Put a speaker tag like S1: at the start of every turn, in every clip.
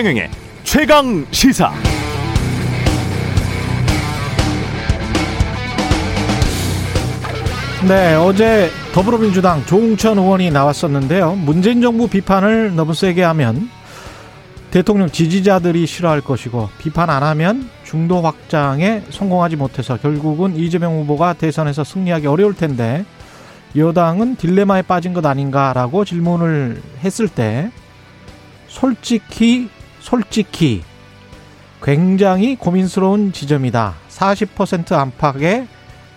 S1: 최경영의 최강 시사.
S2: 네, 어제 더불어민주당 조웅천 의원이 나왔었는데요. 문재인 정부 비판을 너무 세게 하면 대통령 지지자들이 싫어할 것이고 비판 안 하면 중도 확장에 성공하지 못해서 결국은 이재명 후보가 대선에서 승리하기 어려울 텐데 여당은 딜레마에 빠진 것 아닌가라고 질문을 했을 때 솔직히 솔직히 굉장히 고민스러운 지점이다. 40% 안팎의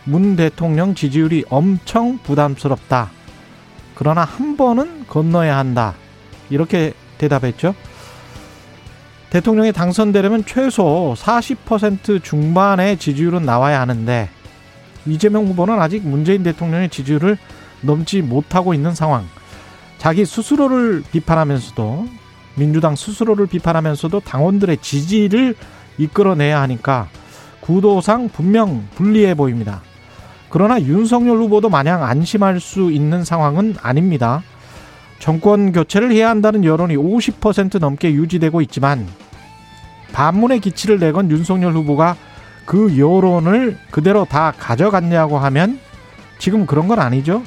S2: 문 대통령 지지율이 엄청 부담스럽다. 그러나 한 번은 건너야 한다. 이렇게 대답했죠. 대통령이 당선되려면 최소 40% 중반의 지지율은 나와야 하는데 이재명 후보는 아직 문재인 대통령의 지지율을 넘지 못하고 있는 상황. 자기 스스로를 비판하면서도 민주당 스스로를 비판하면서도 당원들의 지지를 이끌어내야 하니까 구도상 분명 불리해 보입니다. 그러나 윤석열 후보도 마냥 안심할 수 있는 상황은 아닙니다. 정권 교체를 해야 한다는 여론이 50% 넘게 유지되고 있지만 반문의 기치를 내건 윤석열 후보가 그 여론을 그대로 다 가져갔냐고 하면 지금 그런 건 아니죠.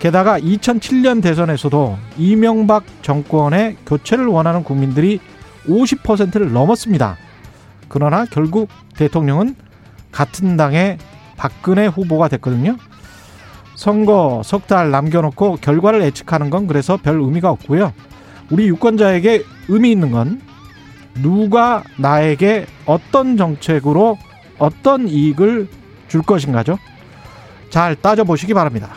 S2: 게다가 2007년 대선에서도 이명박 정권의 교체를 원하는 국민들이 50%를 넘었습니다. 그러나 결국 대통령은 같은 당의 박근혜 후보가 됐거든요. 선거 석 달 남겨놓고 결과를 예측하는 건 그래서 별 의미가 없고요. 우리 유권자에게 의미 있는 건 누가 나에게 어떤 정책으로 어떤 이익을 줄 것인가죠. 잘 따져보시기 바랍니다.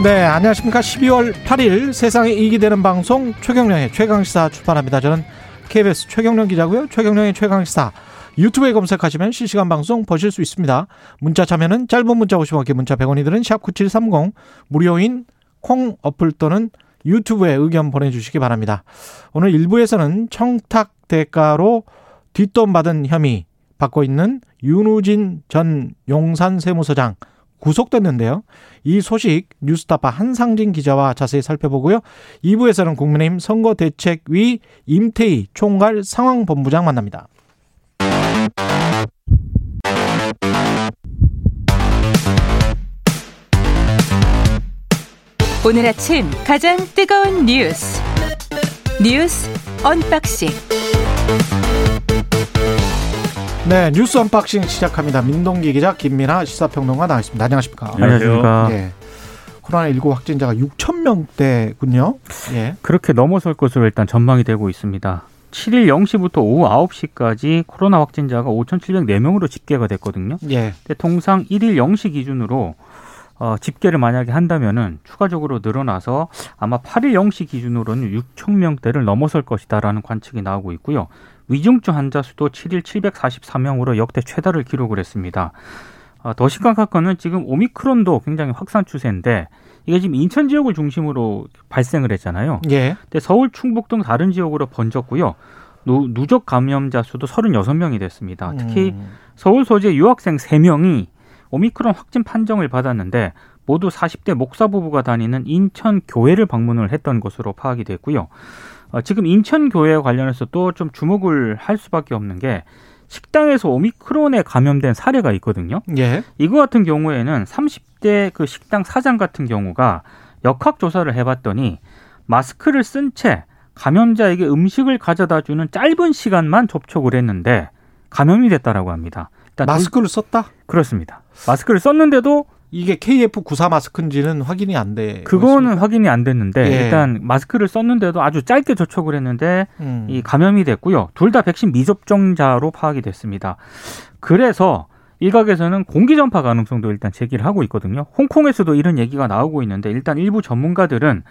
S2: 네, 안녕하십니까. 12월 8일 세상에 이익이 되는 방송 최경령의 최강시사 출발합니다. 저는 KBS 최경령 기자고요. 최경령의 최강시사 유튜브에 검색하시면 실시간 방송 보실 수 있습니다. 문자 참여는 짧은 문자 50원, 긴 문자 100원이 드는 샵9730 무료인 콩 어플 또는 유튜브에 의견 보내주시기 바랍니다. 오늘 1부에서는 청탁 대가로 뒷돈 받은 혐의 받고 있는 윤우진 전 용산 세무서장 구속됐는데요. 이 소식 뉴스타파 한상진 기자와 자세히 살펴보고요. 2부에서는 국민의힘 선거대책위 임태희 총괄 상황본부장 만납니다.
S3: 오늘 아침 가장 뜨거운 뉴스 뉴스 언박싱
S2: 네, 뉴스 언박싱 시작합니다. 민동기 기자, 김민아 시사평론가 나와 있습니다. 안녕하십니까?
S4: 안녕하십니까?
S2: 예. 코로나19 확진자가 6천 명대군요. 예.
S4: 그렇게 넘어설 것으로 일단 전망이 되고 있습니다. 7일 0시부터 오후 9시까지 코로나 확진자가 5,704명으로 집계가 됐거든요.
S2: 예.
S4: 근데 통상 1일 0시 기준으로 어, 집계를 만약에 한다면은 추가적으로 늘어나서 아마 8일 0시 기준으로는 6천 명대를 넘어설 것이다라는 관측이 나오고 있고요. 위중증 환자 수도 7일 744명으로 역대 최다를 기록을 했습니다. 어, 더 심각한 거는 지금 오미크론도 굉장히 확산 추세인데 이게 지금 인천 지역을 중심으로 발생을 했잖아요.
S2: 예.
S4: 근데 서울, 충북 등 다른 지역으로 번졌고요. 누, 누적 감염자 수도 36명이 됐습니다. 특히
S2: 음.
S4: 서울 소재 유학생 3명이 오미크론 확진 판정을 받았는데 모두 40대 목사 부부가 다니는 인천 교회를 방문을 했던 것으로 파악이 됐고요. 어, 지금 인천 교회 관련해서 또 좀 주목을 할 수밖에 없는 게 식당에서 오미크론에 감염된 사례가 있거든요.
S2: 예.
S4: 이거 같은 경우에는 30대 그 식당 사장 같은 경우가 역학 조사를 해봤더니 마스크를 쓴 채 감염자에게 음식을 가져다 주는 짧은 시간만 접촉을 했는데 감염이 됐다라고 합니다.
S2: 마스크를 썼다?
S4: 둘- 그렇습니다. 마스크를 썼는데도
S2: 이게 KF94 마스크인지는 확인이 안 돼.
S4: 그거는 확인이 안 됐는데
S2: 예.
S4: 일단 마스크를 썼는데도 아주 짧게 접촉을 했는데
S2: 음.
S4: 이 감염이 됐고요. 둘 다 백신 미접종자로 파악이 됐습니다. 그래서 일각에서는 공기 전파 가능성도 일단 제기를 하고 있거든요. 홍콩에서도 이런 얘기가 나오고 있는데 일단 일부 전문가들은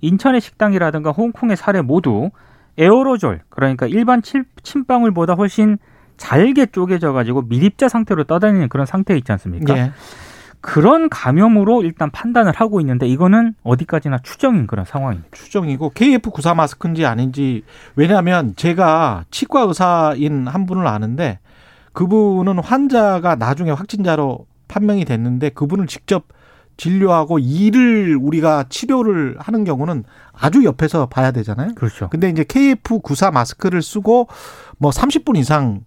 S4: 인천의 식당이라든가 홍콩의 사례 모두 에어로졸 그러니까 일반 침- 침방울보다 훨씬 잘게 쪼개져 가지고 미립자 상태로 떠다니는 그런 상태에 있지 않습니까?
S2: 예.
S4: 그런 감염으로 일단 판단을 하고 있는데 이거는 어디까지나 추정인 그런 상황입니다.
S2: 추정이고 KF94 마스크인지 아닌지 왜냐하면 제가 치과 의사인 한 분을 아는데 그분은 환자가 나중에 확진자로 판명이 됐는데 그분을 직접 진료하고 일을 우리가 치료를 하는 경우는 아주 옆에서 봐야 되잖아요.
S4: 그렇죠.
S2: 근데 이제 KF94 마스크를 쓰고 뭐 30분 이상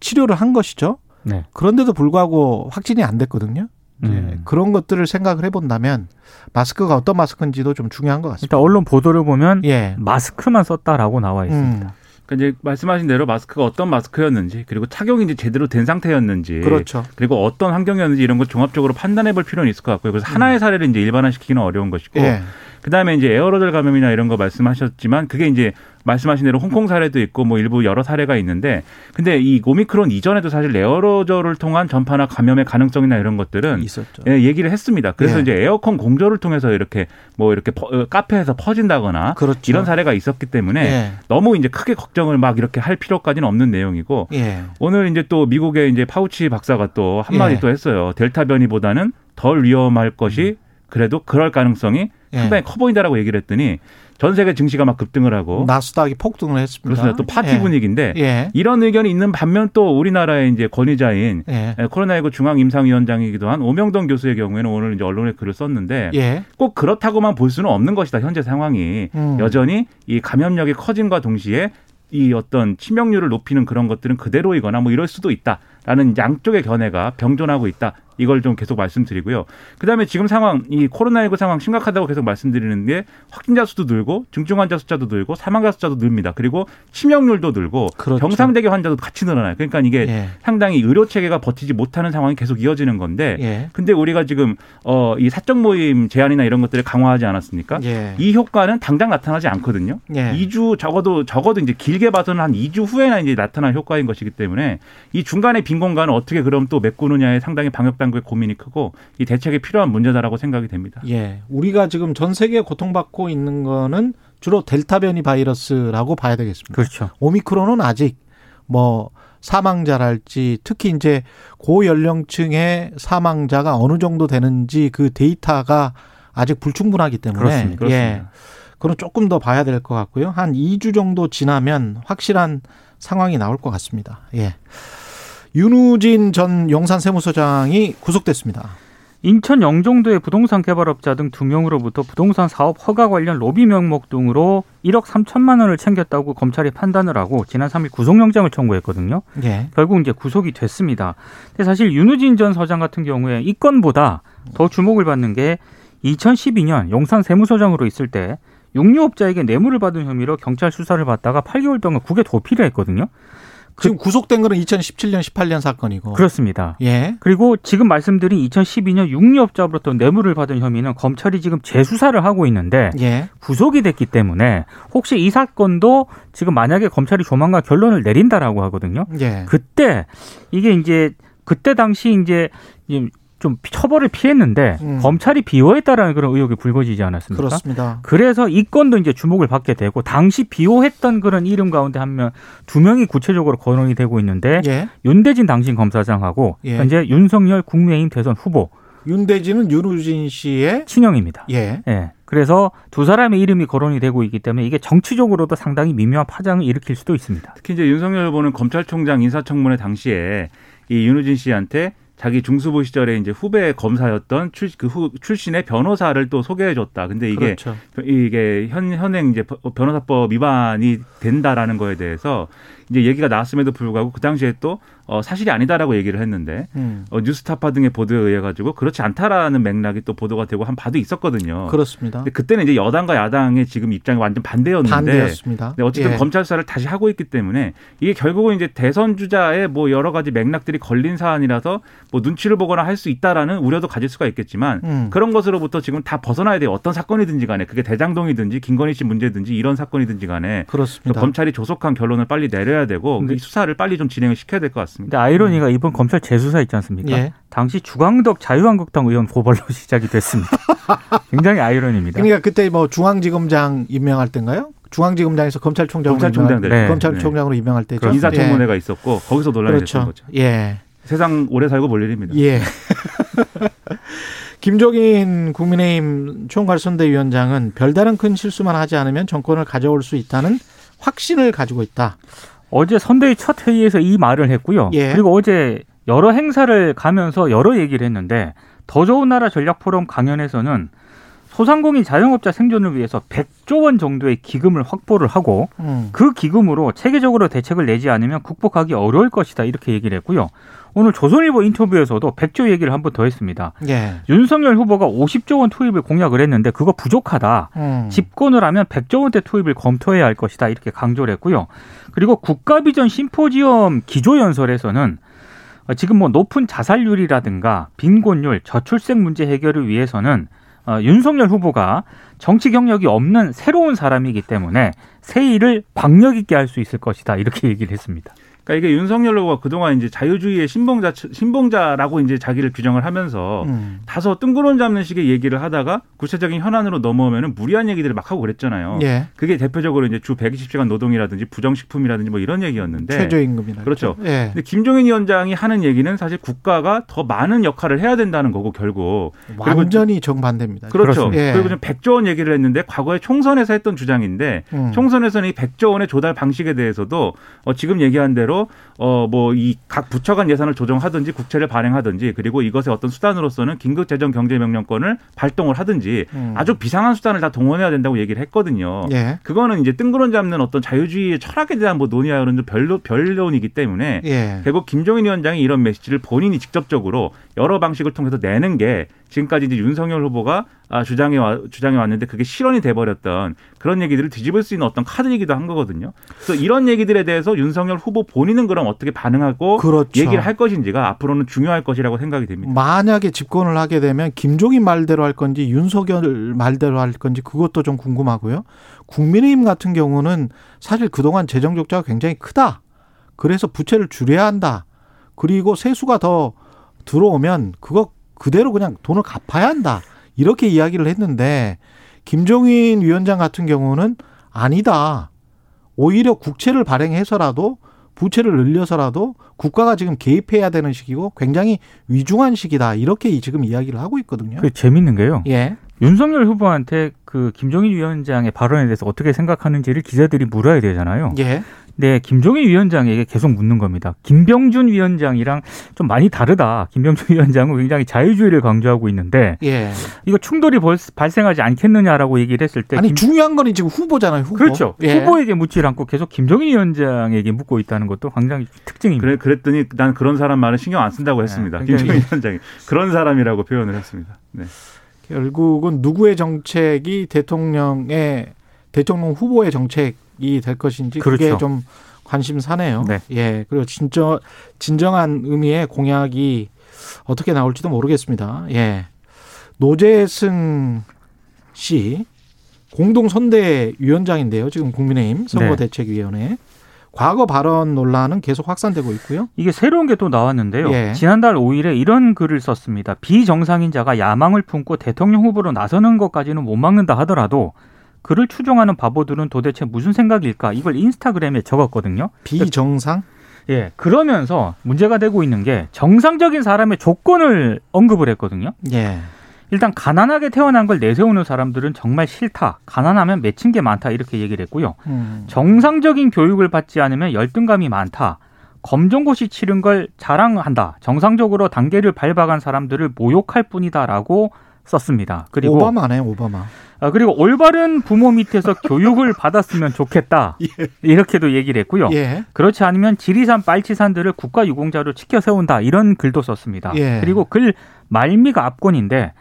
S2: 치료를 한 것이죠.
S4: 네.
S2: 그런데도 불구하고 확진이 안 됐거든요. 예,
S4: 음.
S2: 그런 것들을 생각을 해본다면 마스크가 어떤 마스크인지도 좀 중요한 것 같습니다.
S4: 일단 언론 보도를 보면
S2: 예.
S4: 마스크만 썼다라고 나와 있습니다.
S2: 음,
S5: 그러니까 이제 말씀하신 대로 마스크가 어떤 마스크였는지 그리고 착용이 이제 제대로 된 상태였는지
S2: 그렇죠.
S5: 그리고 어떤 환경이었는지 이런 걸 종합적으로 판단해 볼 필요는 있을 것 같고요. 그래서 하나의 사례를 이제 일반화시키기는 어려운 것이고
S2: 예.
S5: 그다음에 이제 에어로졸 감염이나 이런 거 말씀하셨지만 그게 이제 말씀하신 대로 홍콩 사례도 있고 뭐 일부 여러 사례가 있는데 근데 이 오미크론 이전에도 사실 에어로졸을 통한 전파나 감염의 가능성이나 이런 것들은
S2: 있었죠.
S5: 예, 얘기를 했습니다. 그래서
S2: 예.
S5: 이제 에어컨 공조를 통해서 이렇게 뭐 이렇게 퍼- 어, 카페에서 퍼진다거나
S2: 그렇죠.
S5: 이런 사례가 있었기 때문에
S2: 예.
S5: 너무 이제 크게 걱정을 막 이렇게 할 필요까지는 없는 내용이고
S2: 예.
S5: 오늘 이제 또 미국의 이제 파우치 박사가 또 한마디
S2: 예.
S5: 또 했어요. 델타 변이보다는 덜 위험할 것이 그래도 그럴 가능성이
S2: 음. 예.
S5: 상당히 커 보인다라고 얘기를 했더니 전 세계 증시가 막 급등을 하고
S2: 나스닥이 폭등을 했습니다.
S5: 그렇습니다. 또 파티
S2: 예.
S5: 분위기인데
S2: 예.
S5: 이런 의견이 있는 반면 또 우리나라의 이제 권위자인
S2: 예.
S5: 코로나19 중앙 임상위원장이기도 한 오명동 교수의 경우에는 오늘 이제 언론에 글을 썼는데
S2: 예.
S5: 꼭 그렇다고만 볼 수는 없는 것이다. 현재 상황이
S2: 음.
S5: 여전히 이 감염력이 커짐과 동시에 이 어떤 치명률을 높이는 그런 것들은 그대로이거나 뭐 이럴 수도 있다라는 양쪽의 견해가 병존하고 있다. 이걸 좀 계속 말씀드리고요. 그다음에 지금 상황 이 코로나19 상황 심각하다고 계속 말씀드리는 게 확진자 수도 늘고 중증 환자 숫자도 늘고 사망자 숫자도 늘니다. 그리고 치명률도 늘고
S2: 그렇죠.
S5: 경상대개 환자도 같이 늘어나요. 그러니까 이게
S2: 예.
S5: 상당히 의료 체계가 버티지 못하는 상황이 계속 이어지는 건데
S2: 예.
S5: 근데 우리가 지금 어 이 사적 모임 제한이나 이런 것들을 강화하지 않았습니까?
S2: 예.
S5: 이 효과는 당장 나타나지 않거든요.
S2: 예.
S5: 2주 적어도 적어도 이제 길게 봐서는 한 2주 후에나 이제 나타날 효과인 것이기 때문에 이 중간에 빈 공간을 어떻게 그럼 또 메꾸느냐에 상당히 방역 당 국의 고민이 크고 이 대책이 필요한 문제다라고 생각이 됩니다.
S2: 예. 우리가 지금 전 세계 고통받고 있는 거는 주로 델타 변이 바이러스라고 봐야 되겠습니다.
S4: 그렇죠.
S2: 오미크론은 아직 뭐 사망자랄지 특히 이제 고연령층의 사망자가 어느 정도 되는지 그 데이터가 아직 불충분하기 때문에
S4: 그렇습니다.
S2: 예.
S5: 그렇습니다.
S2: 그건 조금 더 봐야 될 것 같고요. 한 2주 정도 지나면 확실한 상황이 나올 것 같습니다. 예. 윤우진 전 용산 세무서장이 구속됐습니다.
S4: 인천 영종도의 부동산 개발업자 등 두 명으로부터 부동산 사업 허가 관련 로비 명목 등으로 1억 3천만 원을 챙겼다고 검찰이 판단을 하고 지난 3일 구속영장을 청구했거든요.
S2: 예.
S4: 결국 이제 구속이 됐습니다. 근데 사실 윤우진 전 서장 같은 경우에 이 건보다 더 주목을 받는 게 2012년 용산 세무서장으로 있을 때 육류업자에게 뇌물을 받은 혐의로 경찰 수사를 받다가 8개월 동안 국외 도피를 했거든요.
S2: 지금 구속된 거는 2017년, 18년 사건이고.
S4: 그렇습니다.
S2: 예.
S4: 그리고 지금 말씀드린 2012년 육류업자로부터 뇌물을 받은 혐의는 검찰이 지금 재수사를 하고 있는데
S2: 예.
S4: 구속이 됐기 때문에 혹시 이 사건도 지금 만약에 검찰이 조만간 결론을 내린다라고 하거든요.
S2: 예.
S4: 그때 이게 이제 그때 당시 이제 좀 처벌을 피했는데
S2: 음.
S4: 검찰이 비호했다라는 그런 의혹이 불거지지 않았습니까?
S2: 그렇습니다.
S4: 그래서 이 건도 이제 주목을 받게 되고 당시 비호했던 그런 이름 가운데 한 명 두 명이 구체적으로 거론이 되고 있는데
S2: 예.
S4: 윤대진 당신 검사장하고
S2: 예.
S4: 현재 윤석열 국민의힘 대선 후보
S2: 윤대진은 윤우진 씨의
S4: 친형입니다.
S2: 예.
S4: 예. 그래서 두 사람의 이름이 거론이 되고 있기 때문에 이게 정치적으로도 상당히 미묘한 파장을 일으킬 수도 있습니다.
S5: 특히 이제 윤석열 후보는 검찰총장 인사청문회 당시에 이 윤우진 씨한테 자기 중수부 시절에 이제 후배 검사였던 출, 그 후, 출신의 변호사를 또 소개해줬다. 근데 이게
S2: 그렇죠.
S5: 이게 현 현행 이제 변호사법 위반이 된다라는 거에 대해서 이제 얘기가 나왔음에도 불구하고 그 당시에 또 어, 사실이 아니다라고 얘기를 했는데
S2: 음.
S5: 어, 뉴스타파 등의 보도에 의해 가지고 그렇지 않다라는 맥락이 또 보도가 되고 한 바도 있었거든요.
S2: 그렇습니다.
S5: 근데 그때는 이제 여당과 야당의 지금 입장이 완전 반대였는데
S2: 반대였습니다.
S5: 네, 어쨌든
S2: 예.
S5: 검찰 수사를 다시 하고 있기 때문에 이게 결국은 이제 대선 주자의 뭐 여러 가지 맥락들이 걸린 사안이라서 뭐 눈치를 보거나 할 수 있다라는 우려도 가질 수가 있겠지만
S2: 음.
S5: 그런 것으로부터 지금 다 벗어나야 돼요. 어떤 사건이든지 간에 그게 대장동이든지 김건희 씨 문제든지 이런 사건이든지 간에
S2: 그렇습니다.
S5: 검찰이 조속한 결론을 빨리 내려야 되고
S4: 근데-
S5: 이 수사를 빨리 좀 진행을 시켜야 될 것 같습니다.
S4: 근데 아이러니가 이번 검찰 재수사 있지 않습니까?
S2: 예.
S4: 당시 주광덕 자유한국당 의원 고발로 시작이 됐습니다. 굉장히 아이러니입니다.
S2: 그러니까 그때 뭐 중앙지검장 임명할 때인가요? 중앙지검장에서 검찰총장으로
S5: 검찰총장
S2: 임명할-
S5: 될
S4: 때.
S2: 검찰총장으로 임명할 때죠.
S5: 인사청문회가 있었고 거기서
S2: 예.
S5: 논란이 됐던
S2: 그렇죠.
S5: 거죠.
S2: 예.
S5: 세상 오래 살고 볼 일입니다.
S2: 예. 김종인 국민의힘 총괄선대위원장은 별다른 큰 실수만 하지 않으면 정권을 가져올 수 있다는 확신을 가지고 있다.
S4: 어제 선대위 첫 회의에서 이 말을 했고요.
S2: 예.
S4: 그리고 어제 여러 행사를 가면서 여러 얘기를 했는데 더 좋은 나라 전략 포럼 강연에서는 소상공인 자영업자 생존을 위해서 100조 원 정도의 기금을 확보를 하고
S2: 음.
S4: 그 기금으로 체계적으로 대책을 내지 않으면 극복하기 어려울 것이다 이렇게 얘기를 했고요. 오늘 조선일보 인터뷰에서도 100조 얘기를 한 번 더 했습니다.
S2: 예.
S4: 윤석열 후보가 50조 원 투입을 공약을 했는데 그거 부족하다.
S2: 음.
S4: 집권을 하면 100조 원대 투입을 검토해야 할 것이다 이렇게 강조를 했고요. 그리고 국가비전 심포지엄 기조연설에서는 어, 지금 뭐 높은 자살률이라든가 빈곤율, 저출생 문제 해결을 위해서는 어, 윤석열 후보가 정치 경력이 없는 새로운 사람이기 때문에 새 일을 박력 있게 할 수 있을 것이다 이렇게 얘기를 했습니다.
S5: 그러니까 이게 윤석열 후보가 그동안 이제 자유주의의 신봉자 신봉자라고 이제 자기를 규정을 하면서
S2: 음.
S5: 다소 뜬구름 잡는 식의 얘기를 하다가 구체적인 현안으로 넘어오면은 무리한 얘기들을 막 하고 그랬잖아요.
S2: 예.
S5: 그게 대표적으로 이제 주 120시간 노동이라든지 부정식품이라든지 뭐 이런 얘기였는데
S2: 최저임금이라.
S5: 그렇죠.
S2: 예.
S5: 근데 김종인 위원장이 하는 얘기는 사실 국가가 더 많은 역할을 해야 된다는 거고 결국
S2: 완전히 정반대입니다.
S5: 그렇죠.
S2: 예.
S5: 그리고 좀 100조 원 얘기를 했는데 과거에 총선에서 했던 주장인데
S2: 음.
S5: 총선에서는 이 100조 원의 조달 방식에 대해서도 어, 지금 얘기한 대로 어, 뭐 이 각 부처 간 예산을 조정하든지 국채를 발행하든지 그리고 이것의 어떤 수단으로서는 긴급 재정 경제 명령권을 발동을 하든지
S2: 음.
S5: 아주 비상한 수단을 다 동원해야 된다고 얘기를 했거든요.
S2: 예.
S5: 그거는 이제 뜬구름 잡는 어떤 자유주의의 철학에 대한 뭐 논의하는 좀 별로 별론이기 때문에
S2: 예.
S5: 결국 김종인 위원장이 이런 메시지를 본인이 직접적으로 여러 방식을 통해서 내는 게 지금까지 이제 윤석열 후보가 아, 주장해 와, 주장해 왔는데 그게 실언이 돼버렸던 그런 얘기들을 뒤집을 수 있는 어떤 카드이기도 한 거거든요. 그래서 이런 얘기들에 대해서 윤석열 후보 본인은 그럼 어떻게 반응하고
S2: 그렇죠.
S5: 얘기를 할 것인지가 앞으로는 중요할 것이라고 생각이 됩니다.
S2: 만약에 집권을 하게 되면 김종인 말대로 할 건지 윤석열 말대로 할 건지 그것도 좀 궁금하고요. 국민의힘 같은 경우는 사실 그동안 재정 적자가 굉장히 크다. 그래서 부채를 줄여야 한다. 그리고 세수가 더 들어오면 그거 그대로 그냥 돈을 갚아야 한다. 이렇게 이야기를 했는데 김종인 위원장 같은 경우는 아니다. 오히려 국채를 발행해서라도 부채를 늘려서라도 국가가 지금 개입해야 되는 시기고 굉장히 위중한 시기다. 이렇게 지금 이야기를 하고 있거든요.
S4: 그 재밌는 게요.
S2: 예.
S4: 윤석열 후보한테 그 김종인 위원장의 발언에 대해서 어떻게 생각하는지를 기자들이 물어야 되잖아요.
S2: 예.
S4: 네, 김종인 위원장에게 계속 묻는 겁니다. 김병준 위원장이랑 좀 많이 다르다. 김병준 위원장은 굉장히 자유주의를 강조하고 있는데
S2: 예.
S4: 이거 충돌이 벌- 발생하지 않겠느냐라고 얘기를 했을 때
S2: 아니
S4: 김-
S2: 중요한 건 지금 후보잖아요. 후보.
S4: 그렇죠.
S2: 예.
S4: 후보에게 묻지 않고 계속 김종인 위원장에게 묻고 있다는 것도 굉장히 특징입니다.
S5: 그래, 그랬더니 난 그런 사람 말은 신경 안 쓴다고 했습니다.
S4: 네,
S5: 김종인 위원장이 그런 사람이라고 표현을 했습니다. 네.
S2: 결국은 누구의 정책이 대통령의 대통령 후보의 정책이 될 것인지 그게
S4: 그렇죠.
S2: 좀 관심사네요.
S4: 네.
S2: 예. 그리고 진짜 진정한 의미의 공약이 어떻게 나올지도 모르겠습니다. 예. 노재승 씨 공동 선대위원장인데요. 지금 국민의힘 선거대책위원회 과거 발언 논란은 계속 확산되고 있고요.
S4: 이게 새로운 게 또 나왔는데요.
S2: 예.
S4: 지난달 5일에 이런 글을 썼습니다. 비정상인 자가 야망을 품고 대통령 후보로 나서는 것까지는 못 막는다 하더라도 그를 추종하는 바보들은 도대체 무슨 생각일까? 이걸 인스타그램에 적었거든요.
S2: 비정상
S4: 예. 그러면서 문제가 되고 있는 게 정상적인 사람의 조건을 언급을 했거든요.
S2: 예.
S4: 일단 가난하게 태어난 걸 내세우는 사람들은 정말 싫다. 가난하면 맺힌 게 많다. 이렇게 얘기를 했고요.
S2: 음.
S4: 정상적인 교육을 받지 않으면 열등감이 많다. 검정고시 치른 걸 자랑한다. 정상적으로 단계를 밟아간 사람들을 모욕할 뿐이다라고 썼습니다. 그리고
S2: 오바마네 오바마.
S4: 아, 그리고 올바른 부모 밑에서 교육을 받았으면 좋겠다. 이렇게도 얘기를 했고요.
S2: 예.
S4: 그렇지 않으면 지리산 빨치산들을 국가 유공자로 치켜 세운다. 이런 글도 썼습니다.
S2: 예.
S4: 그리고 글 말미가 압권인데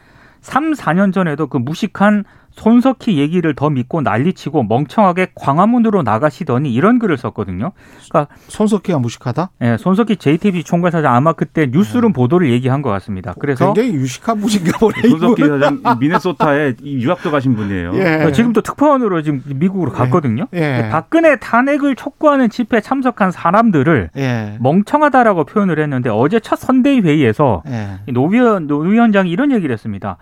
S4: 3, 4년 전에도 그 무식한 손석희 얘기를 더 믿고 난리치고 멍청하게 광화문으로 나가시더니 이런 글을 썼거든요. 그러니까
S2: 손석희가 무식하다?
S4: 예, 손석희 JTBC 총괄사장 아마 그때 뉴스룸 보도를 얘기한 것 같습니다. 그래서
S2: 굉장히 유식한 분인가 보네.
S5: 손석희. 사장 미네소타에 이 유학도 가신 분이에요.
S2: 예.
S4: 지금 또 특파원으로 지금 미국으로 갔거든요.
S2: 예.
S4: 박근혜 탄핵을 촉구하는 집회에 참석한 사람들을
S2: 예.
S4: 멍청하다라고 표현을 했는데 어제 첫 선대위 회의에서
S2: 예.
S4: 노 위원 노 위원장이 이런 얘기를 했습니다.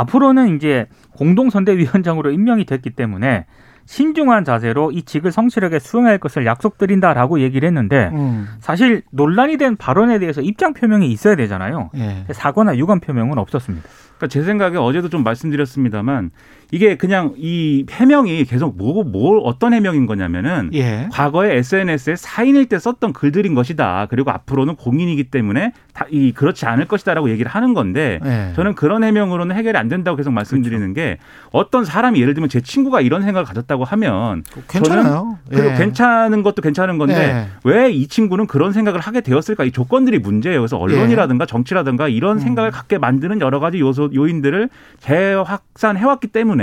S4: 앞으로는 이제 공동 선대위원장으로 임명이 됐기 때문에 신중한 자세로 이 직을 성실하게 수행할 것을 약속드린다라고 얘기를 했는데
S2: 음.
S4: 사실 논란이 된 발언에 대해서 입장 표명이 있어야 되잖아요.
S2: 예.
S4: 사과나 유감 표명은 없었습니다.
S5: 그러니까 제 생각에 어제도 좀 말씀드렸습니다만 이게 그냥 이 해명이 계속 뭐, 뭐 어떤 해명인 거냐면은
S2: 예.
S5: 과거에 SNS에 사인일 때 썼던 글들인 것이다. 그리고 앞으로는 공인이기 때문에 다 이 그렇지 않을 것이다라고 얘기를 하는 건데
S2: 예.
S5: 저는 그런 해명으로는 해결이 안 된다고 계속 말씀드리는 게 어떤 사람이 예를 들면 제 친구가 이런 생각을 가졌다고 하면
S2: 괜찮아요.
S5: 그리고
S2: 예.
S5: 괜찮은 것도 괜찮은 건데
S2: 예.
S5: 왜이 친구는 그런 생각을 하게 되었을까? 이 조건들이 문제예요. 그래서 언론이라든가 정치라든가 이런
S2: 예. 음.
S5: 생각을 갖게 만드는 여러 가지 요소 요인들을 재확산해 왔기 때문에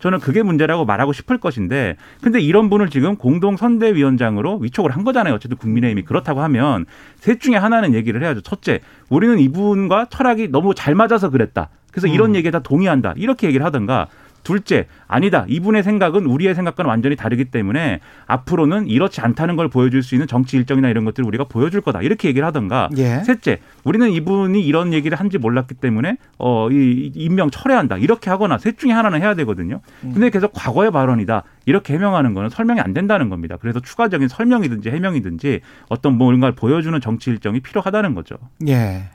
S5: 저는 그게 문제라고 말하고 싶을 것인데 근데 이런 분을 지금 공동 선대위원장으로 위촉을 한 거잖아요. 어쨌든 국민의힘이 그렇다고 하면 셋 중에 하나는 얘기를 해야죠. 첫째, 우리는 이분과 철학이 너무 잘 맞아서 그랬다. 그래서 이런
S2: 음.
S5: 얘기에 다 동의한다. 이렇게 얘기를 하든가 둘째, 아니다. 이분의 생각은 우리의 생각과는 완전히 다르기 때문에 앞으로는 이렇지 않다는 걸 보여줄 수 있는 정치 일정이나 이런 것들을 우리가 보여줄 거다. 이렇게 얘기를 하든가.
S2: 예.
S5: 셋째, 우리는 이분이 이런 얘기를 한지 몰랐기 때문에 어, 이 임명 철회한다. 이렇게 하거나 셋 중에 하나는 해야 되거든요.
S2: 음.
S5: 근데 계속 과거의 발언이다. 이렇게 해명하는 거는 설명이 안 된다는 겁니다. 그래서 추가적인 설명이든지 해명이든지 어떤 뭔가를 보여주는 정치 일정이 필요하다는 거죠.
S2: 예.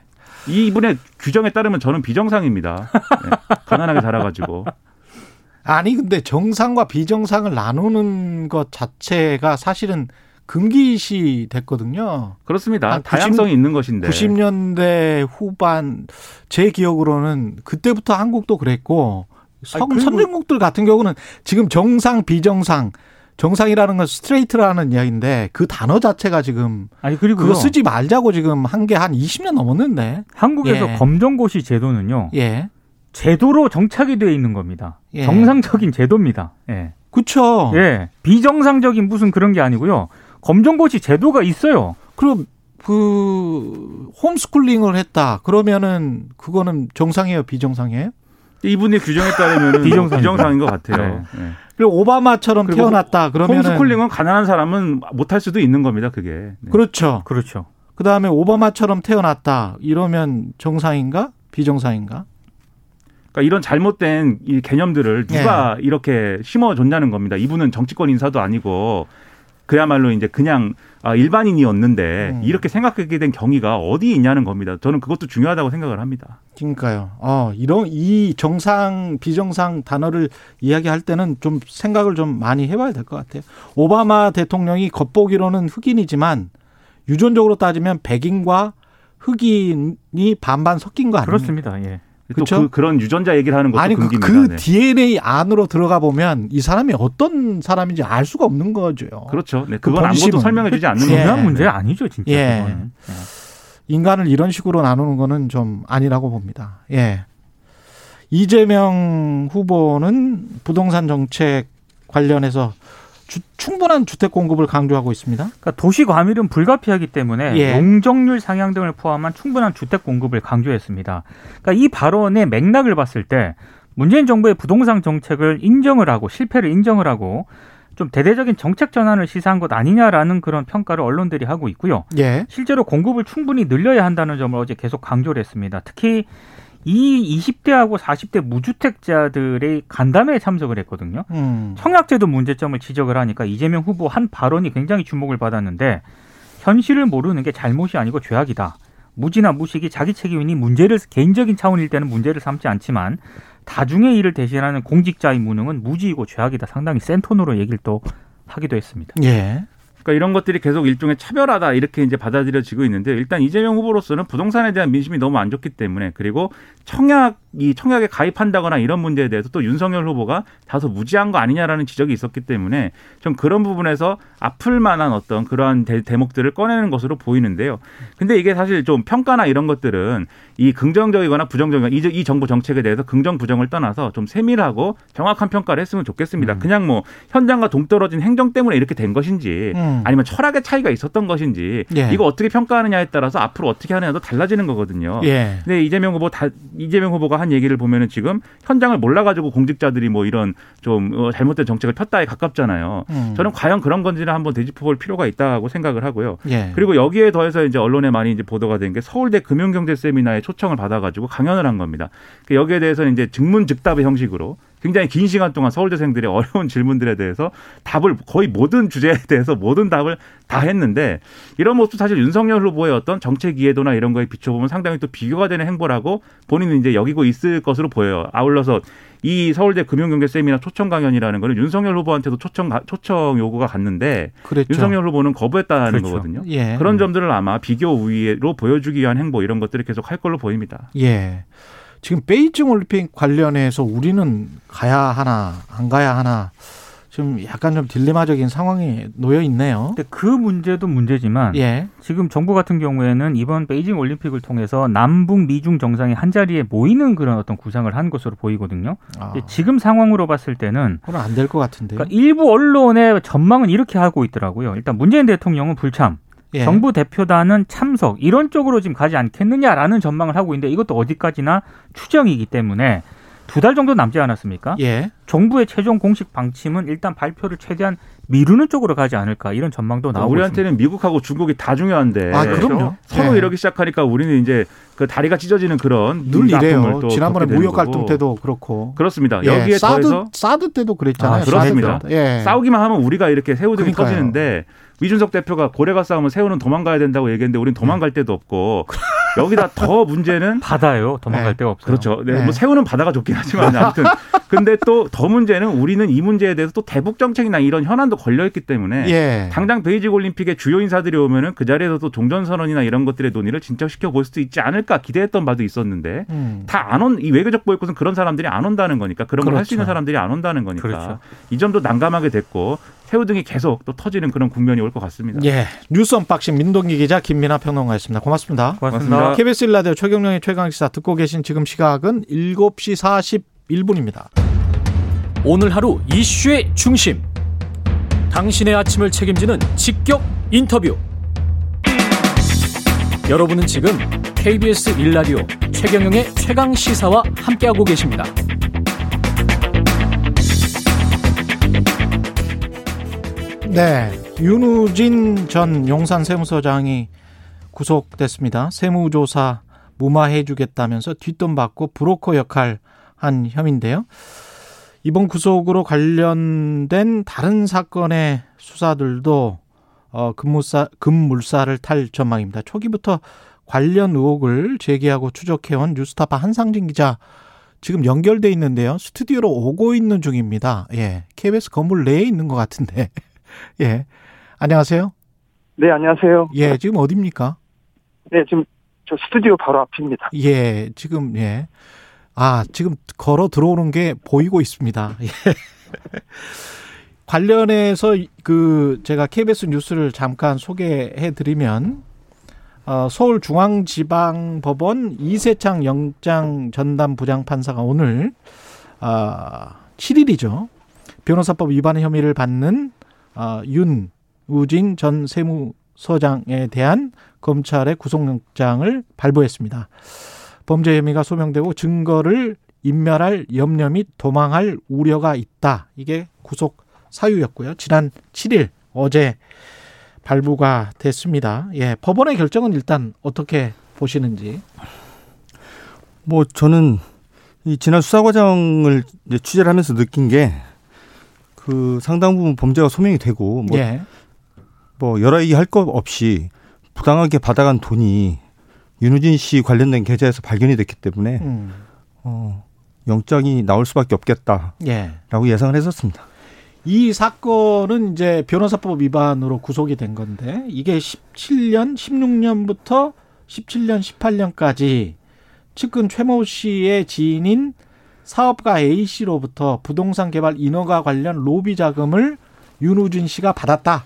S5: 이 이분의 규정에 따르면 저는 비정상입니다. 네. 가난하게 자라가지고.
S2: 아니 근데 정상과 비정상을 나누는 것 자체가 사실은 금기시 됐거든요.
S5: 그렇습니다.
S2: 한90
S5: 다양성이 있는 것인데.
S2: 90년대 후반 제 기억으로는 그때부터 한국도 그랬고
S5: 아니,
S2: 선진국들 같은 경우는 지금 정상 비정상 정상이라는 건 straight라는 이야기인데 그 단어 자체가 지금
S4: 아니 그리고
S2: 그거 쓰지 말자고 지금 한 게한 20년 넘었는데.
S4: 한국에서
S2: 예.
S4: 검정고시 제도는요
S2: 예.
S4: 제도로 정착이 되어 있는 겁니다.
S2: 예.
S4: 정상적인 제도입니다. 예.
S2: 그쵸.
S4: 예. 비정상적인 무슨 그런 게 아니고요. 검정고시 제도가 있어요.
S2: 그럼 그 홈스쿨링을 했다. 그러면은 그거는 정상이에요, 비정상이에요?
S5: 이분의 규정에 따르면
S4: 비정상이죠.
S5: 비정상인 것 같아요. 네.
S2: 그리고 오바마처럼
S5: 그리고
S2: 태어났다. 그러면은
S5: 홈스쿨링은 가난한 사람은 못할 수도 있는 겁니다. 그게. 네.
S2: 그렇죠.
S4: 그렇죠.
S2: 그 다음에 오바마처럼 태어났다. 이러면 정상인가? 비정상인가?
S5: 그러니까 이런 잘못된 이 개념들을 누가
S2: 예.
S5: 이렇게 심어줬냐는 겁니다. 이분은 정치권 인사도 아니고 그야말로 이제 그냥 아, 일반인이었는데
S2: 음.
S5: 이렇게 생각하게 된 경위가 어디 있냐는 겁니다. 저는 그것도 중요하다고 생각을 합니다.
S2: 그러니까요. 어, 이런 이 정상 비정상 단어를 이야기할 때는 좀 생각을 좀 많이 해봐야 될 것 같아요. 오바마 대통령이 겉보기로는 흑인이지만 유전적으로 따지면 백인과 흑인이 반반 섞인 거 아니에요?
S4: 그렇습니다. 예.
S2: 그쵸?
S5: 또 그, 그런 유전자 얘기를 하는 것도
S2: 아니 그,
S5: 금기입니다.
S2: 그
S5: 네.
S2: DNA 안으로 들어가 보면 이 사람이 어떤 사람인지 알 수가 없는 거죠.
S5: 그렇죠. 네,
S2: 그
S5: 그건 아무것도
S2: 본심은.
S5: 설명해 주지 않는
S2: 예.
S4: 중요한 문제
S5: 네.
S4: 아니죠, 진짜.
S2: 예.
S4: 예.
S2: 인간을 이런 식으로 나누는 거는 좀 아니라고 봅니다. 예. 이재명 후보는 부동산 정책 관련해서 주- 충분한 주택 공급을 강조하고 있습니다.
S4: 그러니까 도시 과밀은 불가피하기 때문에
S2: 예.
S4: 용적률 상향 등을 포함한 충분한 주택 공급을 강조했습니다. 그러니까 이 발언의 맥락을 봤을 때 문재인 정부의 부동산 정책을 인정을 하고 실패를 인정을 하고 좀 대대적인 정책 전환을 시사한 것 아니냐라는 그런 평가를 언론들이 하고 있고요.
S2: 예.
S4: 실제로 공급을 충분히 늘려야 한다는 점을 어제 계속 강조를 했습니다. 특히 이 20대하고 40대 무주택자들의 간담회에 참석을 했거든요.
S2: 음.
S4: 청약제도 문제점을 지적을 하니까 이재명 후보 한 발언이 굉장히 주목을 받았는데 현실을 모르는 게 잘못이 아니고 죄악이다. 무지나 무식이 자기 책임이니 문제를 개인적인 차원일 때는 문제를 삼지 않지만 다중의 일을 대신하는 공직자의 무능은 무지이고 죄악이다. 상당히 센 톤으로 얘기를 또 하기도 했습니다.
S2: 예.
S5: 그러니까 이런 것들이 계속 일종의 차별하다 이렇게 이제 받아들여지고 있는데 일단 이재명 후보로서는 부동산에 대한 민심이 너무 안 좋기 때문에 그리고 청약 이 청약에 가입한다거나 이런 문제에 대해서 또 윤석열 후보가 다소 무지한 거 아니냐라는 지적이 있었기 때문에 좀 그런 부분에서 아플 만한 어떤 그러한 대, 대목들을 꺼내는 것으로 보이는데요. 근데 이게 사실 좀 평가나 이런 것들은 이 긍정적이거나 부정적이거나 이, 이 정부 정책에 대해서 긍정 부정을 떠나서 좀 세밀하고 정확한 평가를 했으면 좋겠습니다. 그냥 뭐 현장과 동떨어진 행정 때문에 이렇게 된 것인지
S2: 음.
S5: 아니면 철학의 차이가 있었던 것인지
S2: 예.
S5: 이거 어떻게 평가하느냐에 따라서 앞으로 어떻게 하느냐도 달라지는 거거든요.
S2: 예.
S5: 근데 이재명 후보 다 이재명 후보가 한 얘기를 보면은 지금 현장을 몰라가지고 공직자들이 뭐 이런 좀 어, 잘못된 정책을 폈다에 가깝잖아요.
S2: 음.
S5: 저는 과연 그런 건지는 한번 되짚어볼 필요가 있다고 생각을 하고요.
S2: 예.
S5: 그리고 여기에 더해서 이제 언론에 많이 이제 보도가 된 게 서울대 금융경제 세미나에 초청을 받아가지고 강연을 한 겁니다. 그 여기에 대해서는 이제 증문즉답의 형식으로 굉장히 긴 시간 동안 서울대생들의 어려운 질문들에 대해서 답을 거의 모든 주제에 대해서 모든 답을 다 했는데 이런 모습 사실 윤석열 후보의 어떤 정책 이해도나 이런 거에 비춰보면 상당히 또 비교가 되는 행보라고 본인은 이제 여기고 있을 것으로 보여요. 아울러서 이 서울대 금융경제 세미나 초청 강연이라는 거는 윤석열 후보한테도 초청 초청 요구가 갔는데
S2: 그랬죠.
S5: 윤석열 후보는 거부했다는
S4: 그렇죠.
S5: 거거든요.
S2: 예.
S5: 그런 점들을 아마 비교 우위로 보여주기 위한 행보 이런 것들을 계속 할 걸로 보입니다.
S2: 예. 지금 베이징 올림픽 관련해서 우리는 가야 하나 안 가야 하나 지금 약간 좀 딜레마적인 상황이 놓여 있네요.
S4: 근데 그 문제도 문제지만
S2: 예.
S4: 지금 정부 같은 경우에는 이번 베이징 올림픽을 통해서 남북 미중 정상이 한 자리에 모이는 그런 어떤 구상을 한 것으로 보이거든요.
S2: 아,
S4: 지금 상황으로 봤을 때는
S2: 그건 안 될 것 같은데요.
S4: 그러니까 일부 언론의 전망은 이렇게 하고 있더라고요. 일단 문재인 대통령은 불참,
S2: 예.
S4: 정부 대표단은 참석 이런 쪽으로 지금 가지 않겠느냐라는 전망을 하고 있는데 이것도 어디까지나 추정이기 때문에 두 달 정도 남지 않았습니까?
S2: 예.
S4: 정부의 최종 공식 방침은 일단 발표를 최대한 미루는 쪽으로 가지 않을까 이런 전망도 나오고 있습니다.
S5: 우리한테는 미국하고 중국이 다 중요한데
S2: 아, 그럼요.
S5: 서로
S2: 예.
S5: 이러기 시작하니까 우리는 이제 그 다리가 찢어지는 그런
S2: 늘 이래요.
S5: 또
S2: 지난번에 무역 갈등. 때도 그렇고.
S5: 그렇습니다.
S2: 예.
S5: 여기에
S2: 사드
S5: 더해서
S2: 사드 때도 그랬잖아요.
S5: 아, 그렇습니다.
S2: 예.
S5: 싸우기만 하면 우리가 이렇게 새우등이
S2: 그러니까요.
S5: 터지는데 이준석 대표가 고래가 싸우면 새우는 도망가야 된다고 얘기했는데 우린 도망갈 데도 없고 여기다 더 문제는
S4: 바다요. 도망갈
S2: 네.
S4: 데가 없어요.
S5: 그렇죠. 네,
S2: 네.
S5: 뭐 새우는 바다가 좋긴 하지만 아무튼 근데 또 더 문제는 우리는 이 문제에 대해서 또 대북 정책이나 이런 현안도 걸려 있기 때문에
S2: 예.
S5: 당장 베이징 올림픽에 주요 인사들이 오면은 그 자리에서 또 종전 선언이나 이런 것들의 논의를 진척시켜 볼 수도 있지 않을까 기대했던 바도 있었는데
S2: 음.
S5: 다안 온 이 외교적 보이콧은 그런 사람들이 안 온다는 거니까 그런 걸할수
S2: 그렇죠.
S5: 있는 사람들이 안 온다는 거니까
S4: 그렇죠.
S5: 이 점도 난감하게 됐고 새우 등이 계속 또 터지는 그런 국면이 올 것 같습니다.
S2: 예. 뉴스 언박싱 민동기 기자 김민아 평론가였습니다. 고맙습니다.
S4: 고맙습니다.
S5: 고맙습니다.
S2: KBS 1라디오 최경영의 최강시사 듣고 계신 지금 시각은 7시 41분입니다.
S6: 오늘 하루 이슈의 중심. 당신의 아침을 책임지는 직격 인터뷰. 여러분은 지금 KBS 1라디오 최경영의 최강 시사와 함께하고 계십니다.
S2: 네. 윤우진 전 용산 세무서장이 구속됐습니다. 세무조사 무마해주겠다면서 뒷돈 받고 브로커 역할 한 혐의인데요. 이번 구속으로 관련된 다른 사건의 수사들도 어, 급물사, 급물살을 탈 전망입니다. 초기부터 관련 의혹을 제기하고 추적해온 뉴스타파 한상진 기자 지금 연결돼 있는데요. 스튜디오로 오고 있는 중입니다. 예. KBS 건물 내에 있는 것 같은데. 예. 안녕하세요.
S7: 네, 안녕하세요.
S2: 예, 지금 어딥니까?
S7: 네, 지금 저 스튜디오 바로 앞입니다.
S2: 예, 지금, 예. 아, 지금 걸어 들어오는 게 보이고 있습니다. 예. 관련해서 그 제가 KBS 뉴스를 잠깐 소개해 드리면 어, 서울중앙지방법원 이세창 영장 전담 부장판사가 오늘 아, 7일이죠. 변호사법 위반 혐의를 받는 아, 윤우진 전 세무서장에 대한 검찰의 구속영장을 발부했습니다. 범죄 혐의가 소명되고 증거를 인멸할 염려 및 도망할 우려가 있다. 이게 구속 사유였고요. 지난 7일 어제 발부가 됐습니다. 예, 법원의 결정은 일단 어떻게 보시는지.
S8: 뭐 저는 이 지난 수사 과정을 취재를 하면서 느낀 게 그 상당 부분 범죄가 소명이 되고 뭐,
S2: 예.
S8: 뭐 여러 얘기 할 것 없이 부당하게 받아간 돈이 윤우진 씨 관련된 계좌에서 발견이 됐기 때문에
S2: 음,
S8: 어, 영장이 나올 수밖에 없겠다라고
S2: 예.
S8: 예상을 했었습니다.
S2: 이 사건은 이제 변호사법 위반으로 구속이 된 건데 이게 17년, 16년부터 17년, 18년까지 측근 최모 씨의 지인인 사업가 A 씨로부터 부동산 개발 인허가 관련 로비 자금을 윤우준 씨가 받았다.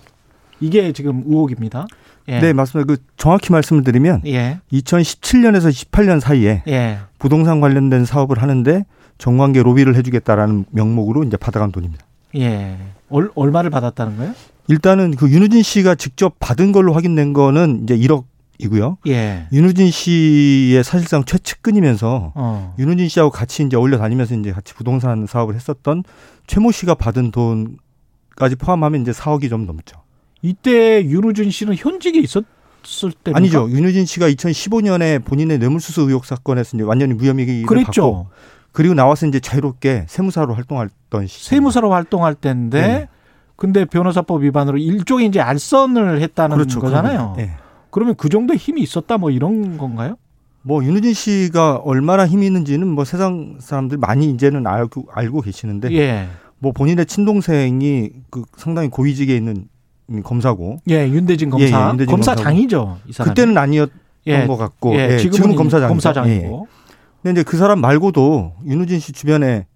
S2: 이게 지금 의혹입니다. 예.
S8: 네, 맞습니다. 그 정확히 말씀을 드리면
S2: 예.
S8: 2017년에서 18년 사이에
S2: 예.
S8: 부동산 관련된 사업을 하는데 정관계 로비를 해주겠다라는 명목으로 이제 받아간 돈입니다.
S2: 예. 얼, 얼마를 받았다는 거예요?
S8: 일단은 그 윤우진 씨가 직접 받은 걸로 확인된 거는 이제 1억 이고요.
S2: 예.
S8: 윤우진 씨의 사실상 최측근이면서
S2: 어.
S8: 윤우진 씨하고 같이 이제 어울려 다니면서 이제 같이 부동산 사업을 했었던 최모 씨가 받은 돈까지 포함하면 이제 4억이 좀 넘죠.
S2: 이때 윤우준 씨는 현직에 있었을 때
S8: 아니죠. 윤우진 씨가 2015년에 본인의 뇌물수수 의혹 사건에서 이제 완전히 무혐의를 받고
S2: 그랬죠.
S8: 그리고 나와서 이제 자유롭게 세무사로 활동했던 시.
S2: 세무사로 활동할 때인데
S8: 네.
S2: 근데 변호사법 위반으로 일종의 이제 알선을 했다는
S8: 그렇죠.
S2: 거잖아요.
S8: 예.
S2: 그러면 그 정도 힘이 있었다 뭐 이런 건가요?
S8: 뭐 윤우진 씨가 얼마나 힘이 있는지는 뭐 세상 사람들 많이 이제는 알고 알고 계시는데
S2: 예.
S8: 뭐 본인의 친동생이 그 상당히 고위직에 있는 검사고
S2: 예, 윤대진 검사.
S8: 예, 예, 윤대진
S2: 검사장이죠. 이 사람.
S8: 그때는 아니었던
S2: 예.
S8: 것 같고
S2: 예,
S8: 예,
S2: 지금은
S8: 지금은 검사장
S2: 검사장이고.
S8: 근데 이제 그 사람 말고도 윤우진 씨 주변에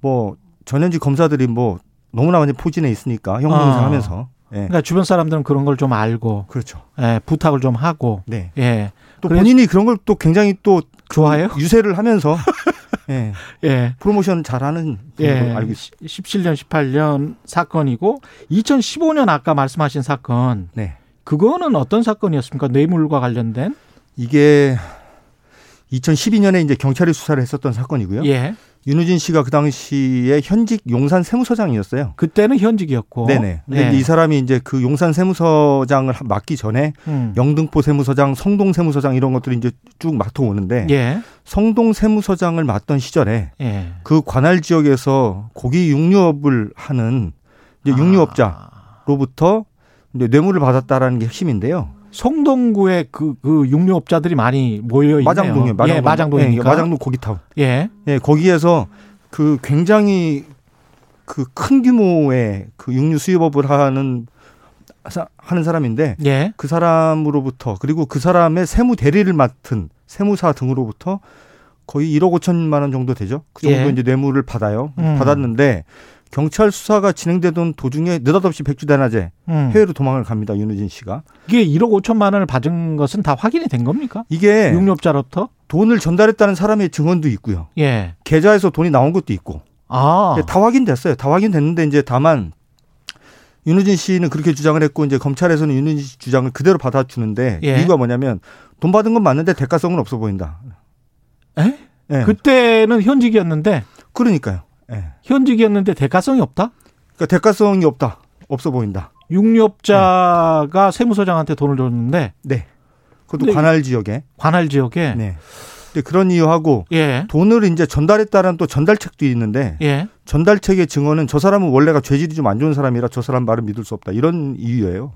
S8: 뭐 전현직 검사들이 뭐 너무나 많이 포진해 있으니까
S2: 아.
S8: 형무생하면서 예.
S2: 그러니까 주변 사람들은 그런 걸 좀 알고
S8: 그렇죠.
S2: 예, 부탁을 좀 하고
S8: 네.
S2: 예.
S8: 또 본인이 그런 걸 또 굉장히 또
S2: 좋아해요?
S8: 유세를 하면서 예.
S2: 예.
S8: 프로모션 잘하는
S2: 예.
S8: 알고 있습니다.
S2: 17년, 18년 사건이고 2015년 아까 말씀하신 사건
S8: 네.
S2: 그거는 어떤 사건이었습니까? 뇌물과 관련된?
S8: 이게 2012년에 이제 경찰이 수사를 했었던 사건이고요.
S2: 예.
S8: 윤우진 씨가 그 당시에 현직 용산 세무서장이었어요.
S2: 그때는 현직이었고.
S8: 네네. 근데
S2: 예.
S8: 이 사람이 이제 그 용산 세무서장을 맡기 전에
S2: 음.
S8: 영등포 세무서장, 성동 세무서장 이런 것들이 이제 쭉 맡아 오는데
S2: 예.
S8: 성동 세무서장을 맡던 시절에
S2: 예.
S8: 그 관할 지역에서 고기 육류업을 하는 이제 육류업자로부터 이제 뇌물을 받았다라는 게 핵심인데요.
S2: 송동구에 그, 그 육류업자들이 많이 모여 있네요.
S8: 마장동이요. 마장동.
S2: 예, 마장동이니까.
S8: 예, 마장동 고기타운.
S2: 예.
S8: 예, 거기에서 그 굉장히 그 큰 규모의 그 육류 수입업을 하는 사- 하는 사람인데
S2: 예.
S8: 그 사람으로부터 그리고 그 사람의 세무 대리를 맡은 세무사 등으로부터 거의 1억 5천만 원 정도 되죠. 그 정도
S2: 예.
S8: 이제 뇌물을 받아요.
S2: 음.
S8: 받았는데 경찰 수사가 진행되던 도중에 느닷없이 백주대낮에
S2: 음.
S8: 해외로 도망을 갑니다. 윤우진 씨가.
S2: 이게 1억 5천만 원을 받은 것은 다 확인이 된 겁니까?
S8: 이게
S2: 육류업자로부터?
S8: 돈을 전달했다는 사람의 증언도 있고요.
S2: 예.
S8: 계좌에서 돈이 나온 것도 있고.
S2: 아.
S8: 예, 다 확인됐어요. 다 확인됐는데 이제 다만 윤우진 씨는 그렇게 주장을 했고 이제 검찰에서는 윤우진 씨 주장을 그대로 받아주는데
S2: 예.
S8: 이유가 뭐냐면 돈 받은 건 맞는데 대가성은 없어 보인다.
S2: 에?
S8: 예.
S2: 그때는 현직이었는데
S8: 그러니까요. 예.
S2: 현직이었는데 대가성이 없다?
S8: 그러니까 대가성이 없다. 없어 보인다.
S2: 육류업자가 세무서장한테 돈을 줬는데
S8: 네. 그것도 관할 지역에.
S2: 관할 지역에
S8: 네. 근데 그런 이유하고
S2: 예.
S8: 돈을 이제 전달했다는 또 전달책도 있는데
S2: 예.
S8: 전달책의 증언은 저 사람은 원래가 죄질이 좀 안 좋은 사람이라 저 사람 말을 믿을 수 없다. 이런 이유예요.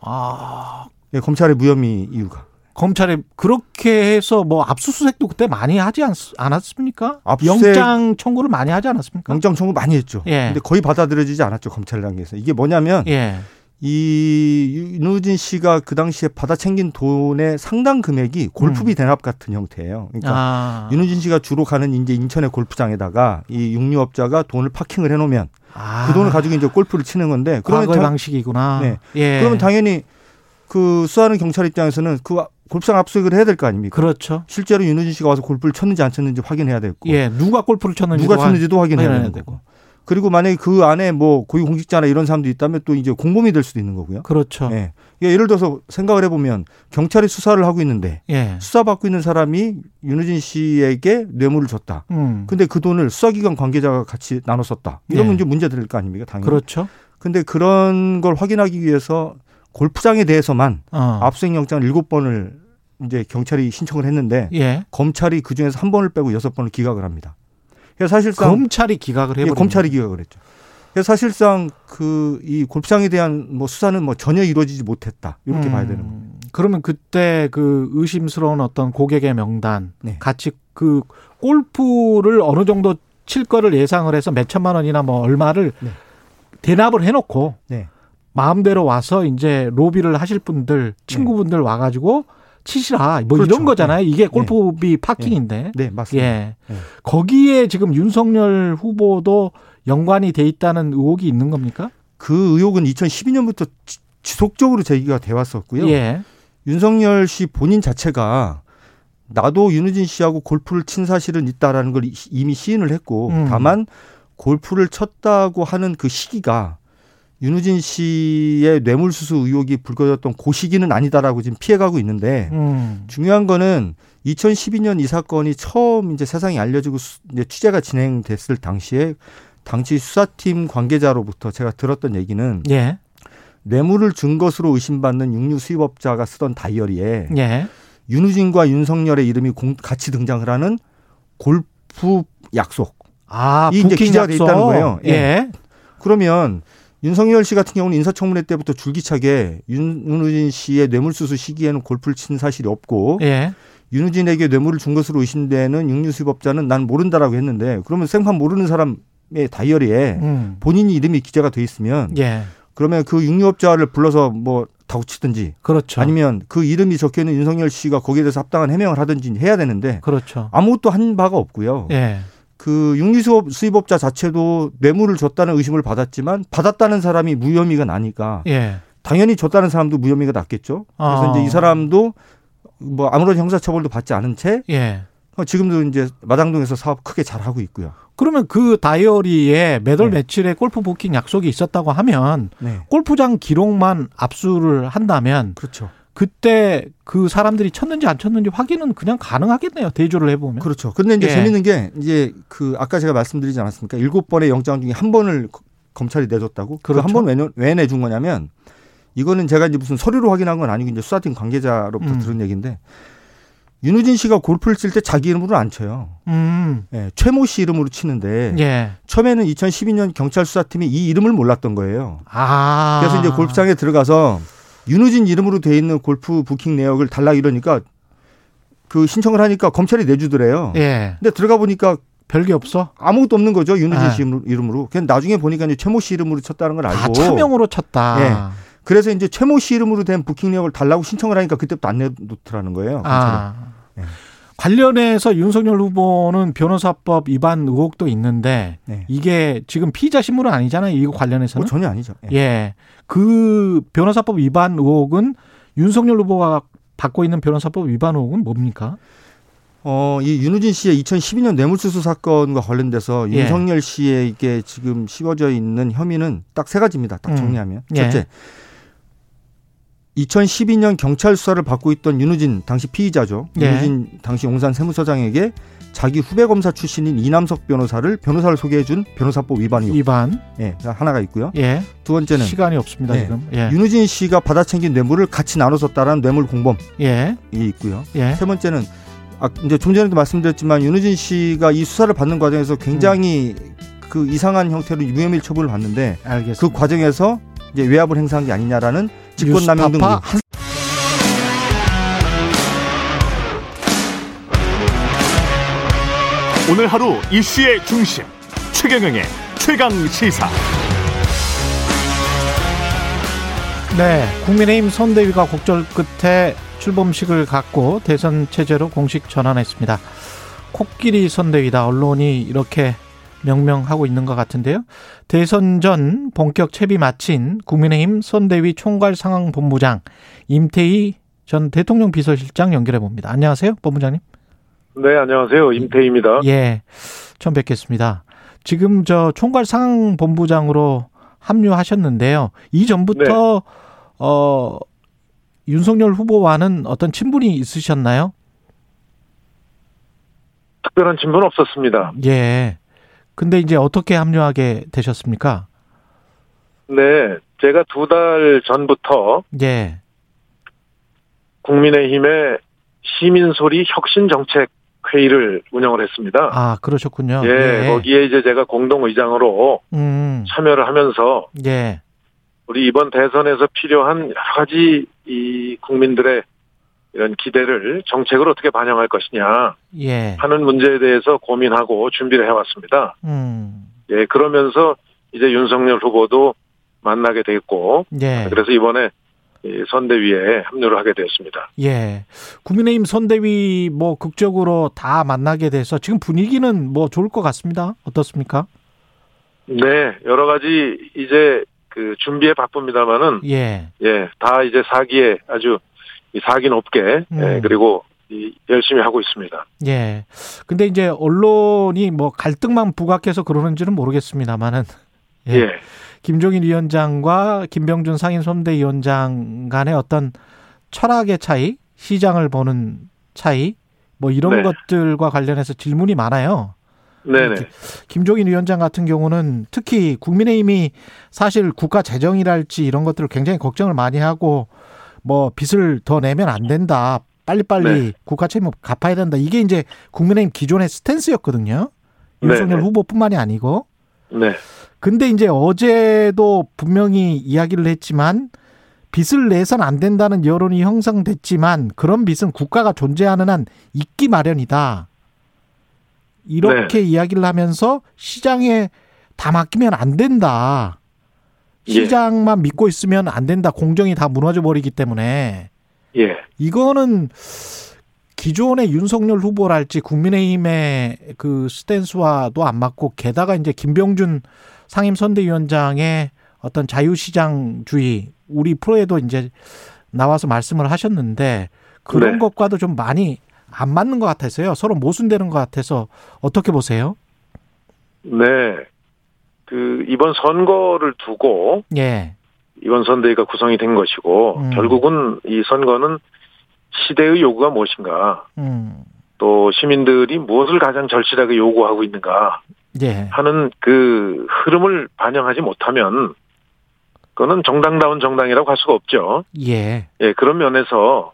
S2: 아,
S8: 예, 검찰의 무혐의 이유가.
S2: 검찰에 그렇게 해서 뭐 압수수색도 그때 많이 하지 않, 않았습니까?
S8: 압수수색-
S2: 영장 청구를 많이 하지 않았습니까?
S8: 영장 청구 많이 했죠.
S2: 예.
S8: 근데 거의 받아들여지지 않았죠 검찰 단계에서. 이게 뭐냐면
S2: 예.
S8: 이 윤우진 씨가 그 당시에 받아 챙긴 돈의 상당 금액이 골프비 대납 같은 형태예요. 그러니까
S2: 음. 아.
S8: 윤우진 씨가 주로 가는 이제 인천의 골프장에다가 이 육류업자가 돈을 파킹을 해놓으면
S2: 아.
S8: 그 돈을 가지고 이제 골프를 치는 건데 그러면
S2: 과거의
S8: 당-
S2: 방식이구나.
S8: 네.
S2: 예.
S8: 그러면 당연히 그 수사하는 경찰 입장에서는 그 골프장 압수수색을 해야 될 거 아닙니까?
S2: 그렇죠.
S8: 실제로 윤우진 씨가 와서 골프를 쳤는지 안 쳤는지 확인해야 되고
S2: 예. 누가 골프를 쳤는지
S8: 누가 쳤는지도 확인해야
S2: 확인해야
S8: 되는 거고. 그리고 만약에 그 안에 뭐 고위 공직자나 이런 사람도 있다면 또 이제 공범이 될 수도 있는 거고요.
S2: 그렇죠.
S8: 예. 예, 예를 들어서 생각을 해보면 경찰이 수사를 하고 있는데
S2: 예.
S8: 수사받고 있는 사람이 윤우진 씨에게 뇌물을 줬다.
S2: 음.
S8: 근데 그 돈을 수사기관 관계자가 같이 나눠 썼다. 이러면
S2: 예.
S8: 이제 문제 될 거 아닙니까? 당연히.
S2: 그렇죠.
S8: 근데 그런 걸 확인하기 위해서 골프장에 대해서만
S2: 어.
S8: 압수수색 영장을 일곱 번을 이제 경찰이 신청을 했는데
S2: 예.
S8: 검찰이 그 중에서 한 번을 빼고 여섯 번을 기각을 합니다. 그래서 사실상
S2: 검찰이 기각을
S8: 예,
S2: 해버린
S8: 검찰이 기각을 했죠. 그래서 사실상 그 이 골프장에 대한 뭐 수사는 뭐 전혀 이루어지지 못했다 이렇게 봐야 되는 거예요.
S2: 음, 그러면 그때 그 의심스러운 어떤 고객의 명단
S8: 네.
S2: 같이 그 골프를 어느 정도 칠 거를 예상을 해서 몇 천만 원이나 뭐 얼마를
S8: 네.
S2: 대납을 해놓고
S8: 네.
S2: 마음대로 와서 이제 로비를 하실 분들 친구분들 와가지고 치시라 뭐
S8: 그렇죠.
S2: 이런 거잖아요. 이게 골프비 파킹인데.
S8: 네, 맞습니다.
S2: 예.
S8: 네.
S2: 거기에 지금 윤석열 후보도 연관이 돼 있다는 의혹이 있는 겁니까?
S8: 그 의혹은 2012년부터 지속적으로 제기가 돼 왔었고요.
S2: 예.
S8: 윤석열 씨 본인 자체가 나도 윤우진 씨하고 골프를 친 사실은 있다라는 걸 이미 시인을 했고
S2: 음.
S8: 다만 골프를 쳤다고 하는 그 시기가 윤우진 씨의 뇌물수수 의혹이 불거졌던 그 시기는 아니다라고 지금 피해가고 있는데
S2: 음.
S8: 중요한 거는 2012년 이 사건이 처음 이제 세상에 알려지고 수- 이제 취재가 진행됐을 당시에 당시 수사팀 관계자로부터 제가 들었던 얘기는
S2: 예.
S8: 뇌물을 준 것으로 의심받는 육류 수입업자가 쓰던 다이어리에
S2: 예.
S8: 윤우진과 윤석열의 이름이 공- 같이 등장을 하는 골프 약속.
S2: 아,
S8: 이 이제
S2: 약속.
S8: 있다는 거예요. 예.
S2: 예.
S8: 그러면 윤석열 씨 같은 경우는 인사청문회 때부터 줄기차게 윤, 윤우진 씨의 뇌물수수 시기에는 골프를 친 사실이 없고
S2: 예.
S8: 윤우진에게 뇌물을 준 것으로 의심되는 육류수입업자는 난 모른다라고 했는데 그러면 생판 모르는 사람의 다이어리에
S2: 음.
S8: 본인이 이름이 기재가 돼 있으면
S2: 예.
S8: 그러면 그 육류업자를 불러서 뭐 다구치든지
S2: 그렇죠.
S8: 아니면 그 이름이 적혀 있는 윤석열 씨가 거기에 대해서 합당한 해명을 하든지 해야 되는데
S2: 그렇죠.
S8: 아무것도 한 바가 없고요.
S2: 예.
S8: 그 육류수업 수입업자 자체도 뇌물을 줬다는 의심을 받았지만 받았다는 사람이 무혐의가 나니까
S2: 예.
S8: 당연히 줬다는 사람도 무혐의가 났겠죠. 그래서
S2: 아.
S8: 이제 이 사람도 뭐 아무런 형사처벌도 받지 않은 채
S2: 예.
S8: 지금도 이제 마당동에서 사업 크게 잘 하고 있고요.
S2: 그러면 그 다이어리에 매월
S8: 네.
S2: 며칠에 골프 부킹 약속이 있었다고 하면
S8: 네.
S2: 골프장 기록만 압수를 한다면
S8: 그렇죠.
S2: 그때 그 사람들이 쳤는지 안 쳤는지 확인은 그냥 가능하겠네요. 대조를 해보면.
S8: 그렇죠. 근데 이제
S2: 예.
S8: 재밌는 게 이제 그 아까 제가 말씀드리지 않았습니까? 일곱 번의 영장 중에 한 번을 거- 검찰이 내줬다고. 그
S2: 그렇죠.
S8: 한번 왜, 왜 내준 거냐면 이거는 제가 이제 무슨 서류로 확인한 건 아니고 이제 수사팀 관계자로부터
S2: 음.
S8: 들은 얘기인데 윤우진 씨가 골프를 칠 때 자기 이름으로 안 쳐요.
S2: 음.
S8: 예, 최모 씨 이름으로 치는데
S2: 예.
S8: 처음에는 2012년 경찰 수사팀이 이 이름을 몰랐던 거예요.
S2: 아.
S8: 그래서 이제 골프장에 들어가서 윤우진 이름으로 돼 있는 골프 부킹 내역을 달라 이러니까 그 신청을 하니까 검찰이 내주더래요.
S2: 예.
S8: 근데 들어가 보니까
S2: 별게 없어.
S8: 아무것도 없는 거죠 윤우진
S2: 아.
S8: 씨 이름으로- 이름으로. 그냥 나중에 보니까 이제 최모 씨 이름으로 쳤다는 걸 알고.
S2: 아, 차명으로 쳤다.
S8: 예. 그래서 이제 최모 씨 이름으로 된 부킹 내역을 달라고 신청을 하니까 그때부터 안 내놓더라는 거예요. 검찰이.
S2: 아.
S8: 네.
S2: 관련해서 윤석열 후보는 변호사법 위반 의혹도 있는데
S8: 네.
S2: 이게 지금 피의자 신문은 아니잖아요. 이거 관련해서는.
S8: 뭐 전혀 아니죠. 예.
S2: 예. 그 변호사법 위반 의혹은 윤석열 후보가 받고 있는 변호사법 위반 의혹은 뭡니까?
S8: 어, 이 윤우진 씨의 2012년 뇌물수수 사건과 관련돼서
S2: 예.
S8: 윤석열 씨에게 지금 씌워져 있는 혐의는 딱 세 가지입니다. 딱
S2: 음.
S8: 정리하면.
S2: 예.
S8: 첫째, 2012년 경찰 수사를 받고 있던 윤우진 당시 피의자죠.
S2: 예.
S8: 윤우진 당시 용산 세무서장에게 자기 후배 검사 출신인 이남석 변호사를 변호사를 소개해준 변호사법 위반 의혹.
S2: 위반.
S8: 예, 하나가 있고요.
S2: 예.
S8: 두 번째는
S2: 시간이 없습니다,
S8: 네.
S2: 지금. 예.
S8: 윤우진 씨가 받아챙긴 뇌물을 같이 나눠줬다라는 뇌물 공범이
S2: 예.
S8: 있고요.
S2: 예.
S8: 세 번째는 아, 이제 좀 전에도 말씀드렸지만 윤우진 씨가 이 수사를 받는 과정에서 굉장히 그 이상한 형태로 무혐의 처분을 받는데
S2: 알겠습니다.
S8: 그 과정에서 이제 외압을 행사한 게 아니냐라는 직권남용 등
S2: 뉴스타파
S8: 의혹.
S2: 한
S1: 오늘 하루 이슈의 중심 최경영의 최강 시사.
S2: 네, 국민의힘 선대위가 곡절 끝에 출범식을 갖고 대선 체제로 공식 전환했습니다. 코끼리 선대위다 언론이 이렇게 명명하고 있는 것 같은데요. 대선 전 본격 채비 마친 국민의힘 선대위 총괄 상황 본부장 임태희 전 대통령 비서실장 연결해 봅니다. 안녕하세요, 본부장님.
S9: 네, 안녕하세요. 임태희입니다.
S2: 예, 처음 뵙겠습니다. 지금 저 총괄 상황 본부장으로 합류하셨는데요. 이전부터 어 윤석열 후보와는 어떤 친분이 있으셨나요?
S9: 특별한 친분 없었습니다.
S2: 예. 근데 이제 어떻게 합류하게 되셨습니까?
S9: 네, 제가 두 달 전부터
S2: 예.
S9: 국민의힘의 시민소리 혁신정책 회의를 운영을 했습니다.
S2: 아, 그러셨군요.
S9: 예, 거기에 이제 제가 공동의장으로
S2: 음.
S9: 참여를 하면서
S2: 예.
S9: 우리 이번 대선에서 필요한 여러 가지 이 국민들의 이런 기대를 정책으로 어떻게 반영할 것이냐
S2: 예.
S9: 하는 문제에 대해서 고민하고 준비를 해왔습니다.
S2: 음.
S9: 예, 그러면서 이제 윤석열 후보도 만나게 됐고,
S2: 예.
S9: 그래서 이번에 이 선대위에 합류를 하게 되었습니다.
S2: 예. 국민의힘 선대위 뭐 극적으로 다 만나게 돼서 지금 분위기는 뭐 좋을 것 같습니다. 어떻습니까?
S9: 네, 여러 가지 이제 그 준비에 바쁩니다만은
S2: 예.
S9: 예, 다 이제 사기에 아주 이 사기 높게 예,
S2: 음.
S9: 그리고 이 열심히 하고 있습니다.
S2: 예. 근데 이제 언론이 뭐 갈등만 부각해서 그러는지는 모르겠습니다만은 예.
S9: 예,
S2: 김종인 위원장과 김병준 상임 선대위원장 간의 어떤 철학의 차이, 시장을 보는 차이, 뭐 이런
S9: 네.
S2: 것들과 관련해서 질문이 많아요.
S9: 네, 네,
S2: 김종인 위원장 같은 경우는 특히 국민의힘이 사실 국가 재정이랄지 이런 것들을 굉장히 걱정을 많이 하고 뭐 빚을 더 내면 안 된다. 빨리빨리
S9: 네.
S2: 국가 책임 갚아야 된다. 이게 이제 국민의힘 기존의 스탠스였거든요. 윤석열
S9: 네, 네.
S2: 후보뿐만이 아니고.
S9: 네.
S2: 근데 이제 어제도 분명히 이야기를 했지만 빚을 내선 안 된다는 여론이 형성됐지만 그런 빚은 국가가 존재하는 한 있기 마련이다. 이렇게
S9: 네.
S2: 이야기를 하면서 시장에 다 맡기면 안 된다.
S9: 예.
S2: 시장만 믿고 있으면 안 된다. 공정이 다 무너져 버리기 때문에
S9: 예.
S2: 이거는 기존의 윤석열 후보랄지 국민의힘의 그 스탠스와도 안 맞고 게다가 이제 김병준 상임선대위원장의 어떤 자유시장주의 우리 프로에도 이제 나와서 말씀을 하셨는데 그런
S9: 네.
S2: 것과도 좀 많이 안 맞는 것 같아서요. 서로 모순되는 것 같아서 어떻게 보세요?
S9: 네. 그 이번 선거를 두고
S2: 예.
S9: 이번 선대위가 구성이 된 것이고
S2: 음.
S9: 결국은 이 선거는 시대의 요구가 무엇인가
S2: 음.
S9: 또 시민들이 무엇을 가장 절실하게 요구하고 있는가
S2: 예.
S9: 하는 그 흐름을 반영하지 못하면 그거는 정당다운 정당이라고 할 수가 없죠.
S2: 예.
S9: 예, 그런 면에서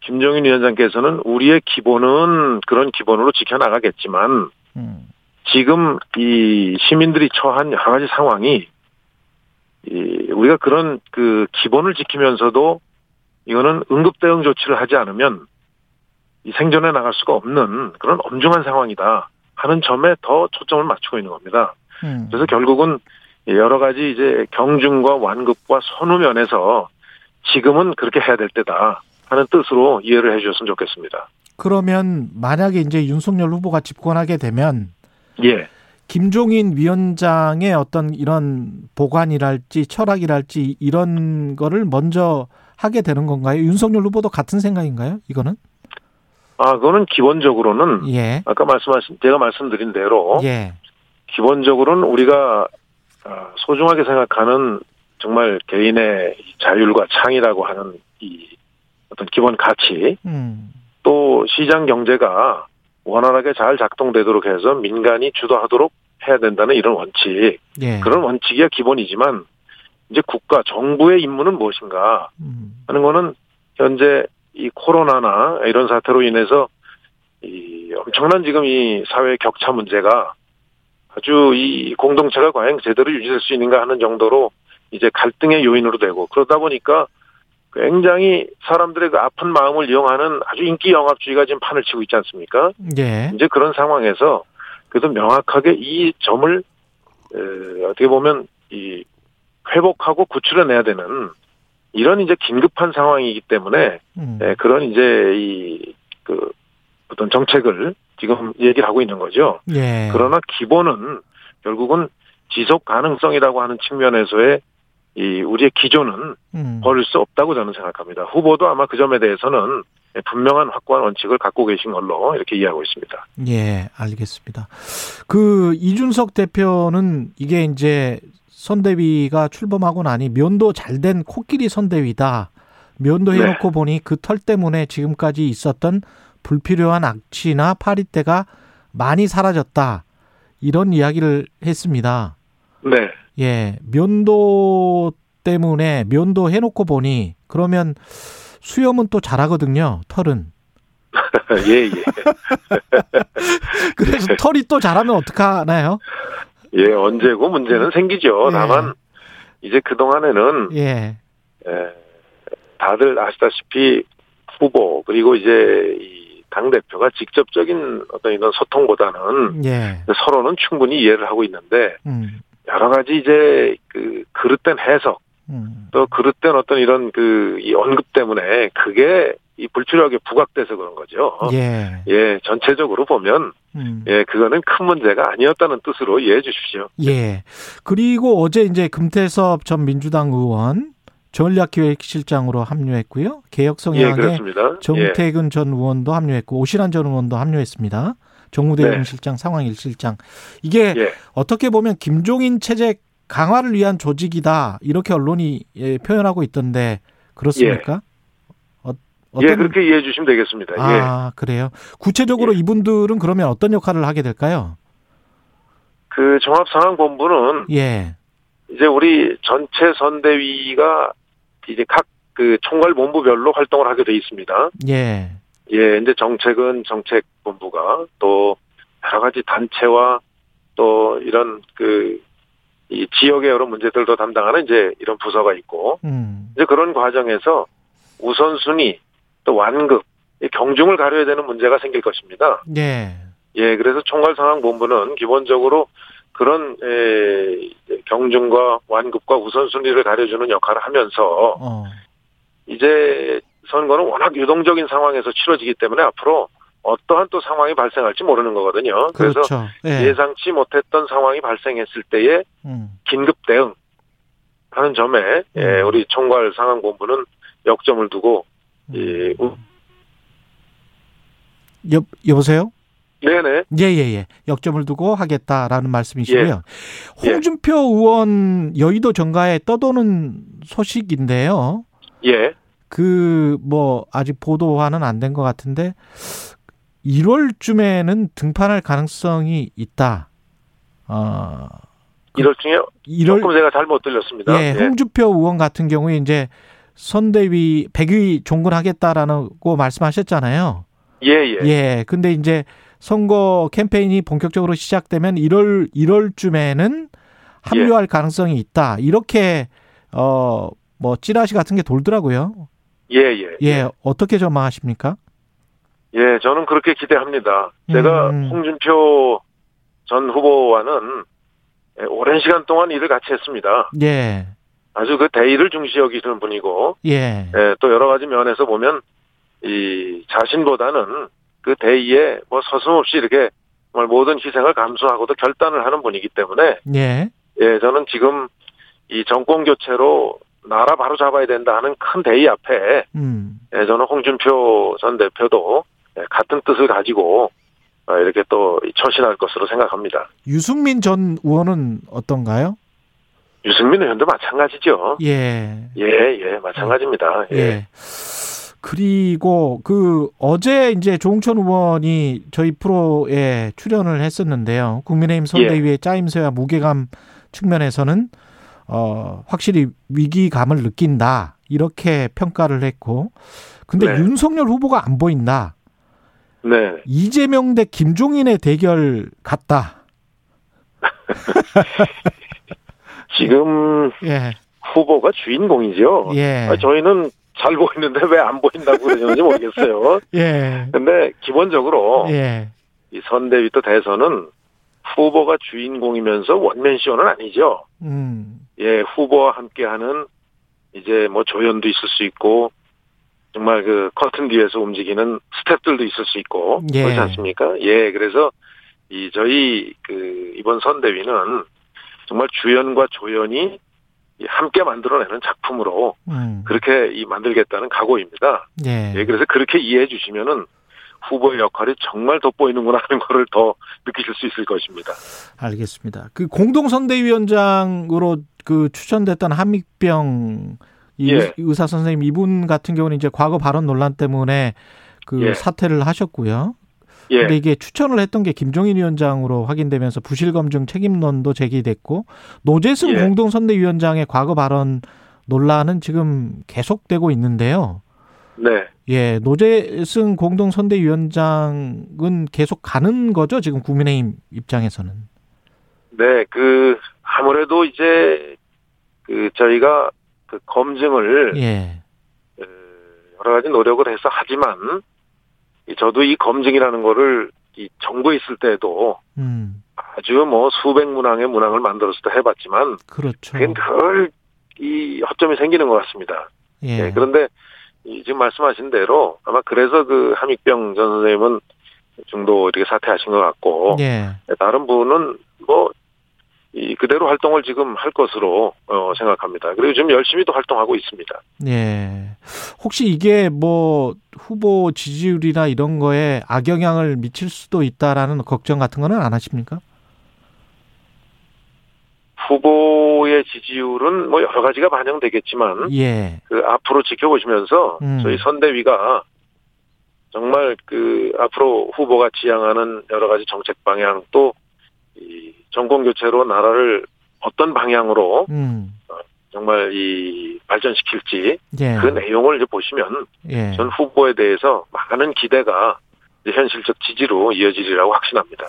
S9: 김종인 위원장께서는 우리의 기본은 그런 기본으로 지켜나가겠지만
S2: 음.
S9: 지금 이 시민들이 처한 여러 가지 상황이 이 우리가 그런 그 기본을 지키면서도 이거는 응급 대응 조치를 하지 않으면 이 생존해 나갈 수가 없는 그런 엄중한 상황이다 하는 점에 더 초점을 맞추고 있는 겁니다.
S2: 음.
S9: 그래서 결국은 여러 가지 이제 경중과 완급과 선후 면에서 지금은 그렇게 해야 될 때다 하는 뜻으로 이해를 해 주셨으면 좋겠습니다.
S2: 그러면 만약에 이제 윤석열 후보가 집권하게 되면
S9: 예,
S2: 김종인 위원장의 어떤 이런 보관이랄지 철학이랄지 이런 거를 먼저 하게 되는 건가요? 윤석열 후보도 같은 생각인가요? 이거는?
S9: 아 그거는 기본적으로는
S2: 예.
S9: 아까 말씀하신 제가 말씀드린 대로
S2: 예.
S9: 기본적으로는 우리가 아, 소중하게 생각하는 정말 개인의 자율과 창의라고 하는 이 어떤 기본 가치
S2: 음.
S9: 또 시장 경제가 원활하게 잘 작동되도록 해서 민간이 주도하도록 해야 된다는 이런 원칙
S2: 예.
S9: 그런 원칙이야 기본이지만 이제 국가 정부의 임무는 무엇인가
S2: 음.
S9: 하는 거는 현재 이 코로나나 이런 사태로 인해서 이 엄청난 지금 이 사회 격차 문제가 아주 이 공동체가 과연 제대로 유지될 수 있는가 하는 정도로 이제 갈등의 요인으로 되고 그러다 보니까 굉장히 사람들의 그 아픈 마음을 이용하는 아주 인기 영합주의가 지금 판을 치고 있지 않습니까?
S2: 예.
S9: 이제 그런 상황에서 그래도 명확하게 이 점을 에, 어떻게 보면 이 회복하고 구출해내야 되는 이런 이제 긴급한 상황이기 때문에
S2: 음.
S9: 예, 그런 이제 이 그 어떤 정책을 지금 얘기를 하고 있는 거죠.
S2: 예.
S9: 그러나 기본은 결국은 지속 가능성이라고 하는 측면에서의 이 우리의 기조는
S2: 음.
S9: 버릴 수 없다고 저는 생각합니다. 후보도 아마 그 점에 대해서는 분명한 확고한 원칙을 갖고 계신 걸로 이렇게 이해하고 있습니다.
S2: 예, 알겠습니다. 그 이준석 대표는 이게 이제 선대위가 출범하고 나니 면도 잘 된 코끼리 선대위다. 면도
S9: 네.
S2: 해놓고 보니 그 털 때문에 지금까지 있었던 불필요한 악취나 파리때가 많이 사라졌다. 이런 이야기를 했습니다.
S9: 네.
S2: 예, 면도 때문에 면도 해놓고 보니 그러면 수염은 또 자라거든요. 털은.
S9: 예, 예.
S2: 그래서 털이 또 자라면 어떡하나요?
S9: 예, 언제고 문제는 생기죠.
S2: 예.
S9: 다만 이제 그동안에는
S2: 예.
S9: 에, 다들 아시다시피 후보 그리고 이제 이 당 대표가 직접적인 어떤 이런 소통보다는
S2: 예.
S9: 서로는 충분히 이해를 하고 있는데
S2: 음.
S9: 여러 가지 이제 그 그릇된 해석
S2: 음.
S9: 또 그릇된 어떤 이런 그 이 언급 때문에 그게 이 불필요하게 부각돼서 그런 거죠.
S2: 예.
S9: 예, 전체적으로 보면
S2: 음.
S9: 예, 그거는 큰 문제가 아니었다는 뜻으로 이해해 주십시오.
S2: 예. 그리고 어제 이제 금태섭 전 민주당 의원 전략기획실장으로 합류했고요.
S9: 예,
S2: 개혁성향의.
S9: 예.
S2: 정태근 전 의원도 합류했고 오신환 전 의원도 합류했습니다. 정무대응실장, 상황일실장. 이게
S9: 예.
S2: 어떻게 보면 김종인 체제 강화를 위한 조직이다 이렇게 언론이 예, 표현하고 있던데 그렇습니까? 어,
S9: 예, 그렇게 이해해 주시면 되겠습니다. 예.
S2: 아 그래요. 구체적으로 이분들은 그러면 어떤 역할을 하게 될까요?
S9: 그 종합상황본부는
S2: 예,
S9: 이제 우리 전체 선대위가 이제 각 그 총괄본부별로 활동을 하게 돼 있습니다.
S2: 예,
S9: 예, 이제 정책은 정책본부가 또 여러 가지 단체와 또 이런 그, 이 지역의 여러 문제들도 담당하는 이제 이런 부서가 있고,
S2: 음.
S9: 이제 그런 과정에서 우선순위, 또 완급, 이 경중을 가려야 되는 문제가 생길 것입니다.
S2: 예.
S9: 예, 그래서 총괄 상황 본부는 기본적으로 그런 에, 경중과 완급과 우선순위를 가려주는 역할을 하면서
S2: 어.
S9: 이제 선거는 워낙 유동적인 상황에서 치러지기 때문에 앞으로 어떠한 또 상황이 발생할지 모르는 거거든요. 그래서
S2: 그렇죠. 예.
S9: 예상치 못했던 상황이 발생했을 때의
S2: 음.
S9: 긴급 대응 하는 점에 예,
S2: 음.
S9: 우리 총괄 상황본부는 역점을 두고 이
S2: 여, 여보세요?
S9: 네네
S2: 예, 예, 예. 역점을 두고 하겠다라는 말씀이시고요.
S9: 예.
S2: 홍준표 의원 여의도 정가에 떠도는 소식인데요.
S9: 예
S2: 그 뭐 아직 보도화는 안 된 것 같은데 1월쯤에는 등판할 가능성이 있다. 어,
S9: 이럴 중에
S2: 1월
S9: 조금 제가 잘못 들렸습니다.
S2: 예, 홍준표 의원 같은 경우에 이제 선대위 100위 종군하겠다라고 말씀하셨잖아요.
S9: 예, 예.
S2: 예. 근데 이제 선거 캠페인이 본격적으로 시작되면 1월 1월쯤에는 합류할 가능성이 있다. 이렇게 어 뭐 찌라시 같은 게 돌더라고요.
S9: 예, 예.
S2: 예, 어떻게 전망하십니까?
S9: 예, 저는 그렇게 기대합니다. 제가
S2: 음.
S9: 홍준표 전 후보와는 예, 오랜 시간 동안 일을 같이 했습니다.
S2: 예.
S9: 아주 그 대의를 중시 여기시는 분이고,
S2: 예.
S9: 예, 또 여러 가지 면에서 보면 이 자신보다는 그 대의에 뭐 서슴없이 이렇게 정말 모든 희생을 감수하고도 결단을 하는 분이기 때문에
S2: 예.
S9: 예, 저는 지금 이 정권 교체로 나라 바로 잡아야 된다 하는 큰 대의 앞에
S2: 음.
S9: 예, 저는 홍준표 전 대표도 예, 같은 뜻을 가지고 어, 이렇게 또 처신할 것으로 생각합니다.
S2: 유승민 전 의원은 어떤가요?
S9: 유승민 의원도 마찬가지죠.
S2: 예.
S9: 예, 예, 마찬가지입니다. 예.
S2: 예. 그리고 그 어제 이제 조홍천 의원이 저희 프로에 출연을 했었는데요. 국민의힘 선대위의 짜임새와 무게감 측면에서는 어 확실히 위기감을 느낀다 이렇게 평가를 했고, 근데
S9: 네.
S2: 윤석열 후보가 안 보인다.
S9: 네.
S2: 이재명 대 김종인의 대결 같다.
S9: 지금
S2: 예,
S9: 후보가 주인공이죠.
S2: 예,
S9: 아, 저희는 잘 보이는데 왜 안 보인다고 그러는지 모르겠어요.
S2: 예,
S9: 근데 기본적으로
S2: 예,
S9: 이 선대위 또 대선은 후보가 주인공이면서 원맨쇼는 아니죠.
S2: 음,
S9: 예, 후보와 함께하는 이제 뭐 조연도 있을 수 있고 정말 그 커튼 뒤에서 움직이는 스탭들도 있을 수 있고
S2: 예.
S9: 그렇지 않습니까? 예, 그래서 이 저희 그 이번 선대위는 정말 주연과 조연이 이 함께 만들어내는 작품으로
S2: 음,
S9: 그렇게 이 만들겠다는 각오입니다.
S2: 예,
S9: 예, 그래서 그렇게 이해해 주시면은 후보의 역할이 정말 돋보이는구나 하는 거를 더 느끼실 수 있을 것입니다.
S2: 알겠습니다. 그 공동선대위원장으로 그 추천됐던 한믹병 이
S9: 예.
S2: 의사 선생님 이분 같은 경우는 이제 과거 발언 논란 때문에 그
S9: 예.
S2: 사퇴를 하셨고요.
S9: 예,
S2: 근데 이게 추천을 했던 게 김종인 위원장으로 확인되면서 부실 검증 책임론도 제기됐고 노재승
S9: 예.
S2: 공동선대위원장의 과거 발언 논란은 지금 계속되고 있는데요.
S9: 네.
S2: 예, 노재승 공동선대위원장은 계속 가는 거죠, 지금 국민의힘 입장에서는.
S9: 네, 그 아무래도 이제 그 저희가 그 검증을
S2: 예,
S9: 어, 여러 가지 노력을 해서 하지만 이 저도 이 검증이라는 거를 이 정부에 있을 때도
S2: 음,
S9: 아주 뭐 수백 문항의 문항을 만들어서 도 해봤지만
S2: 그렇죠.
S9: 그게 늘이 허점이 생기는 것 같습니다.
S2: 예,
S9: 예, 그런데 이 지금 말씀하신 대로 아마 그래서 그 함익병 전 선생님은 중도 이렇게 사퇴하신 것 같고
S2: 예,
S9: 다른 분은 뭐 이 그대로 활동을 지금 할 것으로 어, 생각합니다. 그리고 지금 열심히 또 활동하고 있습니다.
S2: 예. 혹시 이게 뭐 후보 지지율이나 이런 거에 악영향을 미칠 수도 있다라는 걱정 같은 거는 안 하십니까?
S9: 후보의 지지율은 뭐 여러 가지가 반영되겠지만
S2: 예,
S9: 그 앞으로 지켜보시면서
S2: 음.
S9: 저희 선대위가 정말 그 앞으로 후보가 지향하는 여러 가지 정책 방향 또 이 정권 교체로 나라를 어떤 방향으로
S2: 음,
S9: 정말 이 발전시킬지
S2: 예.
S9: 그 내용을 이제 보시면
S2: 예.
S9: 전 후보에 대해서 많은 기대가 현실적 지지로 이어지리라고 확신합니다.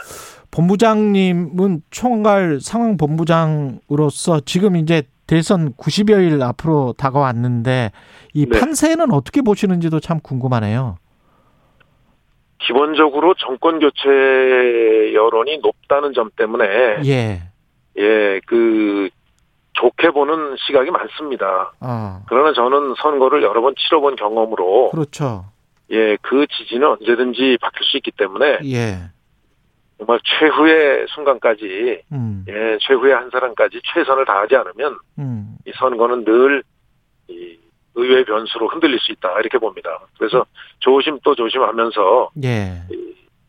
S2: 본부장님은 총괄 상황 본부장으로서 지금 이제 대선 90여일 앞으로 다가왔는데 이
S9: 네.
S2: 판세는 어떻게 보시는지도 참 궁금하네요.
S9: 기본적으로 정권 교체 여론이 높다는 점 때문에
S2: 예.
S9: 예, 그 좋게 보는 시각이 많습니다.
S2: 아.
S9: 그러나 저는 선거를 여러 번 치러본 경험으로
S2: 그렇죠.
S9: 예, 그 지지는 언제든지 바뀔 수 있기 때문에
S2: 예.
S9: 정말 최후의 순간까지
S2: 음.
S9: 예, 최후의 한 사람까지 최선을 다하지 않으면
S2: 음.
S9: 이 선거는 늘 이 의외의 변수로 흔들릴 수 있다 이렇게 봅니다. 그래서 조심 또 조심하면서
S2: 예.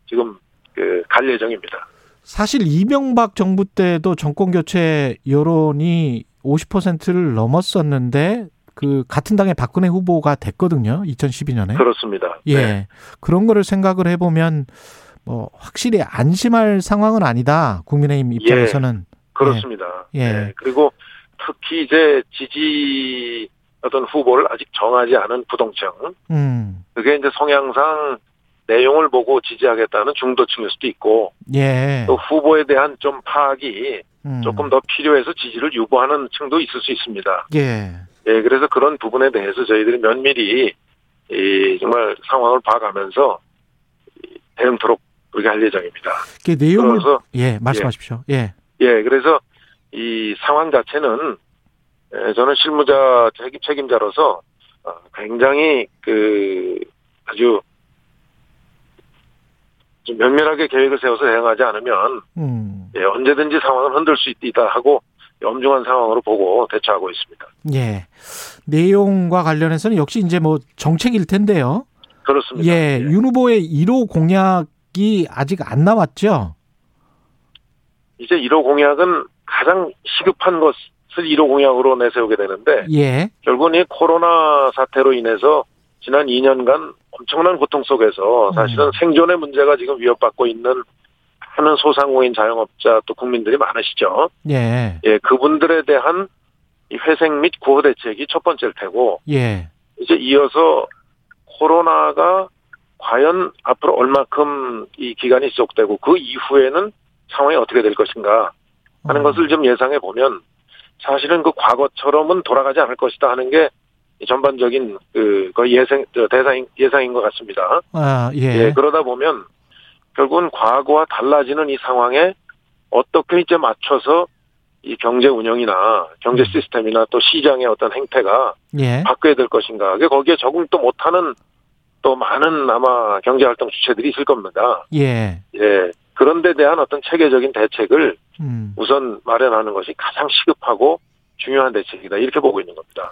S9: 지금 그 갈 예정입니다.
S2: 사실 이명박 정부 때도 정권 교체 여론이 50%를 넘었었는데 그 같은 당의 박근혜 후보가 됐거든요. 2012년에.
S9: 그렇습니다.
S2: 예.
S9: 네.
S2: 그런 거를 생각을 해보면 뭐 확실히 안심할 상황은 아니다. 국민의힘 입장에서는.
S9: 그렇습니다.
S2: 예.
S9: 네. 그리고 특히 이제 지지 어떤 후보를 아직 정하지 않은 부동층
S2: 음.
S9: 그게 이제 성향상 내용을 보고 지지하겠다는 중도층일 수도 있고
S2: 예.
S9: 또 후보에 대한 좀 파악이
S2: 음.
S9: 조금 더 필요해서 지지를 유보하는 층도 있을 수 있습니다.
S2: 예.
S9: 예, 그래서 그런 부분에 대해서 저희들이 면밀히 이 정말 상황을 봐가면서 이 대응토록 그렇게 할 예정입니다.
S2: 그 내용을
S9: 그래서
S2: 예, 말씀하십시오. 예.
S9: 예, 그래서 이 상황 자체는 에, 저는 실무자 책임, 책임자로서 어, 굉장히 그 아주 좀 면밀하게 계획을 세워서 대응하지 않으면
S2: 음.
S9: 예, 언제든지 상황을 흔들 수 있다 하고 엄중한 상황으로 보고 대처하고 있습니다.
S2: 예. 내용과 관련해서는 역시 이제 뭐 정책일 텐데요.
S9: 그렇습니다.
S2: 예. 윤 후보의 1호 공약이 아직 안 나왔죠.
S9: 이제 1호 공약은 가장 시급한 것을 1호 공약으로 내세우게 되는데
S2: 예.
S9: 결국은 이 코로나 사태로 인해서 지난 2년간 엄청난 고통 속에서 사실은
S2: 음.
S9: 생존의 문제가 지금 위협받고 있는 많은 소상공인 자영업자 또 국민들이 많으시죠.
S2: 예.
S9: 예, 그분들에 대한 이 회생 및 구호 대책이 첫 번째일 테고
S2: 예.
S9: 이제 이어서 코로나가 과연 앞으로 얼마큼 이 기간이 지속되고 그 이후에는 상황이 어떻게 될 것인가 하는
S2: 어.
S9: 것을 좀 예상해 보면 사실은 그 과거처럼은 돌아가지 않을 것이다 하는 게 전반적인 그 거의 예상 저 대상 예상인 것 같습니다.
S2: 아, 예.
S9: 예, 그러다 보면 결국은 과거와 달라지는 이 상황에 어떻게 이제 맞춰서 이 경제 운영이나 경제 시스템이나 또 시장의 어떤 행태가
S2: 예.
S9: 바뀌어야 될 것인가. 거기에 적응도 못하는 또 많은 아마 경제 활동 주체들이 있을 겁니다.
S2: 예.
S9: 예. 그런 데 대한 어떤 체계적인 대책을
S2: 음.
S9: 우선 마련하는 것이 가장 시급하고 중요한 대책이다. 이렇게 보고 있는 겁니다.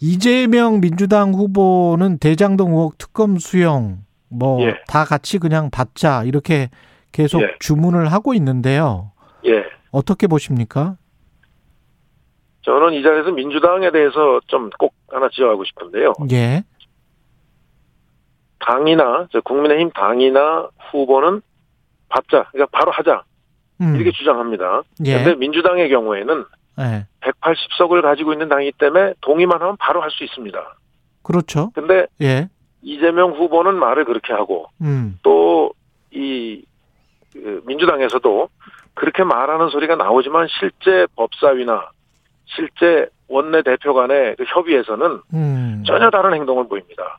S2: 이재명 민주당 후보는 대장동 의혹 특검 수용 뭐
S9: 예.
S2: 다 같이 그냥 받자 이렇게 계속
S9: 예.
S2: 주문을 하고 있는데요.
S9: 예.
S2: 어떻게 보십니까?
S9: 저는 이 자리에서 민주당에 대해서 좀 꼭 하나 지적하고 싶은데요.
S2: 예.
S9: 당이나 저 국민의힘 당이나 후보는 받자. 그러니까 바로 하자.
S2: 음.
S9: 이렇게 주장합니다.
S2: 예.
S9: 그런데 민주당의 경우에는
S2: 예.
S9: 180석을 가지고 있는 당이기 때문에 동의만 하면 바로 할 수 있습니다.
S2: 그렇죠.
S9: 근데
S2: 예.
S9: 이재명 후보는 말을 그렇게 하고
S2: 음.
S9: 또이 그 민주당에서도 그렇게 말하는 소리가 나오지만 실제 법사위나 실제 원내 대표 간의 그 협의에서는
S2: 음.
S9: 전혀 다른 행동을 보입니다.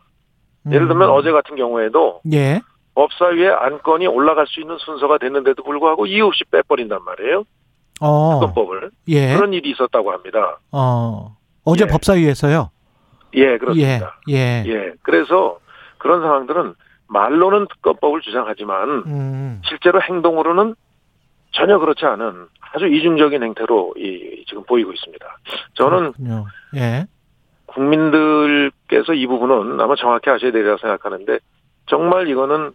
S9: 예를 들면
S2: 음.
S9: 어제 같은 경우에도
S2: 예.
S9: 법사위에 안건이 올라갈 수 있는 순서가 됐는데도 불구하고 이유 없이 빼버린단 말이에요.
S2: 어.
S9: 특검법을.
S2: 예.
S9: 그런 일이 있었다고 합니다.
S2: 어. 어제
S9: 예.
S2: 법사위에서요.
S9: 예, 그렇습니다.
S2: 예. 예.
S9: 예. 그래서 그런 상황들은 말로는 특검법을 주장하지만
S2: 음.
S9: 실제로 행동으로는 전혀 그렇지 않은 아주 이중적인 행태로 이 지금 보이고 있습니다. 저는
S2: 그렇군요. 예.
S9: 국민들께서 이 부분은 아마 정확히 아셔야 되리라 생각하는데 정말 이거는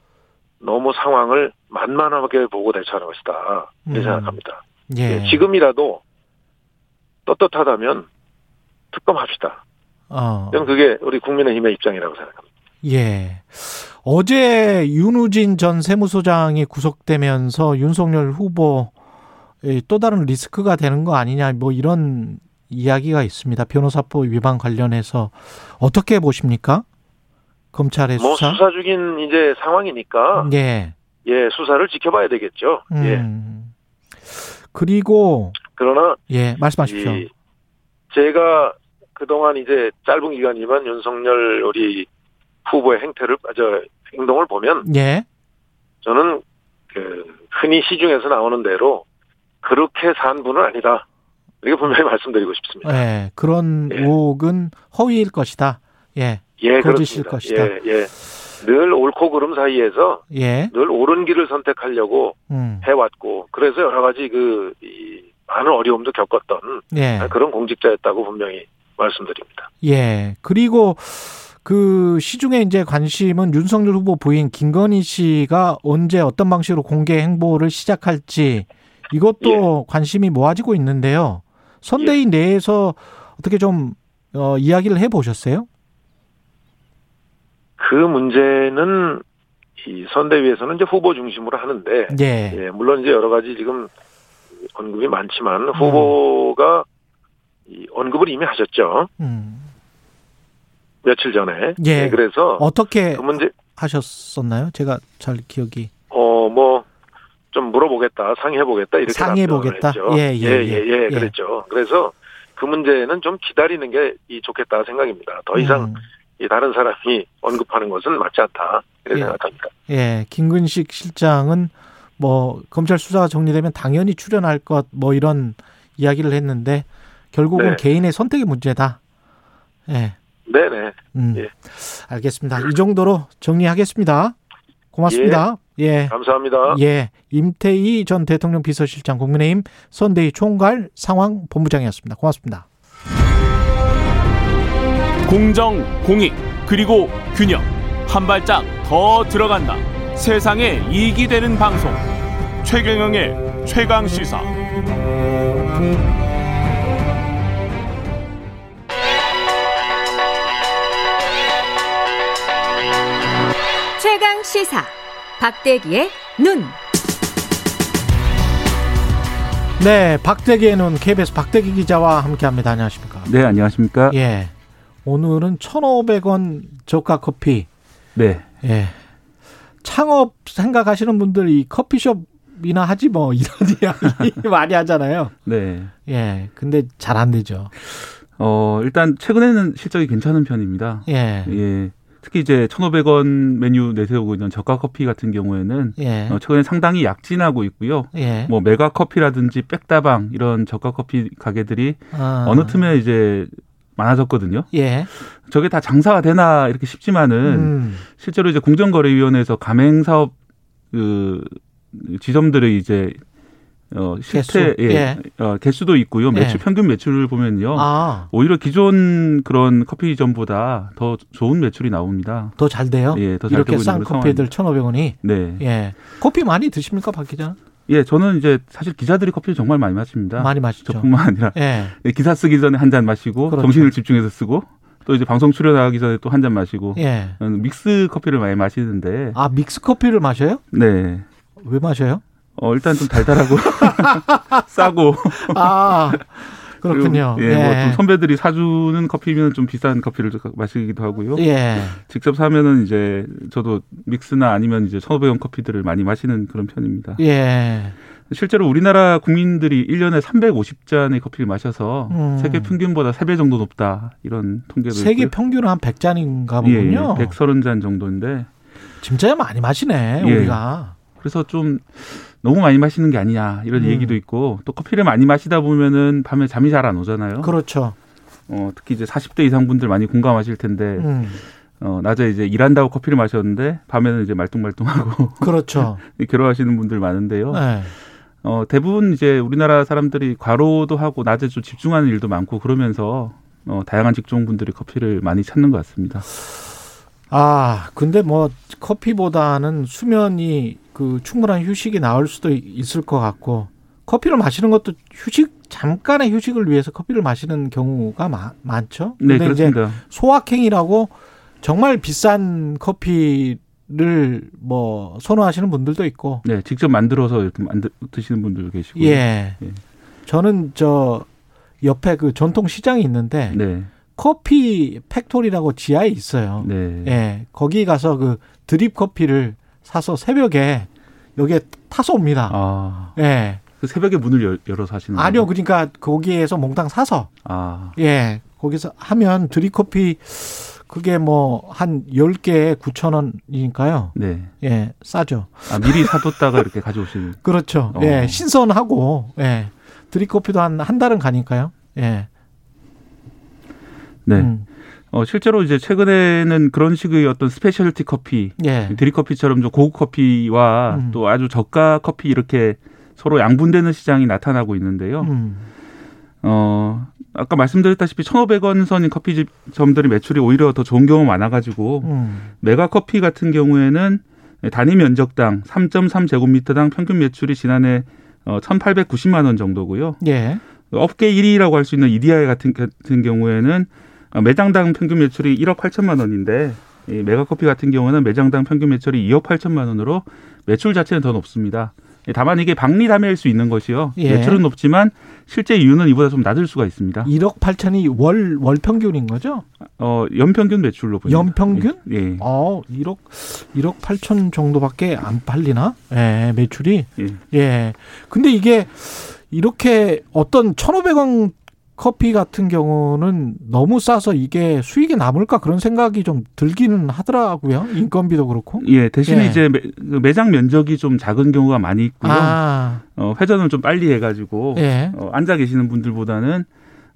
S9: 너무 상황을 만만하게 보고 대처하는 것이다. 이렇게
S2: 음.
S9: 생각합니다.
S2: 예.
S9: 예, 지금이라도 떳떳하다면 특검합시다.
S2: 어.
S9: 저는 그게 우리 국민의힘의 입장이라고 생각합니다.
S2: 예. 어제 윤우진 전 세무소장이 구속되면서 윤석열 후보 또 다른 리스크가 되는 거 아니냐 뭐 이런 이야기가 있습니다. 변호사법 위반 관련해서 어떻게 보십니까? 검찰의
S9: 뭐
S2: 수사?
S9: 수사 중인 이제 상황이니까
S2: 예.
S9: 예 수사를 지켜봐야 되겠죠. 예.
S2: 음. 그리고
S9: 그러나
S2: 예, 말씀하십시오.
S9: 이 제가 그동안 이제 짧은 기간이지만 윤석열 우리 후보의 행태를 아, 저 행동을 보면
S2: 예.
S9: 저는 그 흔히 시중에서 나오는 대로 그렇게 산 분은 아니다. 이렇게 분명히 말씀드리고 싶습니다.
S2: 예. 그런
S9: 예.
S2: 의혹은 허위일 것이다. 예.
S9: 예,
S2: 거짓일. 것이다.
S9: 예, 예. 늘 옳고 그름 사이에서
S2: 예.
S9: 늘 옳은 길을 선택하려고
S2: 음.
S9: 해왔고 그래서 여러 가지 그 이, 많은 어려움도 겪었던
S2: 예.
S9: 그런 공직자였다고 분명히 말씀드립니다.
S2: 예. 그리고 그 시중에 이제 관심은 윤석열 후보 부인 김건희 씨가 언제 어떤 방식으로 공개 행보를 시작할지 이것도 관심이 모아지고 있는데요. 선대위 내에서 어떻게 좀 어, 이야기를 해 보셨어요?
S9: 그 문제는 이 선대위에서는 이제 후보 중심으로 하는데
S2: 예.
S9: 예, 물론 이제 여러 가지 지금 언급이 많지만 후보가 이 언급을 이미 하셨죠.
S2: 음.
S9: 며칠 전에.
S2: 예.
S9: 그래서
S2: 어떻게
S9: 그 문제
S2: 하셨었나요? 제가 잘 기억이.
S9: 어 뭐 좀 물어보겠다, 상의해보겠다 이렇게
S2: 상의해보겠다?
S9: 했죠.
S2: 예, 예,
S9: 예,
S2: 예,
S9: 예,
S2: 예.
S9: 그랬죠. 그래서 그 문제는 좀 기다리는 게 이 좋겠다 생각입니다. 더 이상
S2: 음.
S9: 이 다른 사람이 언급하는 것은 맞지 않다 이렇게
S2: 예.
S9: 생각합니다.
S2: 예, 김근식 실장은 뭐 검찰 수사가 정리되면 당연히 출연할 것 뭐 이런 이야기를 했는데 결국은
S9: 네.
S2: 개인의 선택의 문제다. 예.
S9: 네네.
S2: 음.
S9: 예.
S2: 알겠습니다. 이 정도로 정리하겠습니다. 고맙습니다. 예.
S9: 감사합니다.
S2: 예. 임태희 전 대통령 비서실장 국민의힘 선대위 총괄 상황 본부장이었습니다. 고맙습니다.
S10: 공정, 공익, 그리고 균형. 한 발짝 더 들어간다. 세상에 이익이 되는 방송. 최경영의 최강 시사.
S3: 최강 시사 박대기의 눈.
S2: 네, 박대기의 눈 KBS 박대기 기자와 함께합니다. 안녕하십니까?
S5: 네, 안녕하십니까?
S2: 예. 오늘은 1,500원 저가 커피.
S5: 네.
S2: 예. 창업 생각하시는 분들 이 커피숍이나 하지 뭐 이런 이야기 많이 하잖아요.
S5: 네.
S2: 예. 근데 잘 안 되죠.
S5: 어, 일단 최근에는 실적이 괜찮은 편입니다.
S2: 예.
S5: 예. 특히 이제 1,500원 메뉴 내세우고 있는 저가 커피 같은 경우에는
S2: 예.
S5: 어, 최근에 상당히 약진하고 있고요.
S2: 예.
S5: 뭐 메가 커피라든지 백다방 이런 저가 커피 가게들이
S2: 아.
S5: 어느 틈에 이제 많아졌거든요.
S2: 예.
S5: 저게 다 장사가 되나 이렇게 싶지만은
S2: 음.
S5: 실제로 이제 공정거래위원회에서 가맹 사업 그 지점들의 이제 어 실태
S2: 개수.
S5: 예,
S2: 예.
S5: 어, 개수도 있고요. 매출
S2: 예.
S5: 평균 매출을 보면요.
S2: 아.
S5: 오히려 기존 그런 커피점보다 더 좋은 매출이 나옵니다.
S2: 더 잘 돼요?
S5: 예, 더 잘
S2: 이렇게
S5: 되고 있는
S2: 싼 커피들 1,500원이.
S5: 네.
S2: 예. 커피 많이 드십니까, 박 기자?
S5: 예, 저는 이제 사실 기자들이 커피를 정말 많이 마십니다.
S2: 많이 마시죠.
S5: 저뿐만 아니라
S2: 예.
S5: 예, 기사 쓰기 전에 한 잔 마시고
S2: 그렇죠.
S5: 정신을 집중해서 쓰고 또 이제 방송 출연하기 전에 또 한 잔 마시고
S2: 예.
S5: 저는 믹스 커피를 많이 마시는데
S2: 아, 믹스 커피를 마셔요?
S5: 네.
S2: 왜 마셔요?
S5: 어, 일단 좀 달달하고 싸고
S2: 아. 그렇군요.
S5: 예,
S2: 예.
S5: 뭐좀 선배들이 사주는 커피면 좀 비싼 커피를 좀 마시기도 하고요.
S2: 예.
S5: 직접 사면은 이제 저도 믹스나 아니면 이제 1,500원 커피들을 많이 마시는 그런 편입니다.
S2: 예.
S5: 실제로 우리나라 국민들이 1년에 350잔의 커피를 마셔서
S2: 음.
S5: 세계 평균보다 3배 정도 높다. 이런 통계도
S2: 세계
S5: 있고요.
S2: 평균은 한 100잔인가
S5: 예,
S2: 보군요.
S5: 예, 130잔 정도인데
S2: 진짜 많이 마시네,
S5: 예.
S2: 우리가.
S5: 그래서 좀 너무 많이 마시는 게 아니냐 이런
S2: 음.
S5: 얘기도 있고 또 커피를 많이 마시다 보면은 밤에 잠이 잘 안 오잖아요.
S2: 그렇죠.
S5: 어, 특히 이제 40대 이상 분들 많이 공감하실 텐데
S2: 음.
S5: 어, 낮에 이제 일한다고 커피를 마셨는데 밤에는 이제 말똥말똥하고
S2: 그렇죠.
S5: 괴로워하시는 분들 많은데요.
S2: 네.
S5: 어, 대부분 이제 우리나라 사람들이 과로도 하고 낮에 좀 집중하는 일도 많고 그러면서 어, 다양한 직종 분들이 커피를 많이 찾는 것 같습니다.
S2: 아, 근데 뭐 커피보다는 수면이 그 충분한 휴식이 나올 수도 있을 것 같고 커피를 마시는 것도 휴식 잠깐의 휴식을 위해서 커피를 마시는 경우가 마- 많죠.
S5: 네,
S2: 근데 이제
S5: 그렇습니다.
S2: 소확행이라고 정말 비싼 커피를 뭐 선호하시는 분들도 있고
S5: 네, 직접 만들어서 이렇게 만들, 드시는 분들도 계시고요.
S2: 예.
S5: 예.
S2: 저는 저 옆에 그 전통 시장이 있는데
S5: 네.
S2: 커피 팩토리라고 지하에 있어요.
S5: 네.
S2: 예. 거기 가서 그 드립 커피를 사서 새벽에 여기에 타서 옵니다.
S5: 아.
S2: 예.
S5: 그 새벽에 문을 열, 열어서 하시는
S2: 아니요.
S5: 거예요?
S2: 그러니까 거기에서 몽땅 사서
S5: 아.
S2: 예. 거기서 하면 드립 커피 그게 뭐한 10개에 9,000원이니까요.
S5: 네.
S2: 예, 싸죠.
S5: 아, 미리 사뒀다가 이렇게 가져오시는.
S2: 그렇죠.
S5: 어.
S2: 예, 신선하고 예. 드립 커피도 한 한 달은 가니까요. 예.
S5: 네.
S2: 음.
S5: 어, 실제로 이제 최근에는 그런 식의 어떤 specialty 커피,
S2: 예.
S5: 드립커피처럼 좀 고급 커피와
S2: 음.
S5: 또 아주 저가 커피 이렇게 서로 양분되는 시장이 나타나고 있는데요.
S2: 음.
S5: 어, 아까 말씀드렸다시피 1,500원 선인 커피점들의 매출이 오히려 더 좋은 경우가 많아가지고
S2: 음.
S5: 메가 커피 같은 경우에는 단위 면적당 3.3제곱미터당 평균 매출이 지난해 어, 1,890만 원 정도고요.
S2: 예.
S5: 업계 1위라고 할 수 있는 EDI 같은, 같은 경우에는 어, 매장당 평균 매출이 1억 8천만 원인데 이 메가커피 같은 경우는 매장당 평균 매출이 2억 8천만 원으로 매출 자체는 더 높습니다. 예, 다만 이게 박리담일 수 있는 것이요.
S2: 예.
S5: 매출은 높지만 실제 이유는 이보다 좀 낮을 수가 있습니다.
S2: 1억 8천이 월, 월 평균인 거죠?
S5: 어, 연평균 매출로 보입니다.
S2: 연평균?
S5: 예. 예.
S2: 어, 1억, 1억 8천 정도밖에 안 팔리나? 예, 매출이.
S5: 예.
S2: 예. 근데 이게 이렇게 어떤 1,500원 커피 같은 경우는 너무 싸서 이게 수익이 남을까 그런 생각이 좀 들기는 하더라고요. 인건비도 그렇고.
S5: 예, 대신에
S2: 예.
S5: 이제 매, 그 매장 면적이 좀 작은 경우가 많이 있고요.
S2: 아,
S5: 어, 회전을 좀 빨리 해가지고
S2: 예.
S5: 어, 앉아 계시는 분들보다는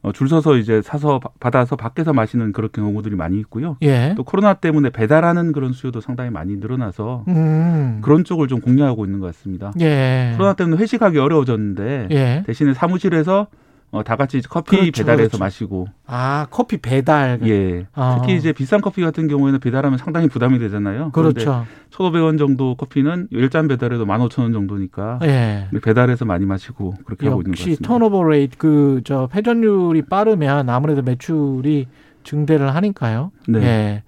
S5: 어, 줄 서서 이제 사서 바- 받아서 밖에서 마시는 그런 경우들이 많이 있고요.
S2: 예.
S5: 또 코로나 때문에 배달하는 그런 수요도 상당히 많이 늘어나서
S2: 음.
S5: 그런 쪽을 좀 공략하고 있는 것 같습니다.
S2: 예.
S5: 코로나 때문에 회식하기 어려워졌는데
S2: 예.
S5: 대신에 사무실에서 어, 다 같이 커피
S2: 그렇죠,
S5: 배달해서
S2: 그렇죠.
S5: 마시고
S2: 아, 커피 배달.
S5: 예
S2: 아.
S5: 특히 이제 비싼 커피 같은 경우에는 배달하면 상당히 부담이 되잖아요.
S2: 그렇죠.
S5: 1,500원 정도 커피는 10잔 배달해도 15,000원 정도니까
S2: 예.
S5: 배달해서 많이 마시고 그렇게 하고 있는 것
S2: 역시
S5: 같습니다.
S2: turnover rate 그 저 회전율이 빠르면 아무래도 매출이 증대를 하니까요.
S5: 네.
S2: 예.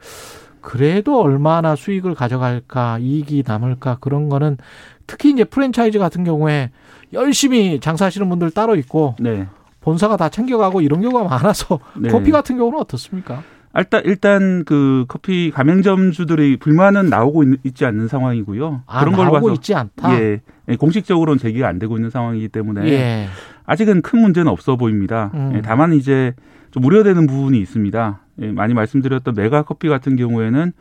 S2: 그래도 얼마나 수익을 가져갈까, 이익이 남을까 그런 거는 특히 이제 프랜차이즈 같은 경우에 열심히 장사하시는 분들 따로 있고
S5: 네.
S2: 본사가 다 챙겨가고 이런 경우가 많아서
S5: 네.
S2: 커피 같은 경우는 어떻습니까?
S5: 일단 일단 그 커피 가맹점주들의 불만은 나오고 있, 지 않는 상황이고요.
S2: 아,
S5: 그런 걸
S2: 나오고
S5: 봐서
S2: 있지 않다.
S5: 예, 예, 공식적으로는 제기가 안 되고 있는 상황이기 때문에
S2: 예.
S5: 아직은 큰 문제는 없어 보입니다.
S2: 음.
S5: 예, 다만 이제 좀 우려되는 부분이 있습니다. 예, 많이 말씀드렸던 메가 커피 같은 경우에는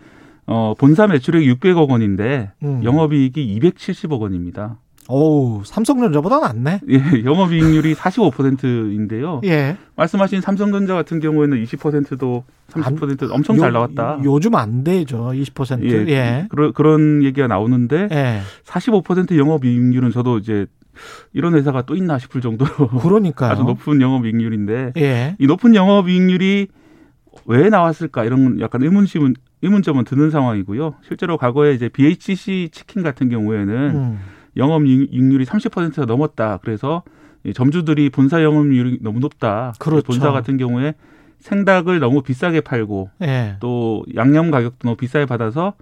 S5: 어, 본사 매출액이 600억 원인데
S2: 음.
S5: 영업이익이 270억 원입니다.
S2: 오우, 삼성전자보다 낫네.
S5: 예, 영업이익률이 45%인데요.
S2: 예.
S5: 말씀하신 삼성전자 같은 경우에는 20%도 30%도 엄청 잘 나왔다.
S2: 요즘 안 되죠. 20%.
S5: 예,
S2: 예.
S5: 그런 그런 얘기가 나오는데
S2: 예.
S5: 45% 영업이익률은 저도 이제 이런 회사가 또 있나 싶을 정도로
S2: 그러니까요.
S5: 아주 높은 영업이익률인데
S2: 예.
S5: 이 높은 영업이익률이 왜 나왔을까 이런 약간 의문심은 의문점은 드는 상황이고요. 실제로 과거에 이제 BHC 치킨 같은 경우에는
S2: 음.
S5: 영업 이익률이 30%가 넘었다. 그래서 이 점주들이 본사 영업이익률이 너무 높다.
S2: 그렇죠.
S5: 본사 같은 경우에 생닭을 너무 비싸게 팔고
S2: 예.
S5: 또 양념 가격도 너무 비싸게 받아서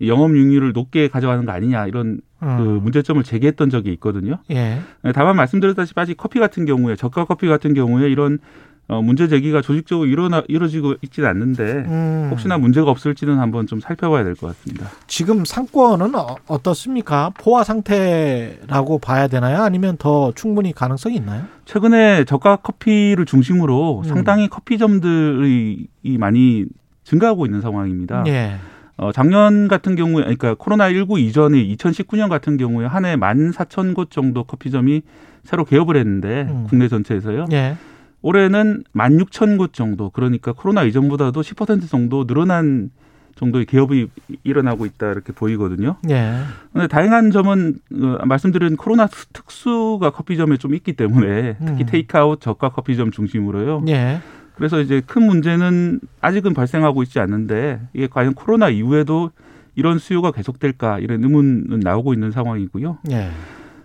S5: 이 영업이익률을 높게 가져가는 거 아니냐 이런 그
S2: 음.
S5: 문제점을 제기했던 적이 있거든요.
S2: 예.
S5: 다만 말씀드렸다시피 아직 커피 같은 경우에 저가 커피 같은 경우에 이런 어, 문제 제기가 조직적으로 일어나 이루어지고 있지는 않는데
S2: 음.
S5: 혹시나 문제가 없을지는 한번 좀 살펴봐야 될 것 같습니다.
S2: 지금 상권은 어, 어떻습니까? 포화 상태라고 봐야 되나요? 아니면 더 충분히 가능성이 있나요?
S5: 최근에 저가 커피를 중심으로
S2: 음.
S5: 상당히 커피점들이 이 많이 증가하고 있는 상황입니다.
S2: 예.
S5: 어, 작년 같은 경우에, 그러니까 코로나19 이전에 2019년 같은 경우에 한 해 14,000곳 정도 커피점이 새로 개업을 했는데,
S2: 음.
S5: 국내 전체에서요.
S2: 예.
S5: 올해는 16,000곳 정도, 그러니까 코로나 이전보다도 10% 정도 늘어난 정도의 개업이 일어나고 있다, 이렇게 보이거든요.
S2: 예.
S5: 근데 다행한 점은, 어, 말씀드린 코로나 특수가 커피점에 좀 있기 때문에, 특히
S2: 음.
S5: 테이크아웃 저가 커피점 중심으로요.
S2: 예.
S5: 그래서 이제 큰 문제는 아직은 발생하고 있지 않는데 이게 과연 코로나 이후에도 이런 수요가 계속될까 이런 의문은 나오고 있는 상황이고요.
S2: 예.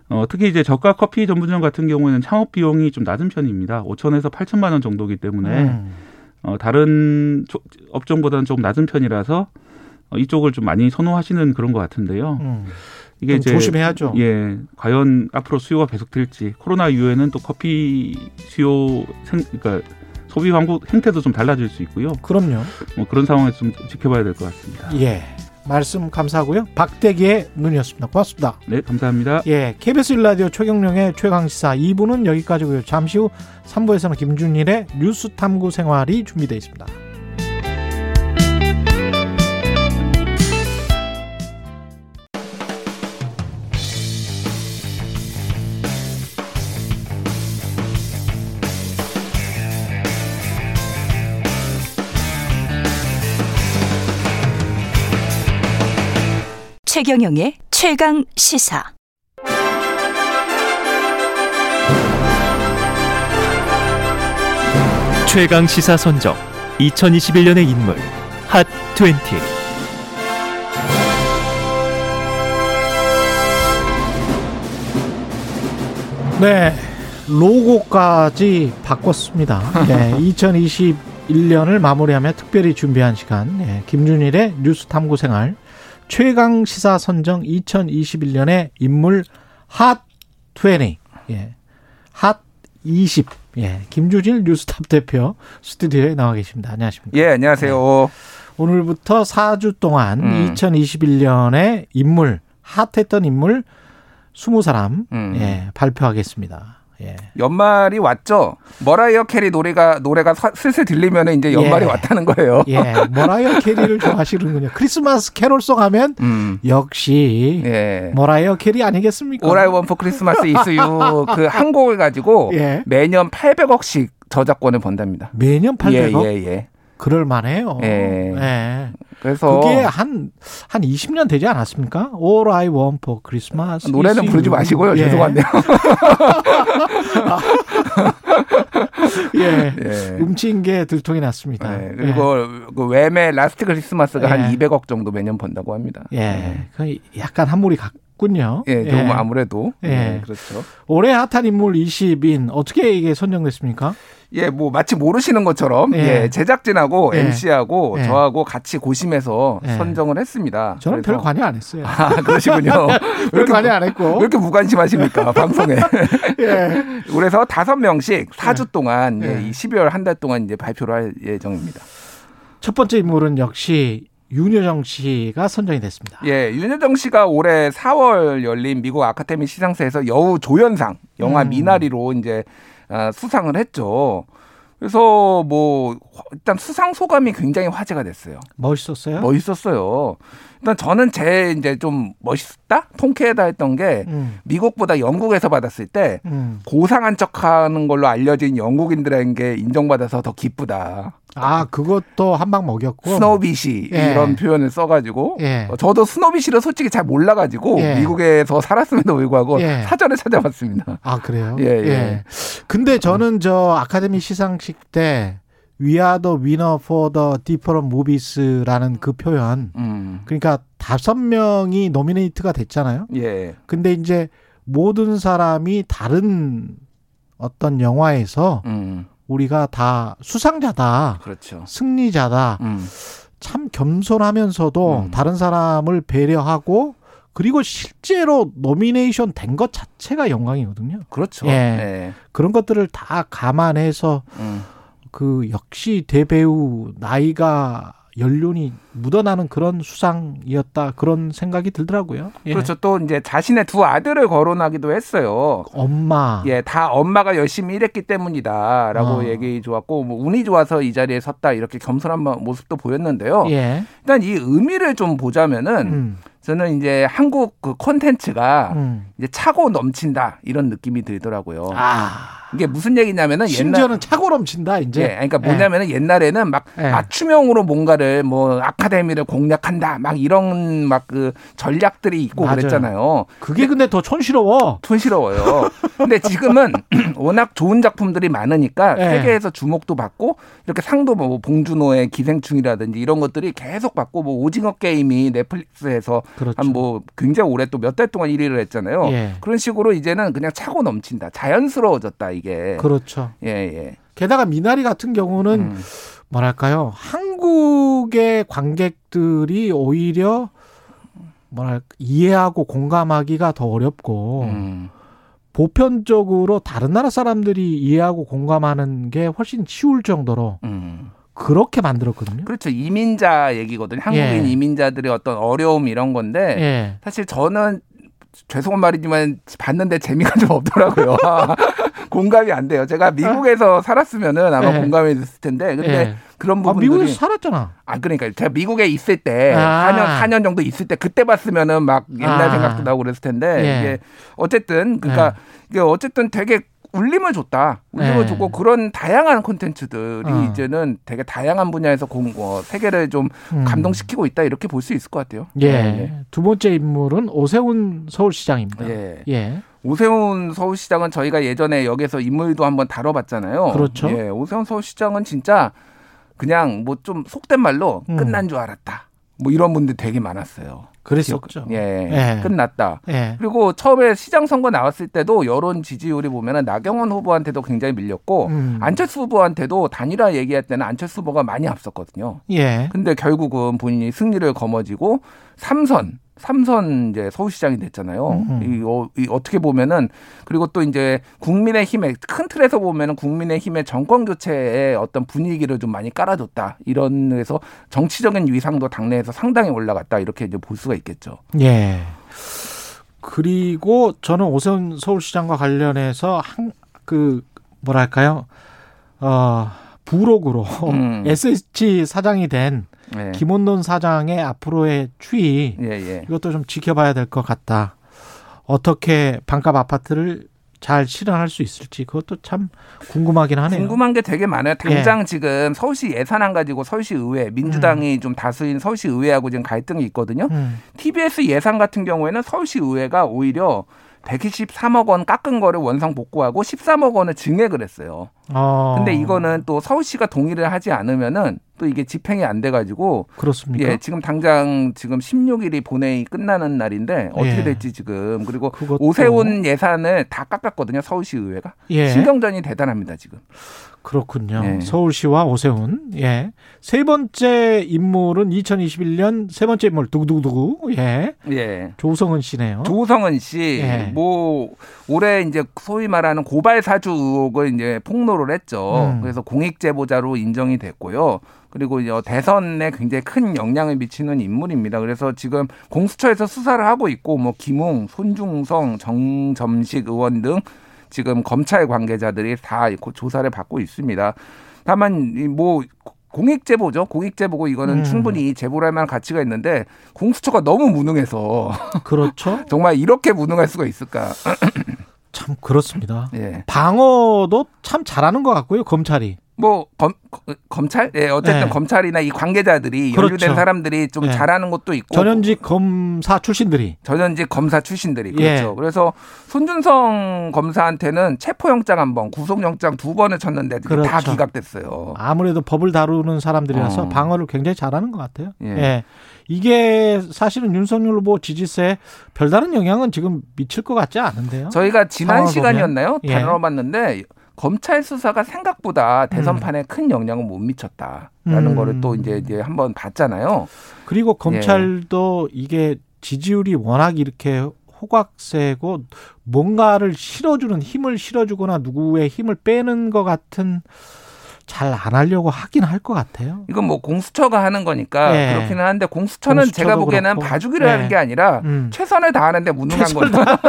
S5: 어, 특히 이제 저가 커피 전문점 같은 경우에는 창업 비용이 좀 낮은 편입니다. 5천에서 8천만 원 정도이기 때문에
S2: 음.
S5: 어, 다른 조- 업종보다는 조금 낮은 편이라서 어, 이쪽을 좀 많이 선호하시는 그런 것 같은데요.
S2: 음.
S11: 이게
S2: 좀
S11: 이제
S2: 조심해야죠.
S11: 예, 과연 앞으로 수요가 계속될지 코로나 이후에는 또 커피 수요 생 그러니까 소비 방법 행태도 좀 달라질 수 있고요.
S2: 그럼요.
S11: 뭐 그런 상황에서 좀 지켜봐야 될 것 같습니다.
S2: 예. 말씀 감사하고요. 박대기의 눈이었습니다. 고맙습니다.
S11: 네, 감사합니다.
S2: 예, KBS 일라디오 최경령의 최강시사 2부는 여기까지고요. 잠시 후 3부에서는 김준일의 뉴스 탐구 생활이 준비되어 있습니다.
S12: 최경영의 최강 시사.
S13: 최강 시사 선정 2021년의 인물 핫 20.
S2: 네. 로고까지 바꿨습니다. 네, 2021년을 마무리하며 특별히 준비한 시간. 네, 김준일의 뉴스 탐구 생활 최강 시사 선정 2021년의 인물 핫 20. 예. 핫 20. 예. 김준일 뉴스톱 대표 스튜디오에 나와 계십니다. 안녕하십니까?
S14: 예, 안녕하세요.
S2: 네. 오늘부터 4주 동안
S14: 음.
S2: 2021년의 인물 hot했던 인물 20사람
S14: 음.
S2: 예, 발표하겠습니다. 예.
S14: 연말이 왔죠. 머라이어 캐리 노래가 노래가 사- 슬슬 들리면 이제 연말이
S2: 예.
S14: 왔다는 거예요.
S2: 예, 머라이어 캐리를 좋아하시는군요. 크리스마스 캐롤송 하면
S14: 음.
S2: 역시
S14: 예.
S2: 머라이어 캐리 아니겠습니까?
S14: for Christmas is you 그한 곡을 가지고
S2: 예.
S14: 매년 800억씩 저작권을 번답니다.
S2: 매년 800억?
S14: 예, 예, 예.
S2: 그럴 만해요.
S14: 예.
S2: 예.
S14: 그래서
S2: 그게 한, 한 20년 되지 않았습니까? All I want for Christmas.
S14: 노래는 부르지. 마시고요.
S2: 예.
S14: 죄송한데요.
S2: 예.
S14: 예.
S2: 음치인 게 들통이 났습니다.
S14: 네, 그리고 그 Wham의 Last Christmas가
S2: 예.
S14: 한 200억 정도 매년 번다고 합니다.
S2: 예. 그 약간 한물이 갔군요.
S14: 예, 좀 아무래도
S2: 예.
S14: 예, 그렇죠.
S2: 올해 핫한 인물 20인 어떻게 이게 선정됐습니까?
S14: 예, 뭐 마치 모르시는 것처럼
S2: 예.
S14: 예, 제작진하고
S2: 예.
S14: MC하고
S2: 예.
S14: 저하고 같이 고심해서
S2: 예.
S14: 선정을 했습니다.
S2: 저는 별 관여 안 했어요.
S14: 아, 그러시군요.
S2: 별 관여 안 했고.
S14: 왜 이렇게 무관심하십니까 방송에?
S2: 예.
S14: 그래서 다섯 명씩 4주 동안
S2: 예.
S14: 예, 이 12월 한 달 동안 이제 발표를 할 예정입니다.
S2: 첫 번째 인물은 역시 윤여정 씨가 선정이 됐습니다.
S14: 예, 윤여정 씨가 올해 4월 열린 미국 아카데미 시상식에서 여우 조연상 영화
S2: 음.
S14: 미나리로 이제 아, 수상을 했죠. 그래서 뭐 일단 수상 소감이 굉장히 화제가 됐어요.
S2: 멋있었어요?
S14: 멋있었어요. 일단 저는 제 이제 좀 멋있다, 통쾌하다 했던 게
S2: 음.
S14: 미국보다 영국에서 받았을 때
S2: 음.
S14: 고상한 척하는 걸로 알려진 영국인들에게 인정받아서 더 기쁘다.
S2: 아, 그것도 한 방 먹였고.
S14: snobbish
S2: 예.
S14: 이런 표현을 써가지고
S2: 예.
S14: 어, 저도 snobbish를 솔직히 잘 몰라가지고
S2: 예.
S14: 미국에서 살았음에도 불구하고
S2: 예.
S14: 사전을 찾아봤습니다.
S2: 아, 그래요?
S14: 예, 예.
S2: 근데 저는 저 아카데미 시상식 때 We are the winner for the different movies라는 그 표현.
S14: 음.
S2: 그러니까 다섯 명이 노미네이트가 됐잖아요.
S14: 예.
S2: 근데 이제 모든 사람이 다른 어떤 영화에서
S14: 음.
S2: 우리가 다 수상자다.
S14: 그렇죠.
S2: 승리자다.
S14: 음.
S2: 참 겸손하면서도 다른 사람을 배려하고 그리고 실제로 노미네이션 된 것 자체가 영광이거든요.
S14: 그렇죠.
S2: 예.
S14: 예.
S2: 그런 것들을 다 감안해서
S14: 음.
S2: 그 역시 대배우 나이가 연륜이 묻어나는 그런 수상이었다 그런 생각이 들더라고요. 예.
S14: 그렇죠. 또 이제 자신의 두 아들을 거론하기도 했어요.
S2: 엄마.
S14: 예, 다 엄마가 열심히 일했기 때문이다라고
S2: 어.
S14: 얘기 좋았고 뭐 운이 좋아서 이 자리에 섰다 이렇게 겸손한 모습도 보였는데요.
S2: 예.
S14: 일단 이 의미를 좀 보자면은
S2: 음.
S14: 저는 이제 한국 그 콘텐츠가
S2: 음.
S14: 이제 차고 넘친다 이런 느낌이 들더라고요.
S2: 아.
S14: 이게 무슨 얘기냐면은
S2: 심지어는 차고 넘친다 이제.
S14: 예, 그러니까 뭐냐면은 옛날에는 막
S2: 예.
S14: 맞춤형으로 뭔가를 뭐 아카데미를 공략한다 막 이런 막 그 전략들이 있고
S2: 맞아요.
S14: 그랬잖아요.
S2: 그게 근데 더 촌스러워.
S14: 촌스러워요. 근데 지금은 워낙 좋은 작품들이 많으니까
S2: 예.
S14: 세계에서 주목도 받고 이렇게 상도 뭐 봉준호의 기생충이라든지 이런 것들이 계속 받고 뭐 오징어 게임이 넷플릭스에서
S2: 그렇죠.
S14: 한뭐 굉장히 오래 또 몇 달 동안 1위를 했잖아요.
S2: 예.
S14: 그런 식으로 이제는 그냥 차고 넘친다. 자연스러워졌다 이게.
S2: 그렇죠.
S14: 예, 예.
S2: 게다가 미나리 같은 경우는
S14: 음.
S2: 뭐랄까요 한국의 관객들이 오히려 뭐랄까 이해하고 공감하기가 더 어렵고
S14: 음.
S2: 보편적으로 다른 나라 사람들이 이해하고 공감하는 게 훨씬 쉬울 정도로
S14: 음.
S2: 그렇게 만들었거든요.
S14: 그렇죠. 이민자 얘기거든요. 한국인
S2: 예.
S14: 이민자들의 어떤 어려움 이런 건데
S2: 예.
S14: 사실 저는 죄송한 말이지만 봤는데 재미가 좀 없더라고요. 공감이 안 돼요. 제가 미국에서 살았으면은 아마
S2: 예.
S14: 공감이 됐을 텐데 근데
S2: 예.
S14: 그런
S2: 아,
S14: 부분들이
S2: 미국에서 살았잖아.
S14: 아 그러니까 제가 미국에 있을 때
S2: 아.
S14: 4년 4년 정도 있을 때 그때 봤으면은 막 옛날
S2: 아.
S14: 생각도 나고 그랬을 텐데
S2: 예.
S14: 이게 어쨌든 그러니까 이게 어쨌든 되게 울림을 줬다. 울림을
S2: 예.
S14: 주고 그런 다양한 콘텐츠들이
S2: 어.
S14: 이제는 되게 다양한 분야에서 공, 어, 세계를 좀
S2: 음.
S14: 감동시키고 있다 이렇게 볼 수 있을 것 같아요.
S2: 예.
S14: 네.
S2: 두 번째 인물은 오세훈 서울시장입니다.
S14: 예.
S2: 예.
S14: 오세훈 서울시장은 저희가 예전에 여기서 인물도 한번 다뤄봤잖아요.
S2: 그렇죠.
S14: 예, 오세훈 서울시장은 진짜 그냥 뭐 좀 속된 말로
S2: 음.
S14: 끝난 줄 알았다. 뭐 이런 분들 되게 많았어요.
S2: 그랬었죠.
S14: 예,
S2: 예.
S14: 끝났다.
S2: 예.
S14: 그리고 처음에 시장 선거 나왔을 때도 여론 지지율이 보면은 나경원 후보한테도 굉장히 밀렸고
S2: 음.
S14: 안철수 후보한테도 단일화 얘기할 때는 안철수 후보가 많이 앞섰거든요.
S2: 예.
S14: 근데 결국은 본인이 승리를 거머쥐고 삼선 삼선 이제 서울시장이 됐잖아요.
S2: 음.
S14: 이, 어, 이 어떻게 보면은 그리고 또 이제 국민의힘의 큰 틀에서 보면은 국민의힘의 정권 교체의 어떤 분위기를 좀 많이 깔아줬다. 이런 데서 정치적인 위상도 당내에서 상당히 올라갔다. 이렇게 이제 볼 수가 있겠죠.
S2: 예. 그리고 저는 오세훈 서울시장과 관련해서 한 그 뭐랄까요? 어, 부록으로
S14: 음.
S2: SH 사장이 된
S14: 네.
S2: 김원돈 사장의 앞으로의 추이
S14: 예, 예.
S2: 이것도 좀 지켜봐야 될 것 같다. 어떻게 반값 아파트를 잘 실현할 수 있을지 그것도 참 궁금하긴 하네요.
S14: 궁금한 게 되게 많아요. 당장
S2: 예.
S14: 지금 서울시 예산안 가지고 서울시 의회 민주당이 좀 다수인 서울시 의회하고 지금 갈등이 있거든요.
S2: 음.
S14: TBS 예산 같은 경우에는 서울시 의회가 오히려 123억 원 깎은 거를 원상 복구하고 13억 원을 증액을 했어요.
S2: 어.
S14: 근데 이거는 또 서울시가 동의를 하지 않으면은 또 이게 집행이 안 돼가지고
S2: 그렇습니까?
S14: 예, 지금 당장 지금 16일이 본회의 끝나는 날인데 어떻게
S2: 예.
S14: 될지 지금 그리고
S2: 그것도-
S14: 오세훈 예산을 다 깎았거든요 서울시 의회가
S2: 예.
S14: 신경전이 대단합니다 지금.
S2: 그렇군요.
S14: 예.
S2: 서울시와 오세훈. 예. 세 번째 인물은 2021년 세 번째 인물 두구두구두구. 예.
S14: 예.
S2: 조성은 씨네요.
S14: 조성은 씨,
S2: 예.
S14: 뭐 올해 이제 소위 말하는 고발 사주 의혹을 이제 폭로를 했죠.
S2: 음.
S14: 그래서 공익 제보자로 인정이 됐고요. 그리고 이제 대선에 굉장히 큰 영향을 미치는 인물입니다. 그래서 지금 공수처에서 수사를 하고 있고 뭐 김웅, 손중성, 정점식 의원 등 지금 검찰 관계자들이 다 조사를 받고 있습니다. 다만 이뭐 공익 제보죠. 공익 제보고 이거는
S2: 음.
S14: 충분히 제보를 할 만한 가치가 있는데 공수처가 너무 무능해서
S2: 그렇죠.
S14: 정말 이렇게 무능할 수가 있을까?
S2: 참 그렇습니다.
S14: 예.
S2: 방어도 참 잘하는 것 같고요. 검찰이.
S14: 뭐 검, 검찰? 예, 어쨌든
S2: 네.
S14: 검찰이나 이 관계자들이
S2: 그렇죠.
S14: 연루된 사람들이 좀
S2: 네.
S14: 잘하는 것도 있고
S2: 전현직 검사 출신들이.
S14: 전현직 검사 출신들이
S2: 예.
S14: 그렇죠. 그래서 손준성 검사한테는 체포영장 한 번, 구속영장 두 번을 쳤는데 그게 다
S2: 그렇죠.
S14: 기각됐어요.
S2: 아무래도 법을 다루는 사람들이라서
S14: 어.
S2: 방어를 굉장히 잘하는 것 같아요.
S14: 예.
S2: 예. 이게 사실은 윤석열 후보 지지세에 별다른 영향은 지금 미칠 것 같지 않은데요.
S14: 저희가 지난 시간이었나요?
S2: 예.
S14: 다뤄봤는데 검찰 수사가 생각보다 대선판에 큰 영향을 못 미쳤다라는
S2: 음.
S14: 거를 또 이제 이제 한번 봤잖아요.
S2: 그리고 검찰도 이게 지지율이 워낙 이렇게 호각세고 뭔가를 실어주는 힘을 실어주거나 누구의 힘을 빼는 것 같은 잘 안 하려고 하긴 할 것 같아요.
S14: 이건 뭐 공수처가 하는 거니까
S2: 예.
S14: 그렇기는 한데 공수처는 제가 보기에는
S2: 그렇고.
S14: 봐주기를
S2: 예.
S14: 하는 게 아니라
S2: 음.
S14: 최선을 다하는데 무능한
S2: 최선을
S14: 거다.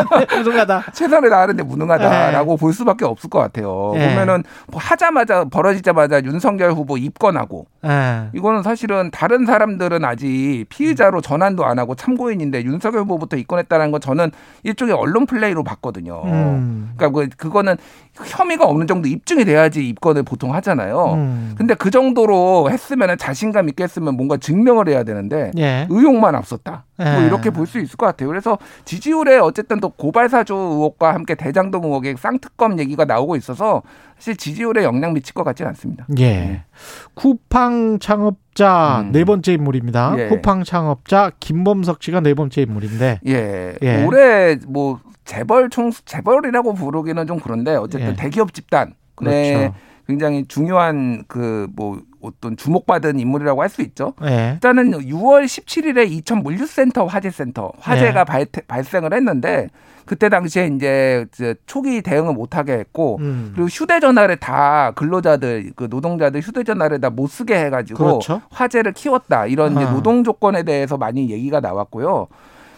S2: 무능하다.
S14: 최선을 다하는데 무능하다라고 볼 수밖에 없을 것 같아요.
S2: 예.
S14: 보면은 뭐 하자마자 벌어지자마자 윤석열 후보 입건하고
S2: 예.
S14: 이거는 사실은 다른 사람들은 아직 피의자로 전환도 안 하고 참고인인데 윤석열 후보부터 입건했다는 건 저는 일종의 언론 플레이로 봤거든요.
S2: 음.
S14: 그러니까 그- 그거는 혐의가 없는 정도 입증이 돼야지 입건을 보통 하잖아요.
S2: 음.
S14: 근데 그 정도로 했으면 자신감 있게 했으면 뭔가 증명을 해야 되는데
S2: 예.
S14: 의혹만 앞섰다. 뭐
S2: 예.
S14: 이렇게 볼 수 있을 것 같아요. 그래서 지지율에 어쨌든 또 고발사주 의혹과 함께 대장동 의혹의 쌍특검 얘기가 나오고 있어서 사실 지지율에 영향 미칠 것 같지는 않습니다.
S2: 예. 쿠팡 창업자
S14: 음.
S2: 네 번째 인물입니다.
S14: 예.
S2: 쿠팡 창업자 김범석 씨가 네 번째 인물인데.
S14: 예.
S2: 예.
S14: 올해 뭐 재벌 총 재벌이라고 부르기는 좀 그런데 어쨌든
S2: 예.
S14: 대기업 집단 네.
S2: 그렇죠.
S14: 굉장히 중요한 그 뭐 어떤 주목받은 인물이라고 할 수 있죠.
S2: 예.
S14: 일단은 6월 17일에 이천 물류센터 화재센터 화재가
S2: 네.
S14: 발, 발생을 했는데 그때 당시에 이제 저 초기 대응을 못하게 했고
S2: 음.
S14: 그리고 휴대전화를 다 근로자들 그 노동자들 휴대전화를 다 못 쓰게 해가지고
S2: 그렇죠.
S14: 화재를 키웠다 이런 이제
S2: 아.
S14: 노동 조건에 대해서 많이 얘기가 나왔고요.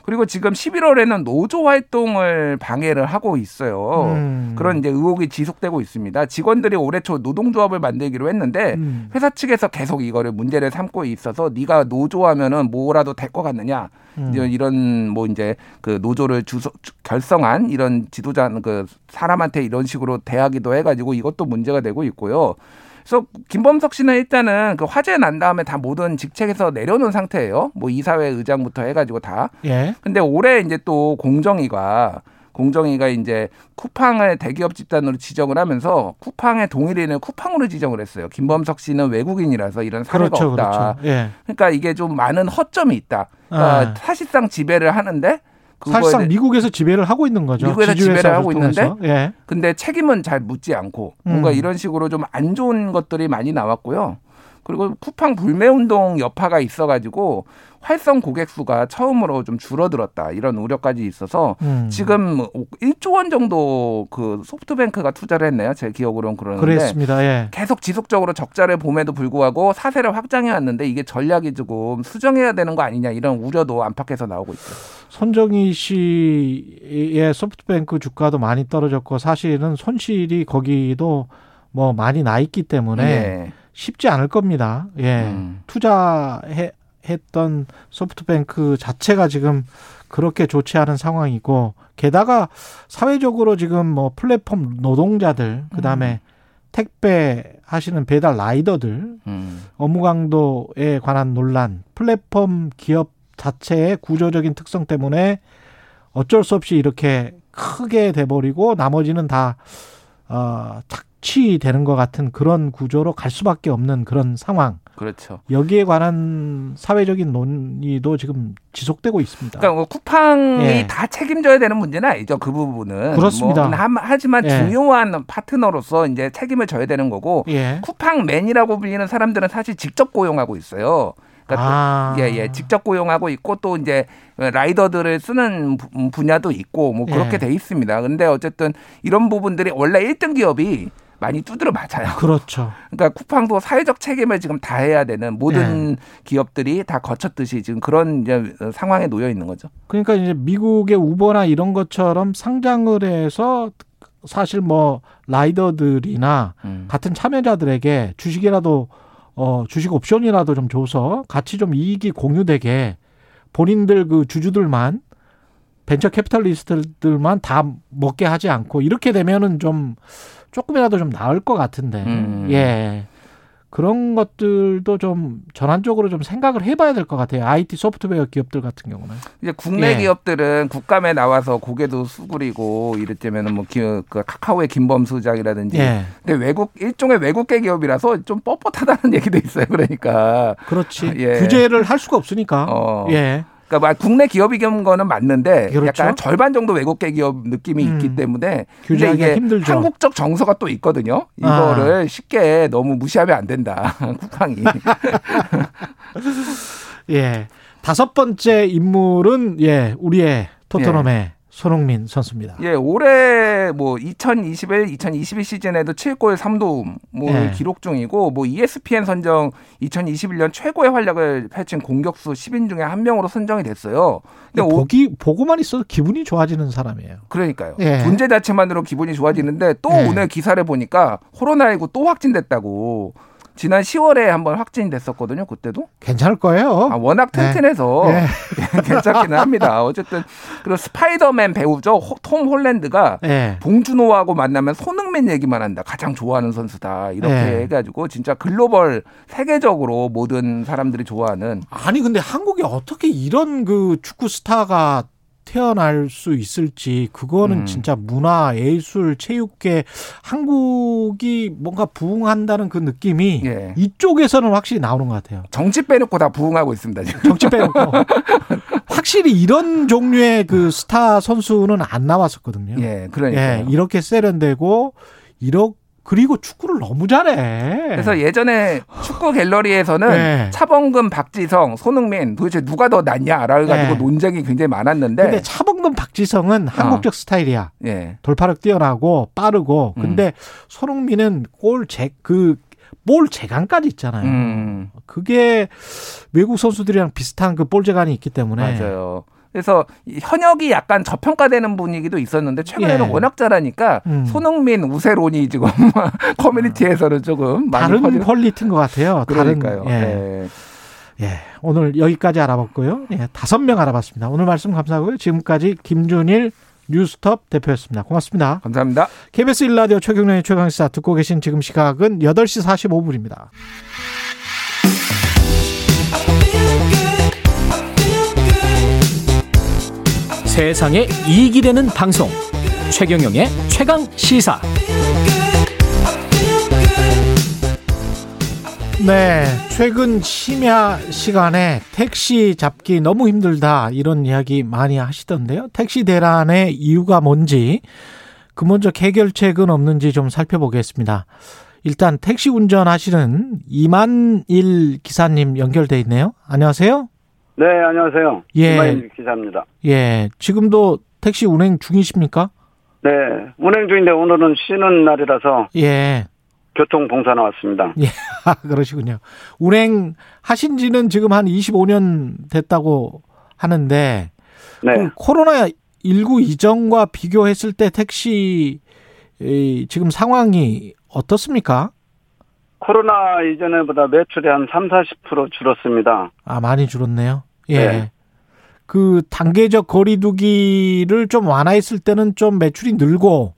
S14: 그리고 지금 11월에는 노조 활동을 방해를 하고 있어요.
S2: 음.
S14: 그런 이제 의혹이 지속되고 있습니다. 직원들이 올해 초 노동조합을 만들기로 했는데
S2: 음.
S14: 회사 측에서 계속 이거를 문제를 삼고 있어서 네가 노조하면은 뭐라도 될 것 같느냐
S2: 음.
S14: 이런 뭐 이제 그 노조를 주소, 주- 결성한 이런 지도자 그 사람한테 이런 식으로 대하기도 해가지고 이것도 문제가 되고 있고요. 그래서 김범석 씨는 일단은 그 화재 난 다음에 다 모든 직책에서 내려놓은 상태예요. 뭐 이사회 의장부터 해가지고 다.
S2: 예.
S14: 근데 올해 이제 또 공정위가 공정위가 이제 쿠팡을 대기업 집단으로 지정을 하면서 쿠팡의 동일인을 쿠팡으로 지정을 했어요. 김범석 씨는 외국인이라서 이런 사례가
S2: 그렇죠,
S14: 없다.
S2: 그렇죠. 예.
S14: 그러니까 이게 좀 많은 허점이 있다. 그러니까
S2: 아.
S14: 사실상 지배를 하는데
S2: 사실상 미국에서 지배를 하고 있는 거죠.
S14: 미국에서 지배를 하고 있는데.
S2: 예.
S14: 근데 책임은 잘 묻지 않고 뭔가
S2: 음.
S14: 이런 식으로 좀 안 좋은 것들이 많이 나왔고요. 그리고 쿠팡 불매 운동 여파가 있어가지고 활성 고객 수가 처음으로 좀 줄어들었다 이런 우려까지 있어서
S2: 음.
S14: 지금 1조 원 정도 그 소프트뱅크가 투자를 했네요. 제 기억으로는 그러는데
S2: 그랬습니다. 예.
S14: 계속 지속적으로 적자를 봄에도 불구하고 사세를 확장해 왔는데 이게 전략이 조금 수정해야 되는 거 아니냐 이런 우려도 안팎에서 나오고 있어요.
S2: 손정희 씨의 소프트뱅크 주가도 많이 떨어졌고 사실은 손실이 거기도 뭐 많이 나 있기 때문에
S14: 예.
S2: 쉽지 않을 겁니다. 예.
S14: 음.
S2: 투자했던 소프트뱅크 자체가 지금 그렇게 좋지 않은 상황이고 게다가 사회적으로 지금 뭐 플랫폼 노동자들 그다음에 택배 하시는 배달 라이더들
S14: 음.
S2: 업무 강도에 관한 논란, 플랫폼 기업 자체의 구조적인 특성 때문에 어쩔 수 없이 이렇게 크게 돼버리고 나머지는 다 어, 착 취되는 것 같은 그런 구조로 갈 수밖에 없는 그런 상황.
S14: 그렇죠.
S2: 여기에 관한 사회적인 논의도 지금 지속되고 있습니다.
S14: 그러니까 뭐 쿠팡이
S2: 예.
S14: 다 책임져야 되는 문제는 아니죠. 그 부분은.
S2: 그렇습니다.
S14: 뭐 하- 하지만
S2: 예.
S14: 중요한 파트너로서 이제 책임을 져야 되는 거고
S2: 예.
S14: 쿠팡맨이라고 불리는 사람들은 사실 직접 고용하고 있어요. 그러니까 또-
S2: 아.
S14: 예, 예, 직접 고용하고 있고 또 이제 라이더들을 쓰는 부- 분야도 있고 뭐 그렇게
S2: 예.
S14: 돼 있습니다. 근데 어쨌든 이런 부분들이 원래 1등 기업이 많이 두드려 맞아요.
S2: 그렇죠.
S14: 그러니까 쿠팡도 사회적 책임을 지금 다 해야 되는 모든
S2: 예.
S14: 기업들이 다 거쳤듯이 지금 그런 이제 상황에 놓여 있는 거죠.
S2: 그러니까 이제 미국의 우버나 이런 것처럼 상장을 해서 사실 뭐 라이더들이나
S14: 음.
S2: 같은 참여자들에게 주식이라도 어 주식 옵션이라도 좀 줘서 같이 좀 이익이 공유되게 본인들 그 주주들만 벤처 캐피탈리스트들만 다 먹게 하지 않고 이렇게 되면은 좀 조금이라도 좀 나을 것 같은데
S14: 음.
S2: 예 그런 것들도 좀 전환적으로 좀 생각을 해봐야 될 것 같아요 IT 소프트웨어 기업들 같은 경우는
S14: 이제 국내
S2: 예.
S14: 기업들은 국감에 나와서 고개도 수그리고 이랬다면은 뭐 기, 그 카카오의 김범수 장이라든지
S2: 예.
S14: 근데 외국 일종의 외국계 기업이라서 좀 뻣뻣하다는 얘기도 있어요. 그러니까
S2: 그렇지
S14: 예.
S2: 규제를 할 수가 없으니까
S14: 어.
S2: 예
S14: 그러니까 막 국내 기업이긴 거는 맞는데
S2: 그렇죠.
S14: 약간 절반 정도 외국계 기업 느낌이
S2: 음.
S14: 있기 때문에 근데 이게
S2: 힘들죠.
S14: 한국적 정서가 또 있거든요. 이거를 쉽게 너무 무시하면 안 된다. 쿠팡이.
S2: 예. 다섯 번째 인물은 예, 우리의 토트넘의 손흥민 선수입니다.
S14: 예, 올해 뭐 2021, 2022 시즌에도 7골 3도움을
S2: 예.
S14: 기록 중이고 뭐 ESPN 선정 2021년 최고의 활약을 펼친 공격수 10인 중에 한 명으로 선정이 됐어요. 근데 오,
S2: 보기 보고만 있어도 기분이 좋아지는 사람이에요.
S14: 그러니까요.
S2: 예.
S14: 존재 자체만으로 기분이 좋아지는데 또
S2: 예.
S14: 오늘 기사를 보니까 코로나19 또 확진됐다고. 지난 10월에 한번 확진이 됐었거든요. 그때도.
S2: 괜찮을 거예요.
S14: 아, 워낙
S2: 네.
S14: 튼튼해서
S2: 예.
S14: 괜찮기는 합니다. 어쨌든 그리고 스파이더맨 배우죠. 호- 톰 홀랜드가
S2: 예.
S14: 봉준호하고 만나면 손흥민 얘기만 한다. 가장 좋아하는 선수다. 이렇게
S2: 네.
S14: 해가지고 진짜 글로벌 세계적으로 모든 사람들이 좋아하는
S2: 아니 근데 한국에 어떻게 이런 그 축구 스타가 태어날 수 있을지 그거는
S14: 음.
S2: 진짜 문화, 예술, 체육계 한국이 뭔가 부흥한다는 그 느낌이
S14: 예.
S2: 이쪽에서는 확실히 나오는 것 같아요.
S14: 정치 빼놓고 다 부흥하고 있습니다. 지금.
S2: 정치 빼놓고 확실히 이런 종류의 그 스타 선수는 안 나왔었거든요.
S14: 예, 그러니까
S2: 예, 이렇게 세련되고 이렇게 그리고 축구를 너무 잘해.
S14: 그래서 예전에 축구 갤러리에서는
S2: 네.
S14: 차범근, 박지성, 손흥민 도대체 누가 더 낫냐라 가지고
S2: 네.
S14: 논쟁이 굉장히 많았는데
S2: 근데 차범근 박지성은 한국적 스타일이야.
S14: 예.
S2: 돌파력 뛰어나고 빠르고. 근데 손흥민은 골제그 볼 재간까지 있잖아요.
S14: 음.
S2: 그게 외국 선수들이랑 비슷한 그 볼 재간이 있기 때문에
S14: 맞아요. 그래서 이 현역이 약간 저평가되는 분위기도 있었는데 최근에는
S2: 예.
S14: 워낙 잘하니까
S2: 음.
S14: 손흥민, 우세론이 지금 커뮤니티에서는 조금
S2: 다른
S14: 퍼지는
S2: quality인 것 같아요.
S14: 그러니까요.
S2: 다른, 예.
S14: 네.
S2: 예. 오늘 여기까지 알아봤고요. 예. 다섯 명 알아봤습니다. 오늘 말씀 감사하고요. 지금까지 김준일 뉴스톱 대표였습니다. 고맙습니다.
S14: 감사합니다.
S2: KBS 1라디오 최경련의 최강시사 듣고 계신 지금 시각은 8시 45분입니다.
S6: 세상에 이익이 되는 방송 최경영의 최강 시사
S2: 네, 최근 심야 시간에 택시 잡기 너무 힘들다 이런 이야기 많이 하시던데요. 택시 대란의 이유가 뭔지 근본적 해결책은 없는지 좀 살펴보겠습니다. 일단 택시 운전하시는 이만일 기사님 연결돼 있네요. 안녕하세요.
S15: 네, 안녕하세요.
S2: 예.
S15: 이마일 기자입니다.
S2: 예, 지금도 택시 운행 중이십니까?
S15: 네, 운행 중인데 오늘은 쉬는 날이라서
S2: 예.
S15: 교통 봉사 나왔습니다.
S2: 예, 아, 그러시군요. 운행 하신 지는 지금 한 25년 됐다고 하는데,
S15: 네.
S2: 그 코로나 19 이전과 비교했을 때 택시 이, 지금 상황이 어떻습니까?
S15: 코로나 이전에보다 매출이 한 3, 40% 줄었습니다.
S2: 아, 많이 줄었네요. 예.
S15: 네.
S2: 그 단계적 거리두기를 좀 완화했을 때는 좀 매출이 늘고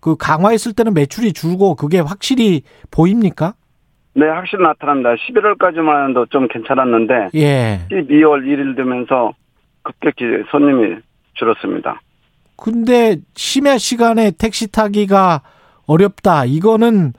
S2: 그 강화했을 때는 매출이 줄고 그게 확실히 보입니까?
S15: 네, 확실히 나타납니다. 11월까지만 해도 좀 괜찮았는데
S2: 예.
S15: 12월 1일 되면서 급격히 손님이 줄었습니다.
S2: 근데 심야 시간에 택시 타기가 어렵다. 이거는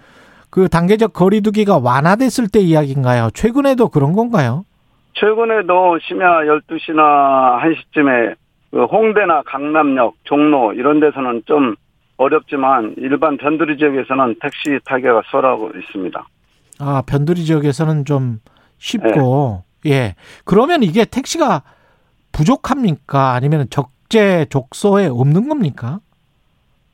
S2: 그 단계적 거리두기가 완화됐을 때 이야기인가요? 최근에도 그런 건가요?
S15: 최근에도 심야 12시나 1시쯤에 그 홍대나 강남역, 종로 이런 데서는 좀 어렵지만 일반 변두리 지역에서는 택시 타기가 수월하고 있습니다.
S2: 아, 변두리 지역에서는 좀 쉽고. 예. 그러면 이게 택시가 부족합니까? 아니면 적재 족소에 없는 겁니까?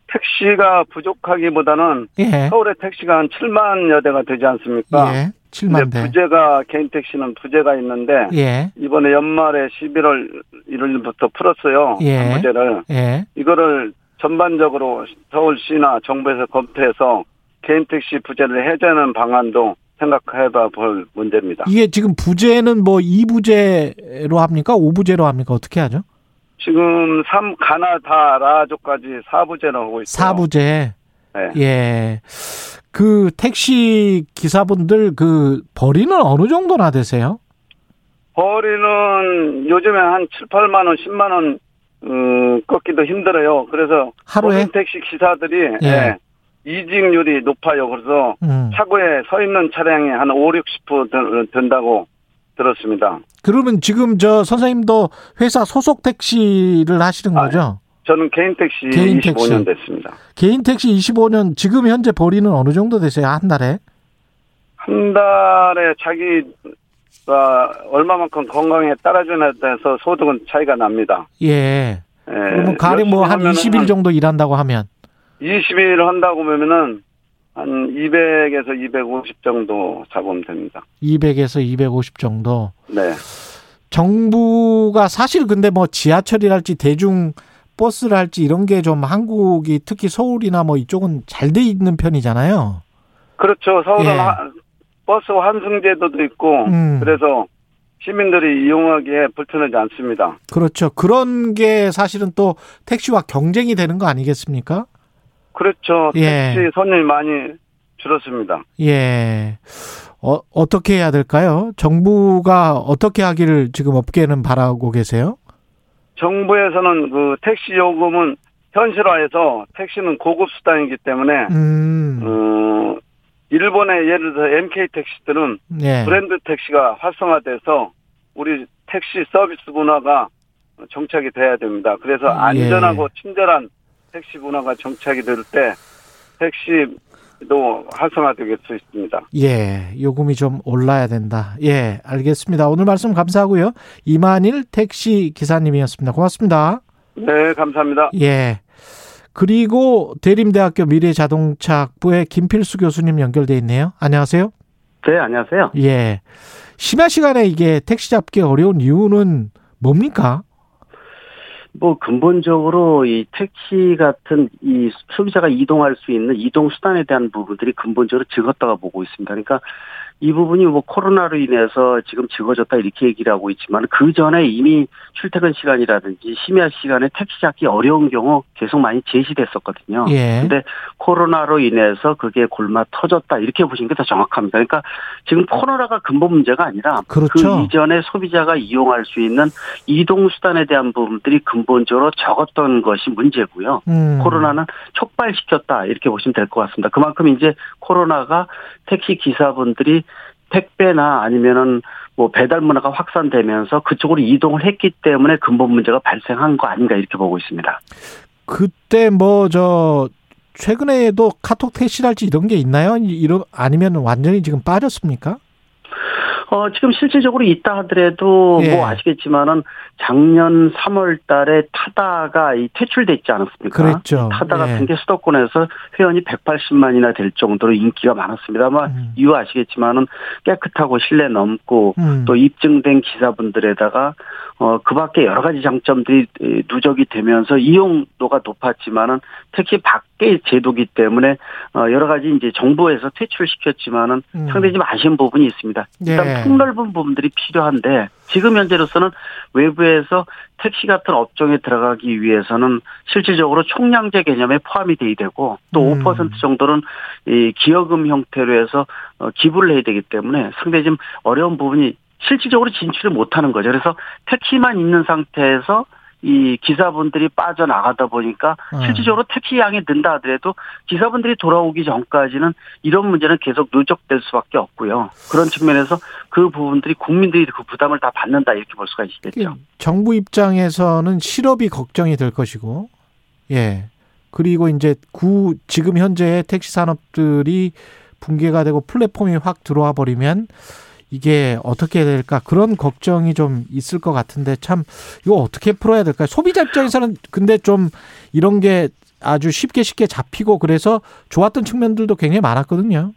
S15: 택시가 부족하기보다는
S2: 예.
S15: 서울의 택시가 한 7만여 대가 되지 않습니까?
S2: 예. 7만 대.
S15: 부재가 개인 택시는 부재가 있는데
S2: 예.
S15: 이번에 연말에 11월 1일부터 풀었어요.
S2: 예.
S15: 부재를
S2: 예.
S15: 이거를 전반적으로 서울시나 정부에서 검토해서 개인 택시 부재를 해제하는 방안도 생각해봐 볼 문제입니다.
S2: 이게 지금 부재는 뭐 2부제로 합니까? 5부제로 합니까? 어떻게 하죠?
S15: 지금 3 가나다 라족까지 4부제로 하고 있어요.
S2: 4부제.
S15: 네.
S2: 예. 그 택시 기사분들 그 벌이는 어느 정도나 되세요?
S15: 거리는 요즘에 한 7, 8만 원, 10만 원 음, 꺾기도 힘들어요. 그래서
S2: 하루에?
S15: 택시 기사들이
S2: 예.
S15: 예, 이직률이 높아요. 그래서
S2: 음.
S15: 차고에 서 있는 차량이 한 5, 60% 든- 든다고 들었습니다.
S2: 그러면 지금 저 선생님도 회사 소속 택시를 하시는 거죠?
S15: 저는 개인 택시
S2: 개인
S15: 25년
S2: 택시.
S15: 됐습니다.
S2: 개인 택시 25년 지금 현재 벌이는 어느 정도 되세요? 한 달에?
S15: 한 달에 자기가 얼마만큼 건강에 따라주냐에 따라서 소득은 차이가 납니다.
S2: 예.
S15: 예,
S2: 그러면 가령 뭐한
S15: 열심히
S2: 20일
S15: 하면은
S2: 정도 일한다고 하면
S15: 20일 한다고 보면은 한 200에서 250 정도 잡으면 됩니다.
S2: 200에서 250 정도.
S15: 네.
S2: 정부가 사실 근데 뭐 지하철이랄지 대중 버스를 할지 이런 게 좀 한국이 특히 서울이나 뭐 이쪽은 잘 돼 있는 편이잖아요.
S15: 그렇죠. 서울은
S2: 예.
S15: 하- 버스 환승 제도도 있고
S2: 음.
S15: 그래서 시민들이 이용하기에 불편하지 않습니다.
S2: 그렇죠. 그런 게 사실은 또 택시와 경쟁이 되는 거 아니겠습니까?
S15: 그렇죠.
S2: 예.
S15: 택시 손님이 많이 줄었습니다.
S2: 예. 어, 어떻게 해야 될까요? 정부가 어떻게 하기를 지금 업계는 바라고 계세요?
S15: 정부에서는 그 택시 요금은 현실화해서 택시는 고급 수단이기 때문에
S2: 음.
S15: 어, 일본의 예를 들어 MK 택시들은
S2: 예.
S15: 브랜드 택시가 활성화돼서 우리 택시 서비스 문화가 정착이 돼야 됩니다. 그래서
S2: 예.
S15: 안전하고 친절한 택시 문화가 정착이 될 때 택시 도 활성화될 수 있습니다.
S2: 예, 요금이 좀 올라야 된다. 예, 알겠습니다. 오늘 말씀 감사하고요. 이만일 택시 기사님이었습니다. 고맙습니다.
S15: 네, 감사합니다.
S2: 예. 그리고 대림대학교 미래자동차학부의 김필수 교수님 연결돼 있네요. 안녕하세요.
S16: 네, 안녕하세요.
S2: 예. 심야 시간에 이게 택시 잡기 어려운 이유는 뭡니까?
S16: 뭐 근본적으로 이 택시 같은 이 소비자가 이동할 수 있는 이동 수단에 대한 부분들이 근본적으로 적었다가 보고 있습니다. 그러니까 이 부분이 뭐 코로나로 인해서 지금 적어졌다 이렇게 얘기를 하고 있지만 그 전에 이미 출퇴근 시간이라든지 심야 시간에 택시 잡기 어려운 경우 계속 많이 제시됐었거든요.
S2: 예.
S16: 근데 코로나로 인해서 그게 골마 터졌다 이렇게 보시는 게 더 정확합니다. 그러니까 지금 코로나가 근본 문제가 아니라
S2: 그렇죠.
S16: 그 이전에 소비자가 이용할 수 있는 이동 수단에 대한 부분들이 근본적으로 적었던 것이 문제고요.
S2: 음.
S16: 코로나는 촉발시켰다 이렇게 보시면 될 것 같습니다. 그만큼 이제 코로나가 택시 기사분들이 택배나 아니면은 뭐 배달 문화가 확산되면서 그쪽으로 이동을 했기 때문에 근본 문제가 발생한 거 아닌가 이렇게 보고 있습니다.
S2: 그때 뭐 저 최근에도 카톡 택시랄지 이런 게 있나요? 이런 아니면 완전히 지금 빠졌습니까?
S16: 어, 지금 실질적으로 있다 하더라도
S2: 예.
S16: 뭐 아시겠지만은 작년 3월 달에 타다가 이 퇴출됐지 않았습니까?
S2: 그랬죠.
S16: 타다
S2: 예.
S16: 같은 게 수도권에서 회원이 180만이나 될 정도로 인기가 많았습니다. 아마 이유 아시겠지만은 깨끗하고 신뢰 넘고
S2: 음.
S16: 또 입증된 기사분들에다가 어, 그 밖에 여러 가지 장점들이 에, 누적이 되면서 이용도가 높았지만은 특히 밖의 제도기 때문에 어, 여러 가지 이제 정부에서 퇴출시켰지만은
S2: 음.
S16: 상당히 좀 아쉬운 부분이 있습니다. 일단
S2: 예.
S16: 폭넓은 부분들이 필요한데 지금 현재로서는 외부에서 택시 같은 업종에 들어가기 위해서는 실질적으로 총량제 개념에 포함이 돼야 되고 또
S2: 음.
S16: 5% 정도는 이 기여금 형태로 해서 어, 기부를 해야 되기 때문에 상당히 좀 어려운 부분이 실질적으로 진출을 못하는 거죠. 그래서 택시만 있는 상태에서 이 기사분들이 빠져나가다 보니까
S2: 음.
S16: 실질적으로 택시 양이 는다 하더라도 기사분들이 돌아오기 전까지는 이런 문제는 계속 누적될 수밖에 없고요. 그런 측면에서 그 부분들이 국민들이 그 부담을 다 받는다 이렇게 볼 수가 있겠죠.
S2: 정부 입장에서는 실업이 걱정이 될 것이고, 예. 그리고 이제 구, 지금 현재 택시 산업들이 붕괴가 되고 플랫폼이 확 들어와 버리면 이게 어떻게 될까 그런 걱정이 좀 있을 것 같은데 참 이거 어떻게 풀어야 될까요? 소비자 입장에서는 근데 좀 이런 게 아주 쉽게 쉽게 잡히고 그래서 좋았던 측면들도 굉장히 많았거든요.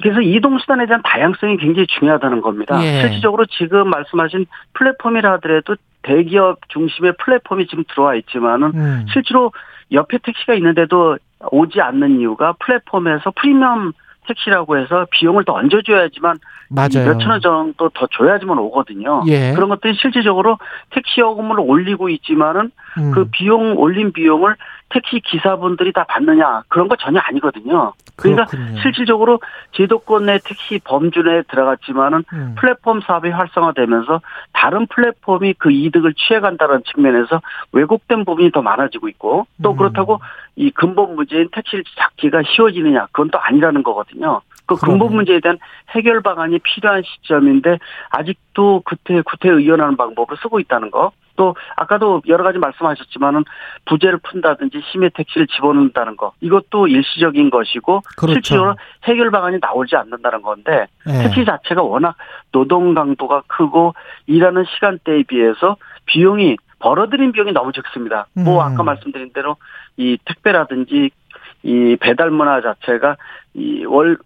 S16: 그래서 이동수단에 대한 다양성이 굉장히 중요하다는 겁니다.
S2: 예.
S16: 실질적으로 지금 말씀하신 플랫폼이라 하더라도 대기업 중심의 플랫폼이 지금 들어와 있지만은
S2: 음.
S16: 실제로 옆에 택시가 있는데도 오지 않는 이유가 플랫폼에서 프리미엄 택시라고 해서 비용을 더 얹어줘야지만
S2: 맞아요.
S16: 몇천 원 정도 더 줘야지만 오거든요.
S2: 예.
S16: 그런 것들이 실질적으로 택시 요금을 올리고 있지만은
S2: 음.
S16: 그 비용 올린 비용을 택시 기사분들이 다 받느냐 그런 거 전혀 아니거든요. 그러니까
S2: 그렇군요.
S16: 실질적으로 제도권 내 택시 범주 내에 들어갔지만은
S2: 음.
S16: 플랫폼 사업이 활성화되면서 다른 플랫폼이 그 이득을 취해간다는 측면에서 왜곡된 부분이 더 많아지고 있고
S2: 음.
S16: 또 그렇다고 이 근본 문제인 택시를 잡기가 쉬워지느냐 그건 또 아니라는 거거든요. 그 근본 문제에 대한 해결 방안이 필요한 시점인데 아직도 구태 구태 의연하는 방법을 쓰고 있다는 거. 또 아까도 여러 가지 말씀하셨지만은 부재를 푼다든지 심해 택시를 집어넣는다는 거 이것도 일시적인 것이고
S2: 그렇죠.
S16: 실질적으로 해결 방안이 나오지 않는다는 건데
S2: 예.
S16: 택시 자체가 워낙 노동 강도가 크고 일하는 시간대에 비해서 비용이 벌어들인 비용이 너무 적습니다. 뭐
S2: 음.
S16: 아까 말씀드린 대로 이 택배라든지 이 배달 문화 자체가 이 월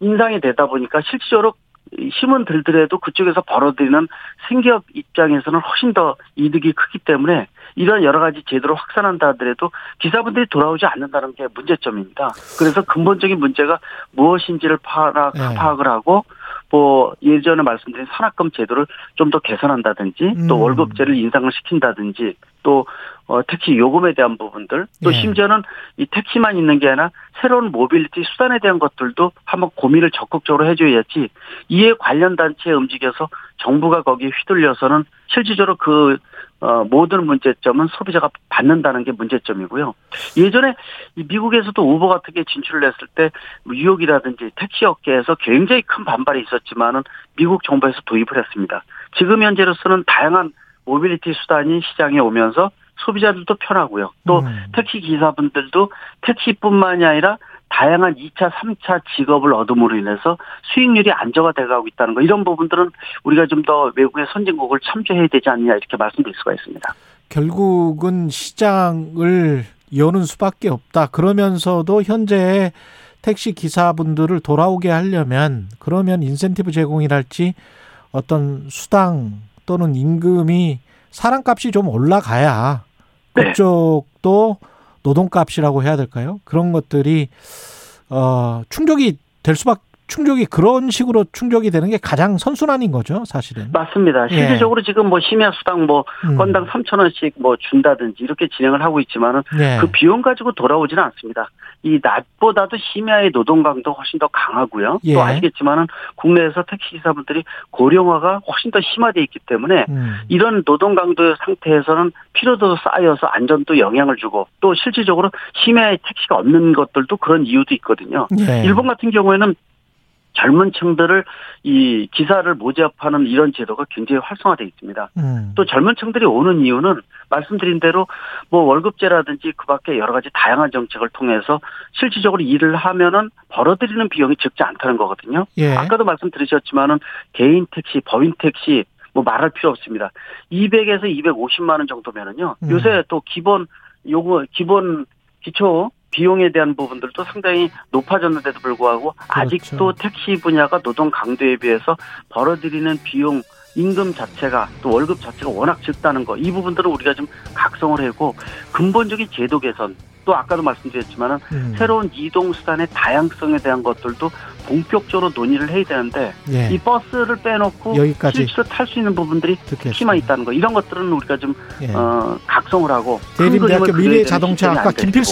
S16: 인상이 되다 보니까 실질적으로 이 힘은 들더라도 그쪽에서 벌어들이는 생기업 입장에서는 훨씬 더 이득이 크기 때문에 이런 여러 가지 제도를 확산한다 하더라도 기사분들이 돌아오지 않는다는 게 문제점입니다. 그래서 근본적인 문제가 무엇인지를 파악,
S2: 네.
S16: 파악을 하고 뭐 예전에 말씀드린 산학금 제도를 좀 더 개선한다든지 또
S2: 음.
S16: 월급제를 인상을 시킨다든지 또 어, 택시 요금에 대한 부분들 또
S2: 예.
S16: 심지어는 이 택시만 있는 게 아니라 새로운 모빌리티 수단에 대한 것들도 한번 고민을 적극적으로 해줘야지 이에 관련 단체에 움직여서 정부가 거기에 휘둘려서는 실질적으로 그 어, 모든 문제점은 소비자가 받는다는 게 문제점이고요. 예전에 이 미국에서도 우버 같은 게 진출을 했을 때 뉴욕이라든지 택시 업계에서 굉장히 큰 반발이 있었지만은 미국 정부에서 도입을 했습니다. 지금 현재로서는 다양한 모빌리티 수단이 시장에 오면서 소비자들도 편하고요. 또
S2: 음.
S16: 택시 기사분들도 택시뿐만이 아니라 다양한 2차, 3차 직업을 얻음으로 인해서 수익률이 안정화돼 가고 있다는 거 이런 부분들은 우리가 좀 더 외국의 선진국을 참조해야 되지 않느냐 이렇게 말씀드릴 수가 있습니다.
S2: 결국은 시장을 여는 수밖에 없다. 그러면서도 현재 택시 기사분들을 돌아오게 하려면 그러면 인센티브 제공이랄지 어떤 수당 또는 임금이 사람값이 좀 올라가야
S16: 네.
S2: 그쪽도 노동값이라고 해야 될까요? 그런 것들이 어 충족이 될 수밖 충족이 그런 식으로 충족이 되는 게 가장 선순환인 거죠, 사실은.
S16: 맞습니다.
S2: 예.
S16: 실질적으로 지금 뭐 심야 수당 뭐
S2: 음.
S16: 건당 3천 원씩 뭐 준다든지 이렇게 진행을 하고 있지만은
S2: 예.
S16: 그 비용 가지고 돌아오지는 않습니다. 이 낮보다도 심야의 노동 강도 훨씬 더 강하고요.
S2: 예.
S16: 또 아시겠지만은 국내에서 택시 기사분들이 고령화가 훨씬 더 심화돼 있기 때문에
S2: 음.
S16: 이런 노동 강도의 상태에서는 피로도 쌓여서 안전도 영향을 주고 또 실질적으로 심야에 택시가 없는 것들도 그런 이유도 있거든요.
S2: 예.
S16: 일본 같은 경우에는 젊은 층들을 이 기사를 모집하는 이런 제도가 굉장히 활성화되어 있습니다.
S2: 음.
S16: 또 젊은 층들이 오는 이유는 말씀드린 대로 뭐 월급제라든지 그 밖에 여러 가지 다양한 정책을 통해서 실질적으로 일을 하면은 벌어들이는 비용이 적지 않다는 거거든요.
S2: 예.
S16: 아까도 말씀드리셨지만은 개인 택시, 법인 택시 뭐 말할 필요 없습니다. 200에서 250만 원 정도면은요.
S2: 음.
S16: 요새 또 기본 요거 기본 기초 비용에 대한 부분들도 상당히 높아졌는데도 불구하고
S2: 그렇죠.
S16: 아직도 택시 분야가 노동 강도에 비해서 벌어들이는 비용 임금 자체가 또 월급 자체가 워낙 적다는 거 이 부분들은 우리가 좀 각성을 하고 근본적인 제도 개선 또 아까도 말씀드렸지만은
S2: 음.
S16: 새로운 이동 수단의 다양성에 대한 것들도 본격적으로 논의를 해야 되는데
S2: 예.
S16: 이 버스를 빼놓고
S2: 여기까지
S16: 실제로 탈 수 있는 부분들이 특히만 있다는 거 이런 것들은 우리가 좀
S2: 예.
S16: 어, 각성을 하고 큰
S2: 대림대학교 미래 자동차
S16: 아까
S2: 김필수